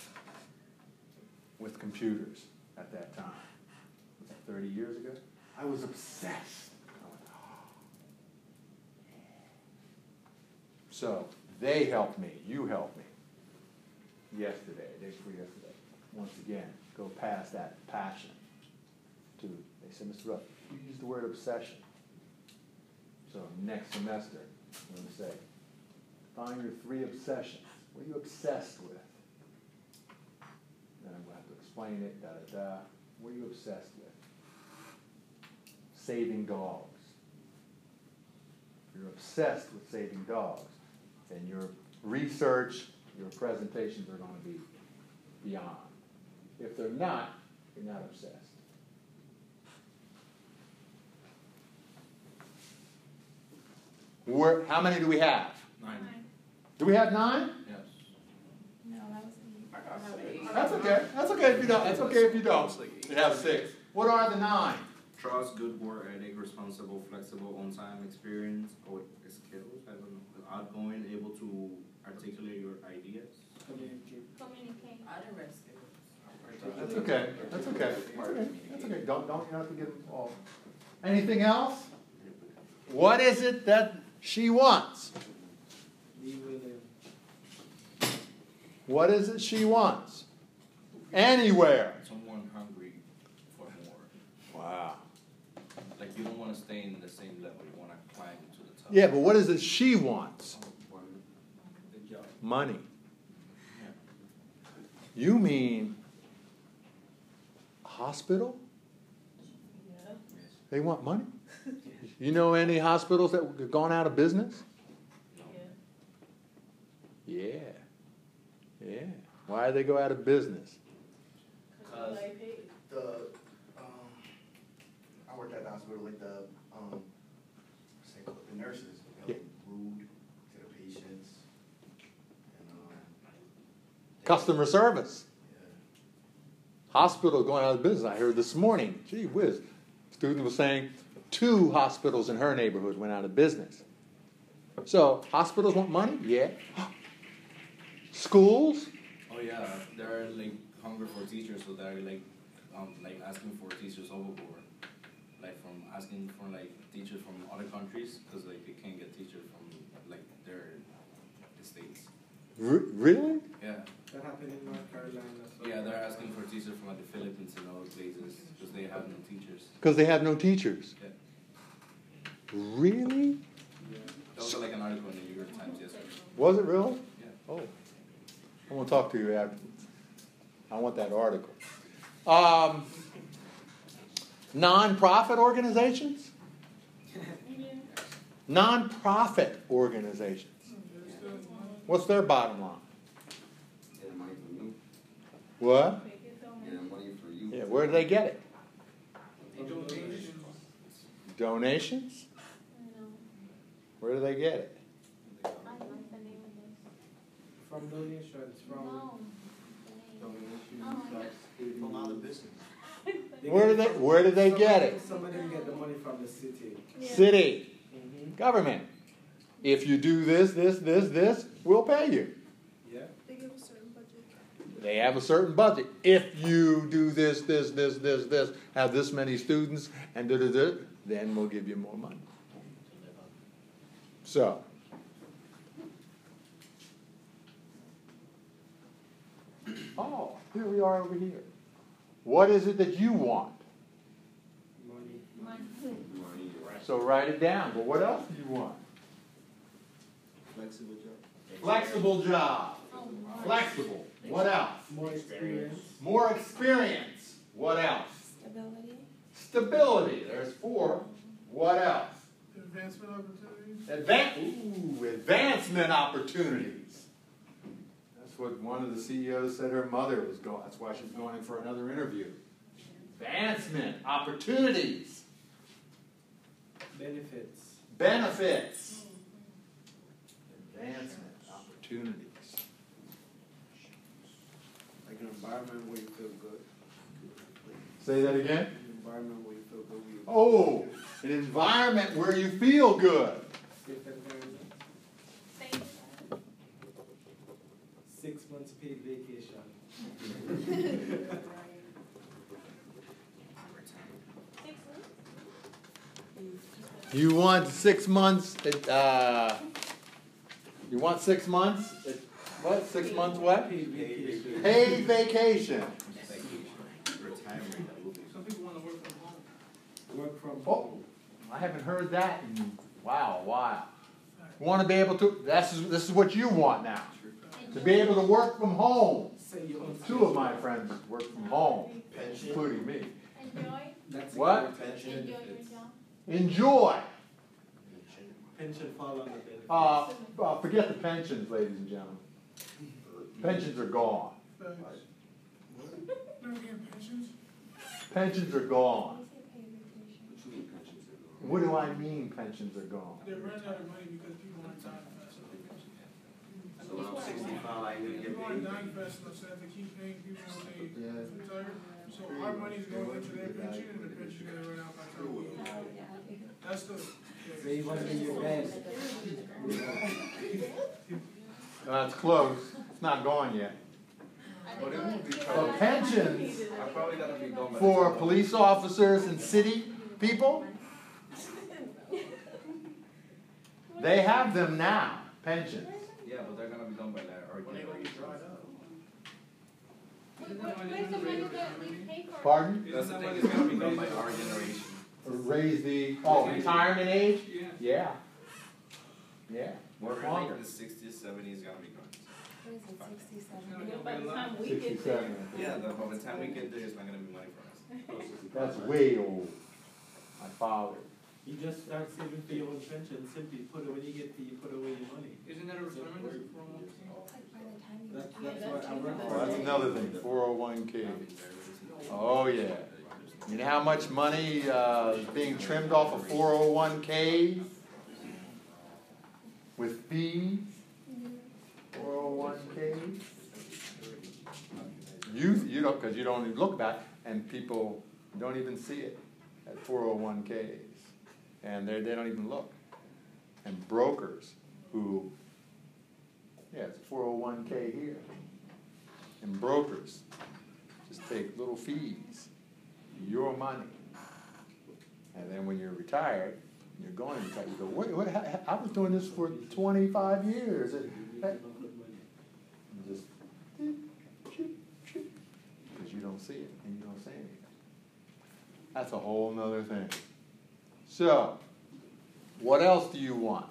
with computers at that time. Was that 30 years ago? I was obsessed. I went, "Oh." So they helped me, you helped me yesterday, day before yesterday. Once again, go past that passion to, they said, Mr. Ruff, you used the word obsession. So next semester, I'm going to say, find your three obsessions. What are you obsessed with? Then I'm going to have to explain it, da da da. What are you obsessed with? saving dogs. You're obsessed with saving dogs. And your research, your presentations are going to be beyond. If they're not, you're not obsessed. We're, how many do we have? Nine. Do we have nine? Yes. No, that was me. That's okay. That's okay if you don't. That's okay if you don't. You have six. What are the nine? Trust, good work ethic, responsible, flexible, on time experience, or skills, I don't know. Outgoing, able to articulate your ideas. Communicate. Communicate. I didn't rest That's okay. That's okay. That's okay. That's okay. Don't don't you have to get them all. Anything else? What is it that she wants? What is it she wants? Anywhere. Someone hungry for more. Wow. Like you don't want to stay in the same level. You want to climb to the top. Yeah, but what is it she wants? Money. You mean hospital? They want money? You know any hospitals that have gone out of business? Yeah. Yeah. Yeah. Why did they go out of business? Cause the, um, I worked at the hospital, like the, um, what's they call it, the nurses, they were rude to the patients. And, um, Customer service. Hospital going out of business. I heard this morning. Gee whiz. Student was saying two hospitals in her neighborhood went out of business. So hospitals want money? Yeah. Schools? Oh yeah, they're like hungry for teachers, so they're like, um, like asking for teachers overboard. Like from asking for like teachers from other countries, cause like they can't get teachers from like their states. R- really? Yeah. That happened in North Carolina. so- Yeah, they're asking for teachers from like the Philippines and other places, cause they have no teachers. Because they have no teachers. Yeah. Really? That was like an article in the New York Times yesterday. Was it real? Yeah. Oh. I'm going to talk to you after. I want that article. Um, non-profit organizations? Non-profit organizations. What's their bottom line? Getting money from you, What? getting money for you. Yeah, where do they get it? Donations. Donations? Where do they get it? From donations, from. Donations, from out of business. Where do they Where do they get it? them- Some of them get the money from the city. City. Government. If you do this, this, this, this, we'll pay you. Yeah. They give a certain budget. They have a certain budget. If you do this, this, this, this, this, have this many students, and da da da, then we'll give you more money. So. Oh, here we are over here. What is it that you want? Money. So write it down. But what else do you want? Flexible job. Flexible job. Flexible. What else? More experience. More experience. What else? Stability. Stability. There's four. What else? Advancement opportunities. Advan- ooh, advancement opportunities. That's what one of the CEOs said her mother was going. That's why she's going in for another interview. Advancement opportunities. Benefits. Benefits. Advancement opportunities. Like an environment where you feel good. Say that again. An environment where you feel good. Where you Oh, an environment where you feel good. Six months paid vacation. You want six months? At, uh, you want six months? At, what? Six months? What? Paid vacation. Paid vacation. Retirement. Some people wanna work from home. Work from Oh, home. I haven't heard that in wow, wow. Want to be able to? That's this is what you want now. To be able to work from home. Say your own Two of my friends work from home, including me. Enjoy. That's What? pension. Enjoy. Pension fall under benefits. Uh, uh, forget the pensions, ladies and gentlemen. Pensions are gone. Thanks. Pensions? Pensions are gone. What do I mean pensions are gone? They're running out of money because people aren't dying fast enough. So when I'm sixty-five, I need to get People aren't paid. dying fast enough, so they have to keep paying people when they retire. So our money's going into their pension and the pension's gonna run out by the time we. That's the. So you want to be your best. That's close. It's not gone yet. But it won't be So pensions I probably gotta be going by. for police officers and city people, they have them now, pensions. Yeah, but they're gonna be done by that, or generation. Pardon? That's the thing, it's gonna be done by our generation. Raise the, oh, retirement age? Yeah. Yeah. Yeah, More work like longer. the sixties, seventies, gonna be gone. By the time we get there. Sixty-seven. Yeah, the, by the time we get there, it's not gonna be money for us. That's way old. My father. You just start saving for your own pension, simply put it, when you get to, you put away your money. Isn't that a retirement for one? That's, that's what I work for. that's another thing, four oh one K. Oh, yeah. You know how much money, uh, is being trimmed off of four oh one K? With fees? Four oh one K? You, you don't, cause you don't even look back, and people don't even see it at four oh one Ks. And they, they don't even look. And brokers who, yeah, it's four oh one K here. And brokers just take little fees, your money. And then when you're retired, you're going to retire, you go, wait, what, I, was doing this for twenty-five years. and that-" just, because you don't see it and you don't say anything. That's a whole nother thing. So, what else do you want?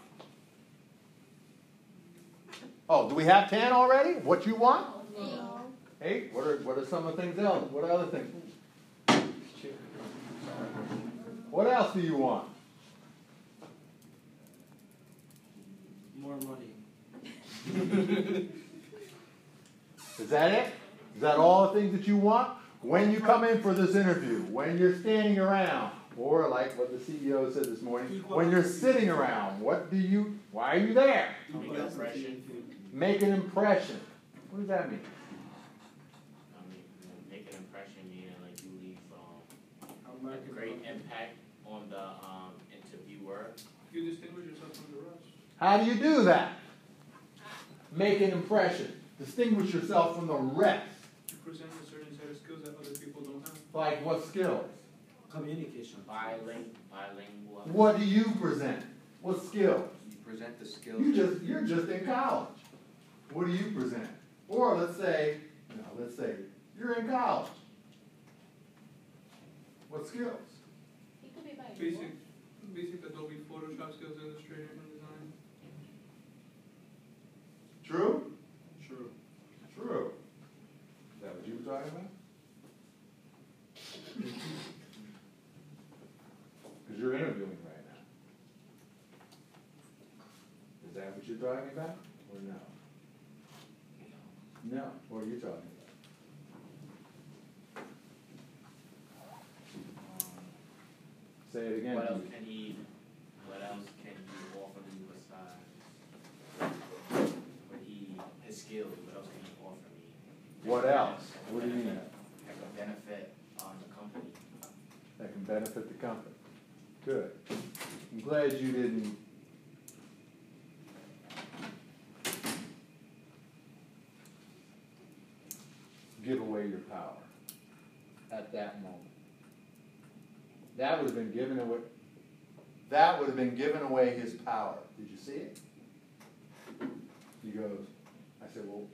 Oh, do we have ten already? What you want? Eight? What are, what are some of the things else? What other things? What else do you want? More money. Is that it? Is that all the things that you want? When you come in for this interview, when you're standing around, or like what the CEO said this morning, when you're sitting around, what do you, why are you there? Make an impression. Make an impression. What does that mean? I mean, make an impression, meaning like you leave, um, I'm a great impact on the, um, interviewer. You distinguish yourself from the rest. How do you do that? Make an impression. Distinguish yourself from the rest. You present a certain set of skills that other people don't have. Like what skills? Communication. Biling, bilingual. What do you present? What skills? You present the skills. You just you're just in college. What do you present? Or let's say, no, let's say you're in college. What skills? Basic, basic Adobe Photoshop skills, Illustrator, InDesign. True? True. True. Is that what you were talking about? Because you're interviewing right now. Is that what you're talking about? Or no? No. What are you talking about? Say it again. What else can he, what else can he offer me besides what he, his skills, what else can he offer me? What else? What do you mean? That could benefit, um, the company. That can benefit the company. Good. I'm glad you didn't give away your power at that moment. That would have been given away. That would have been giving away his power. Did you see it? He goes, I said, well,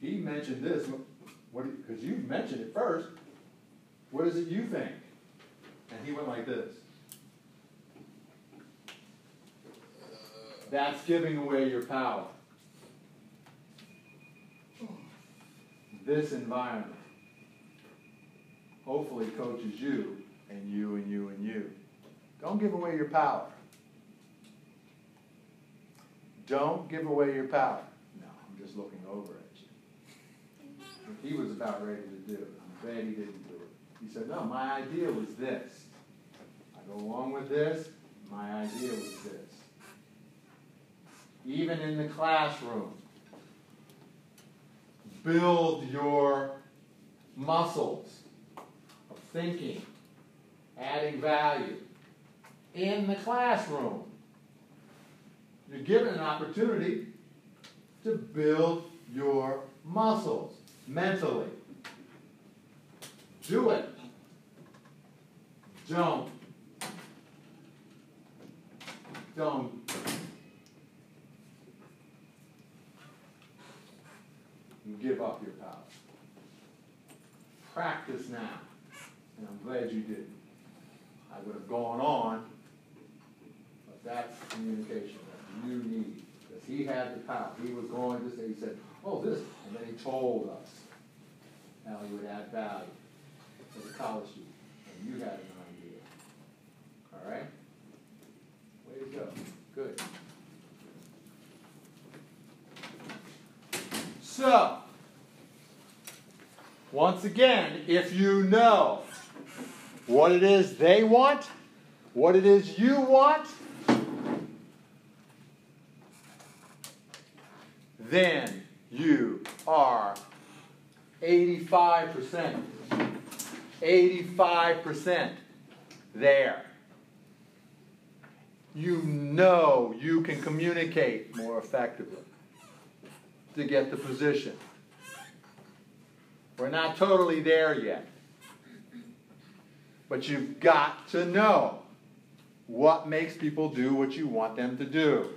he mentioned this. What? Because you mentioned it first. What is it you think? And he went like this. That's giving away your power. This environment hopefully coaches you and you and you and you. Don't give away your power. Don't give away your power. No, I'm just looking over at you. He was about ready to do it. I'm glad he didn't do it. He said, No, my idea was this. I go along with this. My idea was this. Even in the classroom, build your muscles of thinking, adding value in the classroom. You're given an opportunity to build your muscles mentally. Do it. Don't. Don't. Give up your power. Practice now. And I'm glad you didn't. I would have gone on, but that's communication that you need. Because he had the power. He was going to say, he said, oh, this. And then he told us how he would add value to the college student. And you had an idea. All right? Way to go. Good. So, once again, if you know what it is they want, what it is you want, then you are 85%. 85% there. You know you can communicate more effectively to get the position. We're not totally there yet. But you've got to know what makes people do what you want them to do.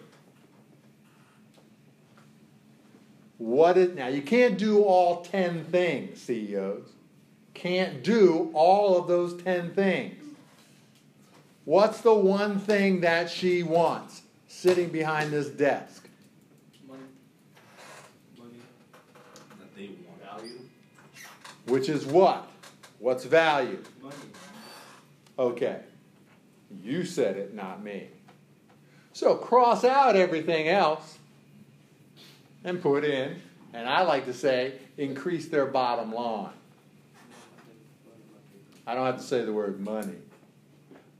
What is, now, you can't do all 10 things, CEOs. Can't do all of those 10 things. What's the one thing that she wants sitting behind this desk? Money. Money. That they want. Value. Which is what? What's value? Money. Okay. You said it, not me. So cross out everything else and put in, and I like to say, increase their bottom line. I don't have to say the word money,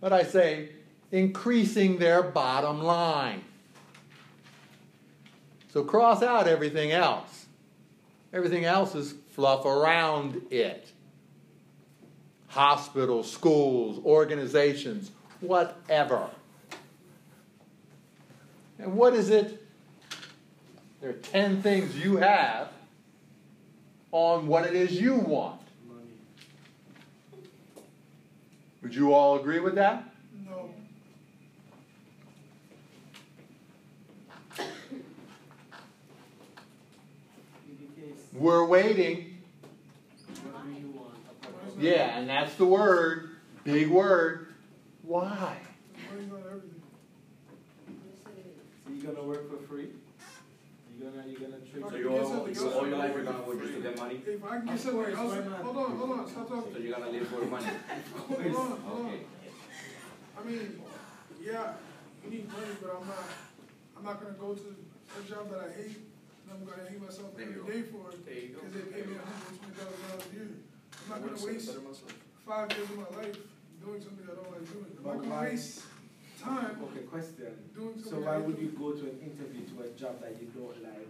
but I say increasing their bottom line. So cross out everything else. Everything else is fluff around it. Hospitals, schools, organizations, whatever. And what is it? There are 10 things you have on what it is you want. Would you all agree with that? No. We're waiting. Yeah, and that's the word, big word. Why? Money's not everything. So you're gonna work for free? You're gonna you're gonna trade. So you all, all your life you're gonna work just to get money? If I can get Of something else, hold on, hold on, stop talking. So you're gonna live for money? Hold on, hold on. Okay. I mean, yeah, you need money, but I'm not, I'm not gonna go to a job that I hate, and I'm gonna hate myself There you every go. day for it. There. Cause they pay me a hundred and twenty thousand dollars a year. I'm not gonna waste myself, better myself. five years of my life doing something I don't like doing. I'm But not gonna why- waste time Okay, question. doing So why hate would you go to an interview to a job that you don't like?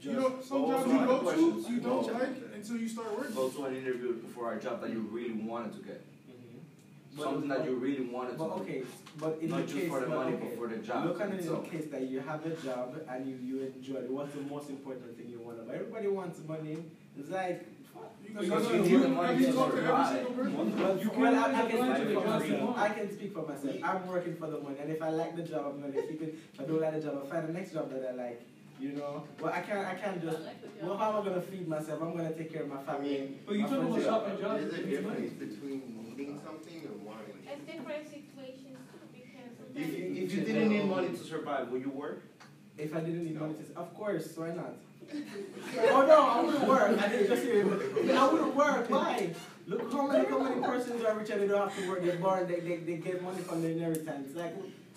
You know, some jobs you I have go a question. to, you don't like until you start working. Go to an interview for a job that you really wanted to get. But- Something that you really wanted to But do. okay, but in Not the just case, for the money, okay, but for the job Look at it in the case that you have a job and you, you enjoy it. What's the most important thing you want? Everybody wants money. It's like fuck. You Because can- you need the money have you to to every survive. single person? Well, You well, I, I can speak for the job you myself. I can speak for myself. I'm working for the money, and if I like the job, I'm gonna keep it. If I don't like the job, I'll find the next job that I like. You know, well, I can't. I can't just. Well, how am I gonna feed myself? I'm gonna take care of my family. But you my talk about friends. shopping jobs. There's a difference between needing something and wanting it. It's different situations because If you, if you didn't need money to survive, would you work? If I didn't need money, to, of course, why not? Oh no, I wouldn't work. I didn't just hear it. I wouldn't work. Why? Look how many how many persons are rich and they don't have to work. They're born. They, they, they get money from their inheritance. Like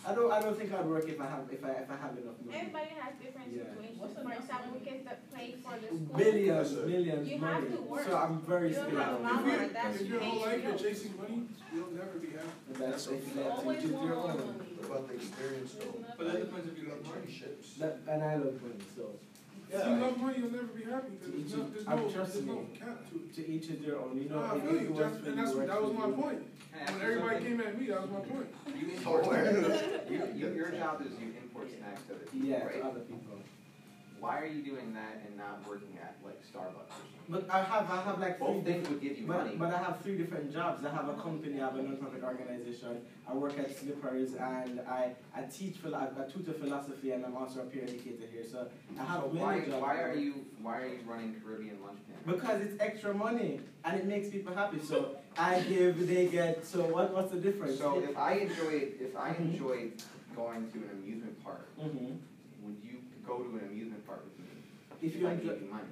I don't I don't think I'd work if I have if I if I have enough money. Everybody has different Yeah. situations. For example, kids that play for the school. Billions, millions, You money. have to work. So I'm very You skilled. have a at mama it. that's If your whole pays life you're chasing money, you'll never be happy. That's if you have Always choose your want own. What about the experience though? But that depends if you love money. Ships. That, and I love money, so. If you love money, you'll never be happy because there's no, there's no, there's no cap to it. To each is their own, you know. No, I if feel you, works Jeff, and that's, that was my you. point. When everybody came at me, that was my point. You import, you, you, your job is you import snacks to other people, Yeah, right? to other people. Why are you doing that and not working at like Starbucks or something? But I have, I have like three Both things different- would give you but, money. But I have three different jobs. I have a company, I have a non-profit organization. I work at Slippers, and I, I teach phil- I, tutor philosophy, and I'm also a peer educator here. So I have So many why, jobs. why are you, why are you running Caribbean Lunch Pan? Because it's extra money, and it makes people happy. So I give, they get. So what, what's the difference? So if I enjoyed, if I Mhm. enjoyed going to an amusement park, Mhm. Would you go to an amusement park with me? If you I enjoy- gave you money?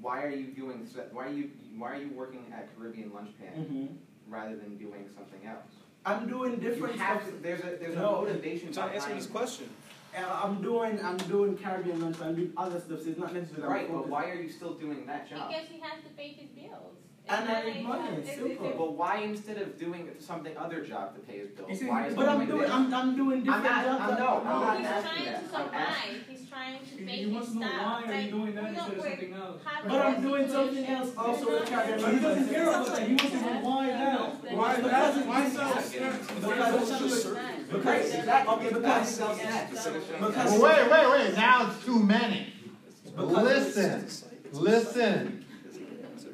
Why are you doing, why are you, why are you working at Caribbean Lunch Pan Mhm. rather than doing something else? I'm doing different You have to, there's a, there's a No. motivation So answer behind. this question. Uh, I'm doing, I'm doing Caribbean lunch. I'm doing other stuff. So it's not necessarily. Right, but why are you still doing that job? Because he has to pay his bills. And It's I not money, uh, it's- simple. it's- But why instead of doing something other job to pay his bills, see, why is but I'm doing doing, this? I'm, I'm doing I'm different not, jobs. I'm, no, I'm not He's asking trying that. to I'm survive. He's trying to He- pay he his know staff. why are you Like, doing that instead of something else? But I'm doing something else also It's with not Caribbean like- lunch. He doesn't care about that. He wants to know why now. Why Because that? it's- Why sell snacks? Because, because, okay, because, because. Well, wait, wait, wait. Now it's too many. Listen, listen.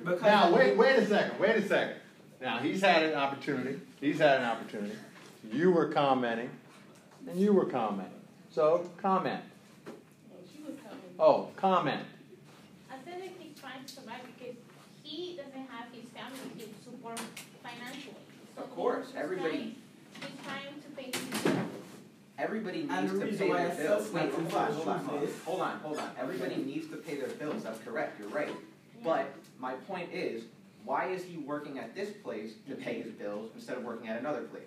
Because- Now, wait, wait a second, wait a second. Now, he's had an opportunity, he's had an opportunity. You were commenting, and you were commenting. So, comment. Oh, she was coming. Oh, comment. I said that he's trying to survive because he doesn't have his family to support financially. So Of course, he's everybody- trying- He's trying to pay his bills. Everybody And needs the to reason pay why their bills. Wait, hold on, hold on, hold on, hold on, hold on. Everybody needs to pay their bills, that's correct, you're right. But my point is, why is he working at this place to pay his bills instead of working at another place?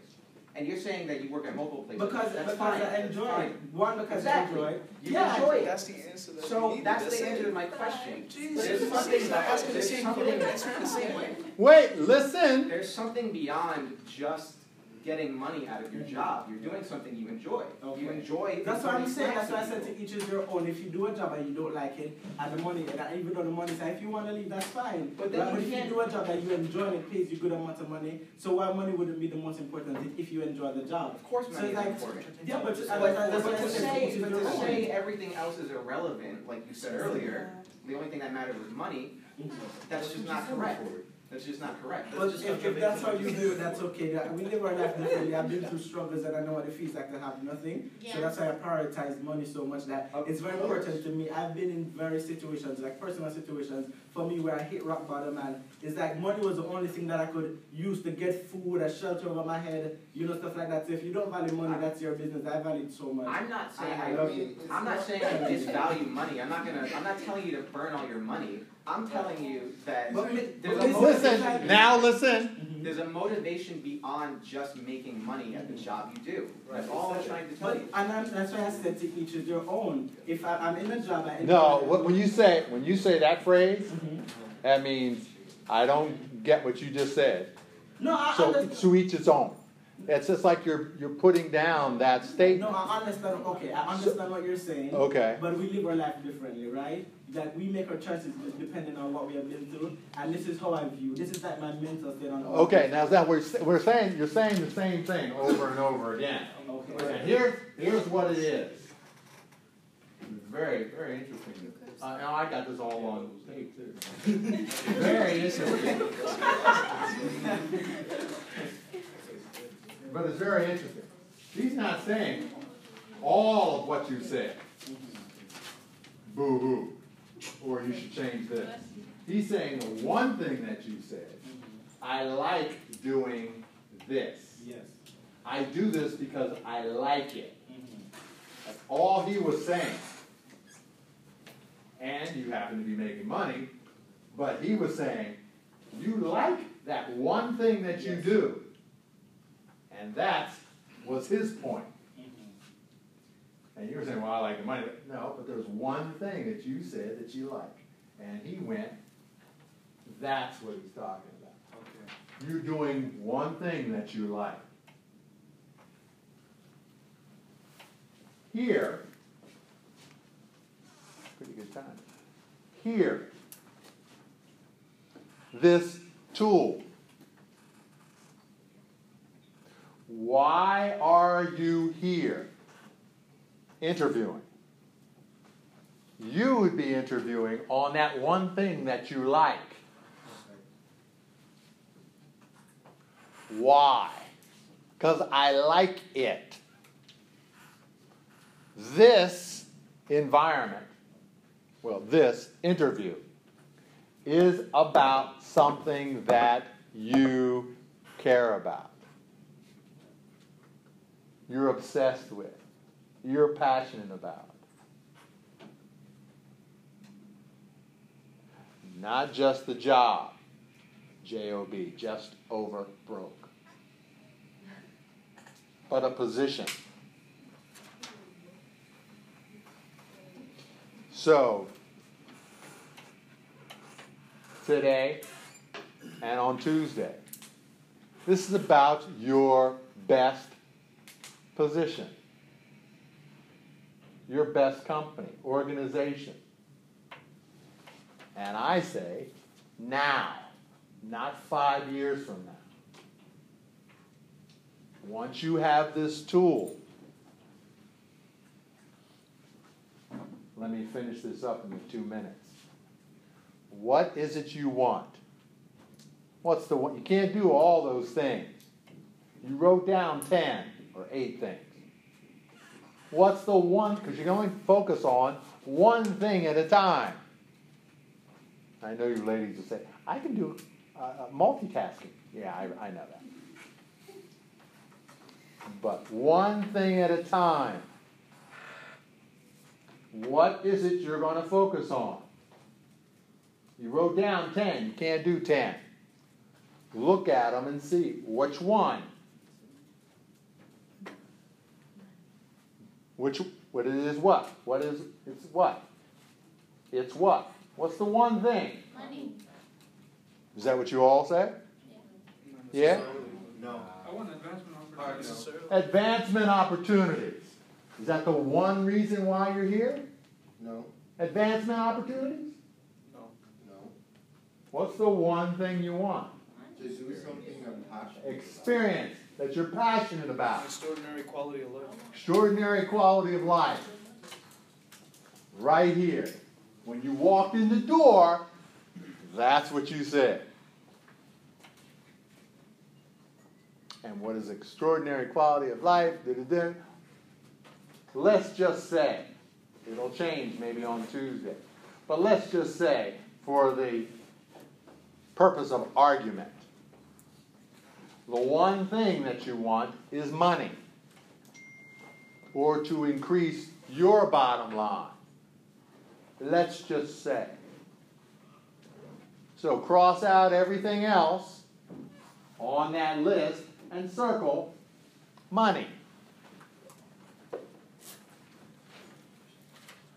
And you're saying that you work at multiple places. Because, that's because fine, I that's enjoy fine. it. One, because Exactly. I enjoy it. You Yeah, enjoy it. That's the answer that So that's That's the it. answer to my question. Jesus, There's something, he's not asking the same question, the same way. Wait, listen. there's something beyond just getting money out of your mm-hmm. job. You're doing something you enjoy. You enjoy. That's what I'm saying. That's why I said to each is your own. If you do a job and you don't like it, and the money, and even on the money side, if you want to leave, that's fine. But then Right? you but if can't- you do a job that you enjoy and it pays you good amount of money, so why money wouldn't be the most important thing if you enjoy the job? Of course, So money is like, important. yeah, but, But, but, why I to say, but to say everything else is irrelevant, like you said earlier, the only thing that mattered was money, mm-hmm. that's just not correct. That's just not correct. But if, if that's how you do it, that's okay. That- We live our life differently. I've been through struggles and I know what it feels like to have nothing. Yeah. So that's why I prioritize money so much that it's very important to me. I've been in various situations, like personal situations, for me where I hit rock bottom and it's like money was the only thing that I could use to get food, a shelter over my head, you know, stuff like that. So if you don't value money, that's your business. I value it so much. I'm not saying I I, love it. I'm not saying I disvalue money. I'm not gonna. I'm not telling you to burn all your money. I'm telling you that But mi- there's but a listen, Listen, now listen. There's a motivation beyond just making money at the job you do. That's all I'm trying to tell But, you. and I'm, that's why I said to each is their own. If I, I'm in a job, I No, what- when you say, when you say that phrase, Mhm. that means I don't get what you just said. No, I So understand. to each its own. It's just like you're, you're putting down that No, statement. I understand. Okay, I understand what you're saying. Okay. But we live our life differently, right? That we make our choices depending on what we have been through, and this is how I view. This is like my mental state on. Okay, now that we're, we're saying, you're saying the same thing over and over again. Okay. And here's, here's what it is. Very, very interesting. Uh, and I got this all on tape too. Very interesting. But it's very interesting. He's not saying all of what you said. Boo hoo. Or you should change this. He's saying the one thing that you said. I like doing this. Yes. I do this because I like it. Mhm. That's all he was saying. and you happen to be making money, but he was saying, you like that one thing that you do. And that was his point. And you were saying, well, I like the money. But no, but there's one thing that you said that you like. And he went, that's what he's talking about. Okay. You're doing one thing that you like. Here, pretty good time. Here, this tool. Why are you here interviewing? You would be interviewing on that one thing that you like. Why? Because I like it. This environment, well, this interview, is about something that you care about. You're obsessed with. You're passionate about. Not just the job, J O B, just over broke, but a position. So, today and on Tuesday, this is about your best position, your best company, organization. And I say, now, not five years from now. Once you have this tool, let me finish this up in the two minutes. What is it you want? What's the one? You can't do all those things. You wrote down 10 or 8 things. What's the one? Because you can only focus on one thing at a time. I know you ladies will say, I can do uh, uh, multitasking. Yeah, I, I know that. But one thing at a time. What is it you're going to focus on? You wrote down 10. You can't do 10. Look at them and see which one. Which what it is what? What is it's what? It's what? What's the one thing? Money. Is that what you all say? Yeah? No. I want advancement opportunities. Advancement opportunities. Is that the one reason why you're here? No. Advancement opportunities? No. No. What's the one thing you want? To do something I'm passionate. Experience that you're passionate about. Extraordinary quality of life. Extraordinary quality of life. Right here. When you walked in the door, that's what you said. And what is extraordinary quality of life? Da-da-da. Let's just say, it'll change maybe on Tuesday, but let's just say, for the purpose of argument, the one thing that you want is money or to increase your bottom line. Let's just say. So cross out everything else on that list and circle money.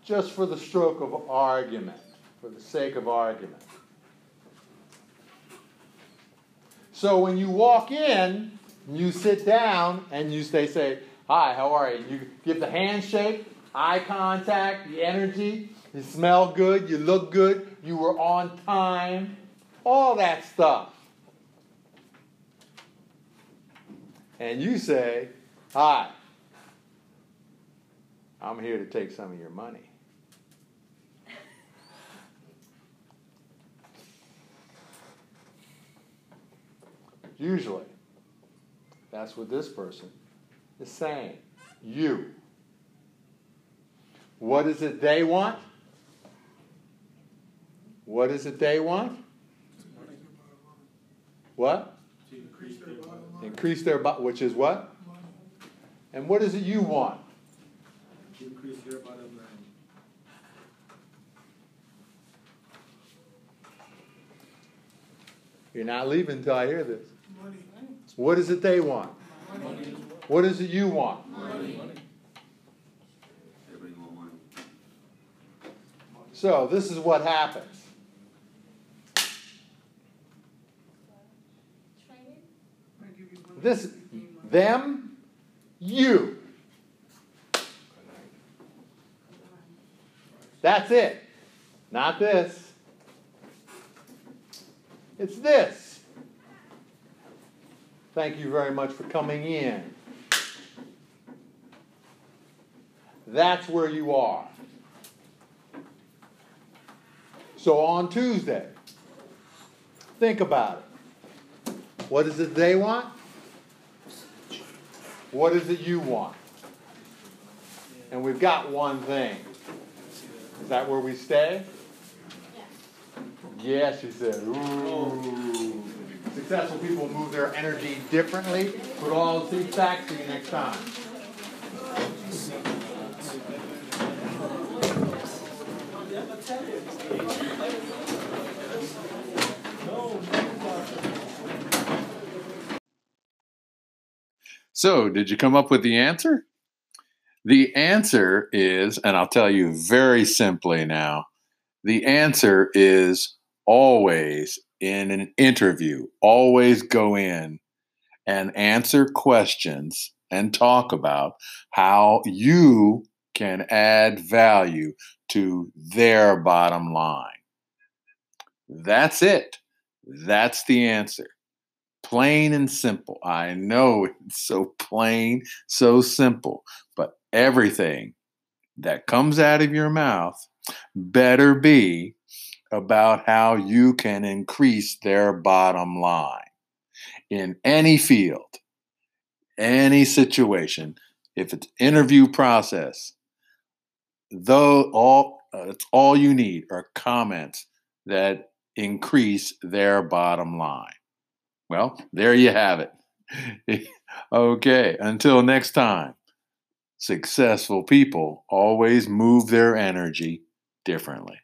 Just for the stroke of argument, for the sake of argument. So when you walk in, you sit down and you say, say, Hi, how are you? You give the handshake, eye contact, the energy, you smell good, you look good, you were on time, all that stuff. And you say, Hi, I'm here to take some of your money. Usually. That's what this person is saying. You. What is it they want? What is it they want? What? To increase their bottom line. Increase their which is what? And what is it you want? To increase your bottom line. You're not leaving until I hear this. What is it they want? Money. What is it you want money. So this is what happens. This, them, you. That's it. Not this. It's this. Thank you very much for coming in. That's where you are. So on Tuesday, think about it. What is it they want? What is it you want? And we've got one thing. Is that where we stay? Yes, she said. Ooh. Successful people move their energy differently. Put all the seats back. See you next time. So, did you come up with the answer? The answer is, and I'll tell you very simply now, the answer is always in an interview, always go in and answer questions and talk about how you can add value to their bottom line. That's it. That's the answer. Plain and simple. I know it's so plain, so simple, but everything that comes out of your mouth better be about how you can increase their bottom line in any field, any situation. If it's interview process, though all it's all you need are comments that increase their bottom line. Well, there you have it. okay, until next time, successful people always move their energy differently.